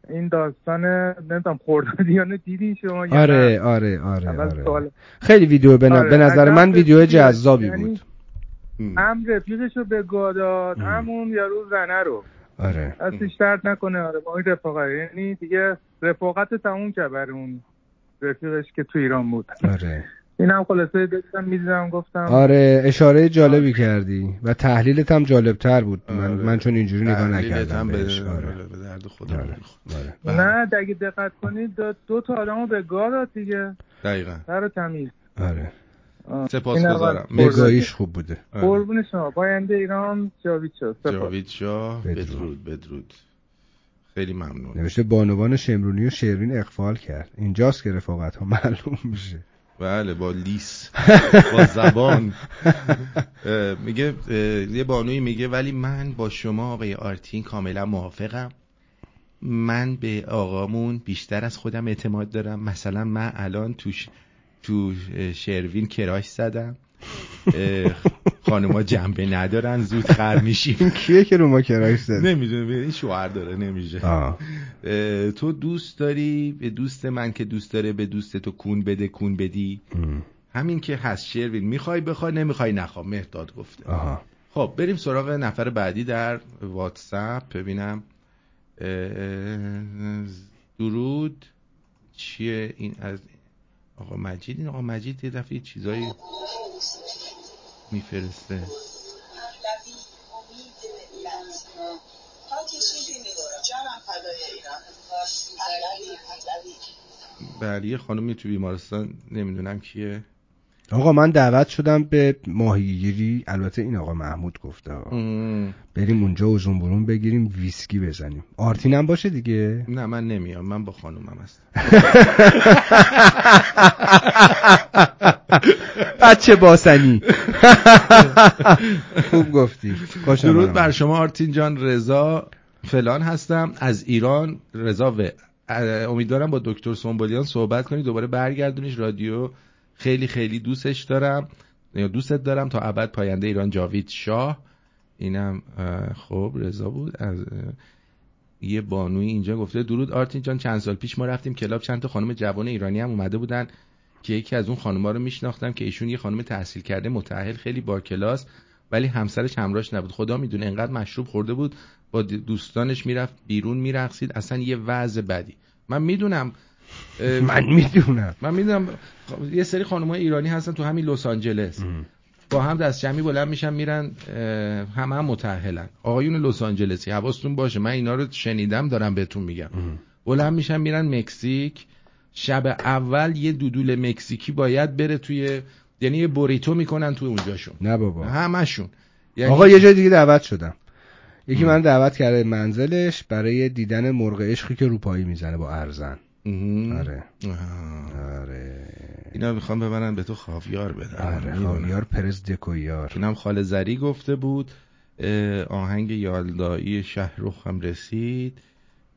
این داستان نمی‌دونم خوردادی یا نه دیدین شما آره؟ آره آره آره. سوال. خیلی ویدیو به, آره، به نظر من ویدیو. جذابی یعنی بود. هم رفیقش رو به گا داد هم اون یارو زنه رو. آره. دستش درد نکنه. آره با این رفاقت. یعنی دیگه رفاقت تموم کرد برای اون. رفیقش که تو ایران بود. آره. این هم خلاصه داشتم می‌دیدم گفتم آره اشاره جالبی کردی و تحلیلت هم جالبتر بود. من, من چون اینجوری نگاه آره. نکردم هم به بهش. آره. به درد خودم نه اگه دقت کنید دو, دو تا آدم رو به گا داد دیگه. دقیقا. سر و تمیز. آره. آه. سپاسگزارم. این اول بگاهیش خوب بوده. قربون شما. باینده ایران جاوید شد سپاس. جاوید شاه. بدرود بدرود. خیلی ممنون. نوشته بانوان شمرونی و شیرین اقفال کرد. اینجاست که رفاقت ها معلوم میشه. بله با لیس. با زبان. میگه یه بانوی میگه ولی من با شما آقای آرتین کاملا موافقم. من به آقامون بیشتر از خودم اعتماد دارم. مثلا من الان تو ش- تو شروین کراش زدم. خانوما جنبه ندارن زود خر میشیم. کیه که رو ما کراش زد نمی‌دونه این شوهر داره نمیشه. تو دوست داری؟ به دوست من که دوست داره به دوست تو کون بده کون بدی. همین که هست شروین می‌خوای بخوای نمی‌خوای نخوا مهداد گفته. خب بریم سراغ نفر بعدی در واتساپ. ببینم. درود. چیه این از آقا مجید این آقا مجید یه دفعه چیزایی میفرسته. بله یه خانمی تو بیمارستان نمی‌دونم کیه. آقا من دعوت شدم به ماهیگیری. البته این آقا محمود گفته. بریم اونجا و برون بگیریم ویسکی بزنیم. آرتین هم باشه دیگه. نه من نمیام. من با خانومم هست بچه باسنی. خوب گفتی. درود. بر شما آرتین جان. رضا فلان هستم. از ایران. رضا و امیدوارم با دکتر سنبولیان صحبت کنی. دوباره برگردونیش رادیو. خیلی خیلی دوستش دارم. یا دوستت دارم تا ابد پاینده ایران جاوید شاه. اینم خب رضا بود. از یه بانوی اینجا گفته درود آرتین جان چند سال پیش ما رفتیم کلاب. چند تا خانم جوان ایرانی هم اومده بودن که یکی از اون خانم‌ها رو میشناختم که ایشون یه خانم تحصیل کرده متأهل خیلی با کلاس ولی همسرش همراهش نبود. خدا می‌دونه انقدر مشروب خورده بود. با دوستانش می‌رفت بیرون میرقصید. اصلا یه وضع بدی. من می‌دونم من می‌دونم. من می‌دونم یه سری خانم ایرانی هستن تو همین لس آنجلس. با هم دست جمعی بلند میشن میرن همه هم متأهلن. آقایون لس آنجلسی حواستون باشه من اینا رو شنیدم دارم بهتون میگم. بلند میشن میرن مکزیک. شب اول یه دودول مکزیکی باید بره توی یعنی یه بوریتو می‌کنن تو اونجاشون. نه بابا. همشون یعنی آقا یه جای دیگه دعوت شدم. یکی من دعوت کرده منزلش برای دیدن مرغ عشقی که روپایی می‌زنه با ارزن. آره. آره. اینا می‌خوام ببرن به تو خاویار بدن. آره. خاویار پرز دکویار. اینم خال زری گفته بود آهنگ یالدایی شهرخ هم رسید.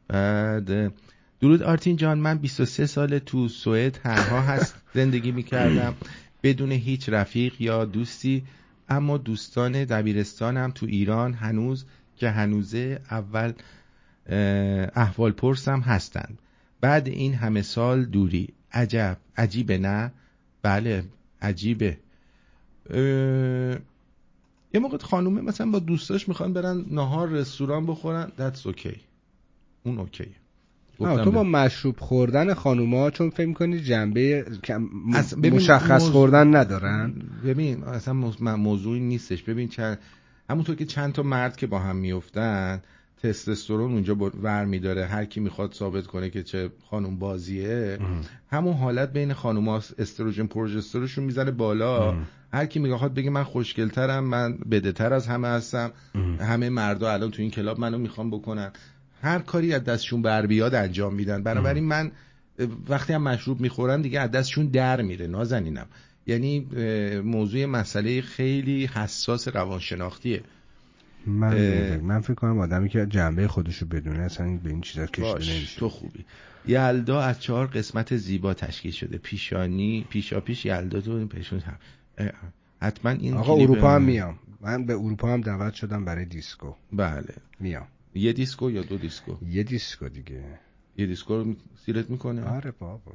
بعد درود آرتین جان من 23 سال تو سوئد تنها هست زندگی می‌کردم. بدون هیچ رفیق یا دوستی اما دوستان دبیرستانم تو ایران هنوز که هنوزه اول احوال پرسم هستند. بعد این همه سال دوری. عجب. عجیبه نه؟ بله عجیبه. یه موقع خانومه مثلا با دوستاش می‌خوان برن نهار رستوران بخورن. That's okay. اون اوکیه تو با مشروب خوردن خانوما چون فکر می‌کنی جنبه مشخص موضوع- خوردن ندارن؟ ببین اصلا موضوع- موضوعی نیستش. ببین چند همونطور که چند تا مرد که با هم میفتن تستوسترون اونجا بر- ور میداره هر کی می‌خواد ثابت کنه که چه خانم بازیه همون حالت بین خانم استروژن پروژسترونشون می‌زنه بالا. هر کی می‌خواد بگه من خوشگلترم من بدهتر از همه هستم. همه مردا الان تو این کلاب منو می‌خوام بکنن. هر کاری از دستشون بر بیاد انجام میدن. بنابراین من وقتی هم مشروب می‌خورن دیگه از دستشون در میره. نازنینم. یعنی موضوع مسئله خیلی حساس روانشناختیه. من. من فکر کنم آدمی که جنبه خودشو بدونه اصلا به این چیزا کشیده نمیشه. تو خوبی. یلدا از چهار قسمت زیبا تشکیل شده. پیشانی پیشا پیش یلدا تو پیشون هم. حتما این آقا اروپا هم میام. من به اروپا هم دعوت شدم برای دیسکو. بله. میام. یه دیسکو یا دو دیسکو؟ یه دیسکو دیگه. یه دیسکو رو سیرت می‌کنه؟ آره بابا.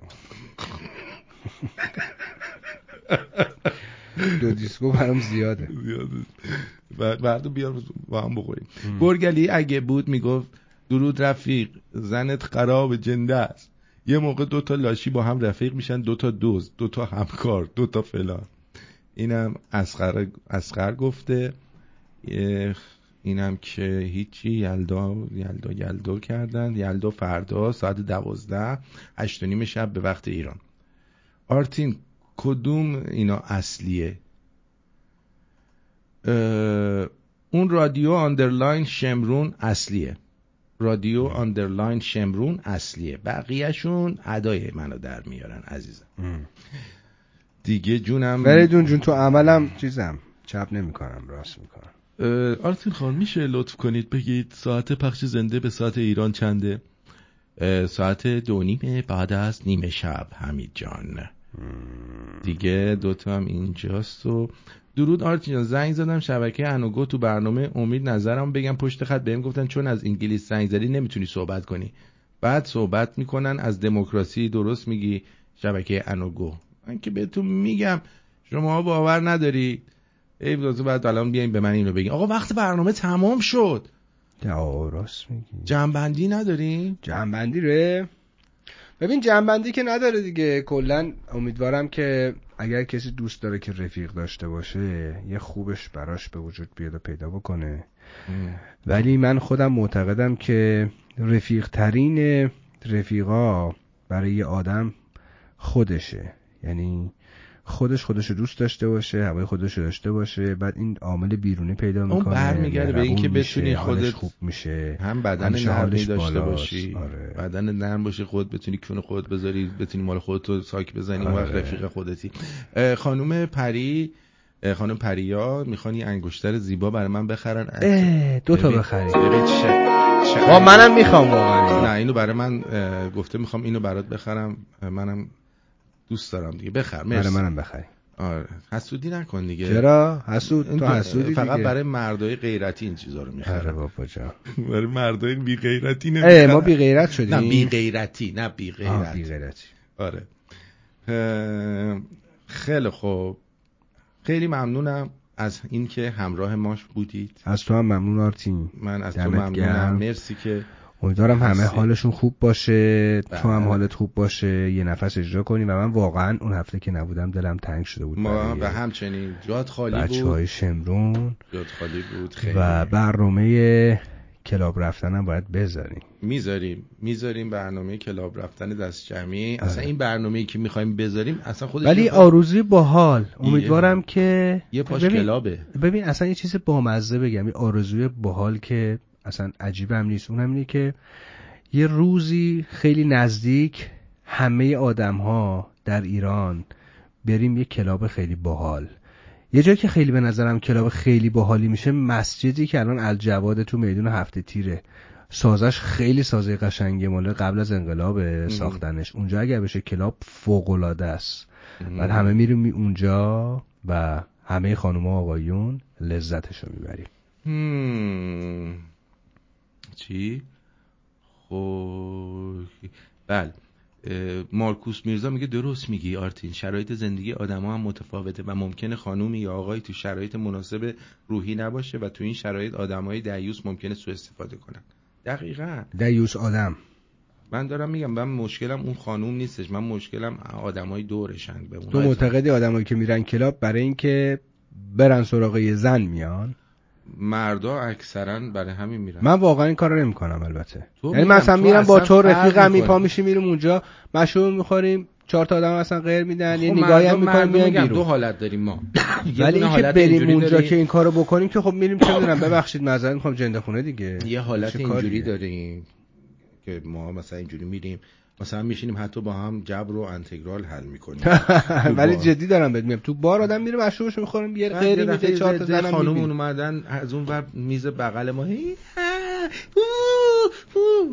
دو دیسکو برام زیاده. بعد بعد بیار با هم بخوریم. گرگلی اگه بود می‌گفت درود رفیق زنت خراب جنده است. یه موقع دو تا لاشی با هم رفیق میشن دو تا دوز دو تا همکار دو تا فلان. اینم اسقر اسقر گفته. اینم که هیچی یلدا یلدا یلدا کردن. یلدا فردا ساعت دوازده هشت و نیم شب به وقت ایران. آرتین کدوم اینا اصلیه؟ اون رادیو underline شمرون اصلیه. رادیو underline شمرون اصلیه. بقیهشون ادای منو در میارن عزیزم. دیگه جونم فریدون جون تو عملم چیزم. چپ نمی‌کنم راست می‌کنم. آرتین خان میشه لطف کنید بگید ساعت پخش زنده به ساعت ایران چنده؟ ساعت دو نیمه بعد از نیمه شب حمید جان. دیگه دوتا هم اینجاست و درود آرتین زنگ زدم شبکه انوگو تو برنامه امید نظرم بگم پشت خط بهم گفتن چون از انگلیس زنگ زدی نمی‌تونی صحبت کنی. بعد صحبت می‌کنن از دموکراسی درست میگی شبکه انوگو. من که بهتون میگم شما باور نداری ای بازو بعد الان بیاین به من اینو بگین. آقا وقت برنامه تمام شد. آه راست میگی. جنبندی نداریم جنبندی ره. ببین جنبندی که نداره دیگه. کلا امیدوارم که اگر کسی دوست داره که رفیق داشته باشه یه خوبش براش به وجود بیاد و پیدا بکنه. ولی من خودم معتقدم که رفیق ترین رفیقا برای یه آدم خودشه. یعنی خودش خودش رو دوست داشته باشه هوای خودش رو داشته باشه بعد این عامل بیرونی پیدا اون می‌کنه برمیگرده به اینکه مهربون میشه، بتونی خودت خوب میشه هم بدن نرمی داشته. باشی آره. بدن نرم باشه خود بتونی کون خودت بذاری بتونی مال خودت رو ساک بزنی اون آره. رفیق خودتی خانم پری خانم پریا می‌خوان یه انگشتر زیبا برای من بخرن اه، دو تا ببین- بخری. ببین چه چه با منم می‌خوام واقعا نه اینو برای من گفته می‌خوام اینو برات بخرم منم دوست دارم دیگه. بخر. مرسی. برای منم بخری. آره. حسودی نکن دیگه. چرا؟ حسود؟ تو حسودی فقط دیگه. برای مردای غیرتی این چیزا رو آره می‌خرم بابا جان. برای مردای بی غیرتی نمی‌خرم. ما بی غیرت شدیم. نه بی غیرتی نه بی غیرت بی غیرتی. آره. اه، خیلی خوب. خیلی ممنونم از اینکه همراه ما بودید. از تو هم ممنون آرتین. من از تو ممنونم. گرم. مرسی که امیدوارم همه. حالشون خوب باشه. تو هم بله. حالت خوب باشه. یه نفس اجرا کنیم. و من واقعا اون هفته که نبودم دلم تنگ شده بود ما و همچنین. جات خالی بچه بود. های شمرون. جات خالی بود. خیلی. و برنامه کلاب رفتنم باید بذاریم. می‌ذاریم. می‌ذاریم برنامه کلاب رفتن دست جمعی. اصلا آره. این برنامه که می‌خوایم بذاریم اصلا خودش ولی یه- آرزوی باحال. امیدوارم که یه پاش ببین- کلابه. ببین اصلا یه چیز بامزه بگم. یه آرزوی باحال که اصلا عجیبم نیست. اونم اینه که یه روزی خیلی نزدیک همه آدم ها در ایران بریم یه club خیلی باحال. یه جایی که خیلی به نظرم club خیلی باحالی میشه مسجدی که الان الجواد تو میدون هفته تیره. سازش خیلی سازه قشنگه مال قبل از انقلاب ساختنش. اونجا اگر بشه club فوق العاده است بعد همه میریم می اونجا و همه خانوما و آقایون لذتشو می‌بریم. هم. چی؟ خب بله. مارکوس میرزا میگه درست میگی آرتین. شرایط زندگی آدما هم متفاوته و ممکنه خانومی یا آقایی تو شرایط مناسب روحی نباشه و تو این شرایط آدمای دیوس ممکنه سوء استفاده کنن. دقیقا. دیوس آدم. من دارم میگم من مشکلم اون خانوم نیستش. من مشکلم آدمای دورشن به تو معتقدی آدمایی که میرن کلاب برای اینکه برن سراغ یه زن میان؟ مردا اکثرا برای همین میرن. من واقعا این کارو نمی‌کنم البته. یعنی مثلا میرم با تو رفیقم می می‌کنی. پا میشیم میریم اونجا مشروب می‌خوریم چهار تا آدم اصلا غیر میدن یه خب نگاهی هم مردم میان بیرون. دو حالت داریم ما. ولی اینکه بریم اونجا که این کارو بکنیم که خب میریم چه می‌دونم ببخشید معذرت می‌خوام جنده خونه دیگه. یه حالت اینجوری؟ داریم که ما مثلا اینجوری میریم. مثلا میشینیم حتی با هم جبر و انتگرال حل می‌کنیم ولی جدی دارم بهت میگم تو بار آدم میره مشروبشو می‌خوریم یه غیری میده چهار تا زنم خانم. اومدن از اون ور میز بغل ما هی.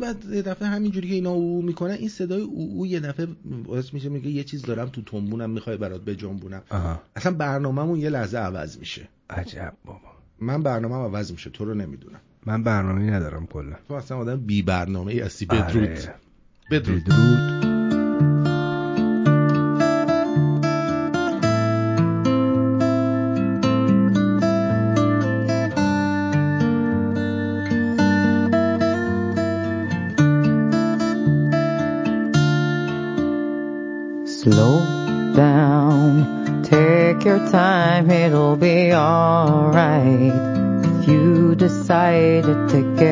بعد یه دفعه همینجوری که اینا او می‌کنن این صدای او او یه دفعه باعث میشه میگه یه چیز دارم تو تنبونم می‌خوای برات بجنبونم. اصلا برنامه‌مون یه لحظه عوض میشه عجب بابا من برنامه عوض میشه تو رو نمی‌دونم من برنامه‌ای ندارم کلا تو اصلا آدم بی برنامه ای هستی آره. بدرود بدرود بدرود Slow down, take your time, it'll be alright. If you decided to get on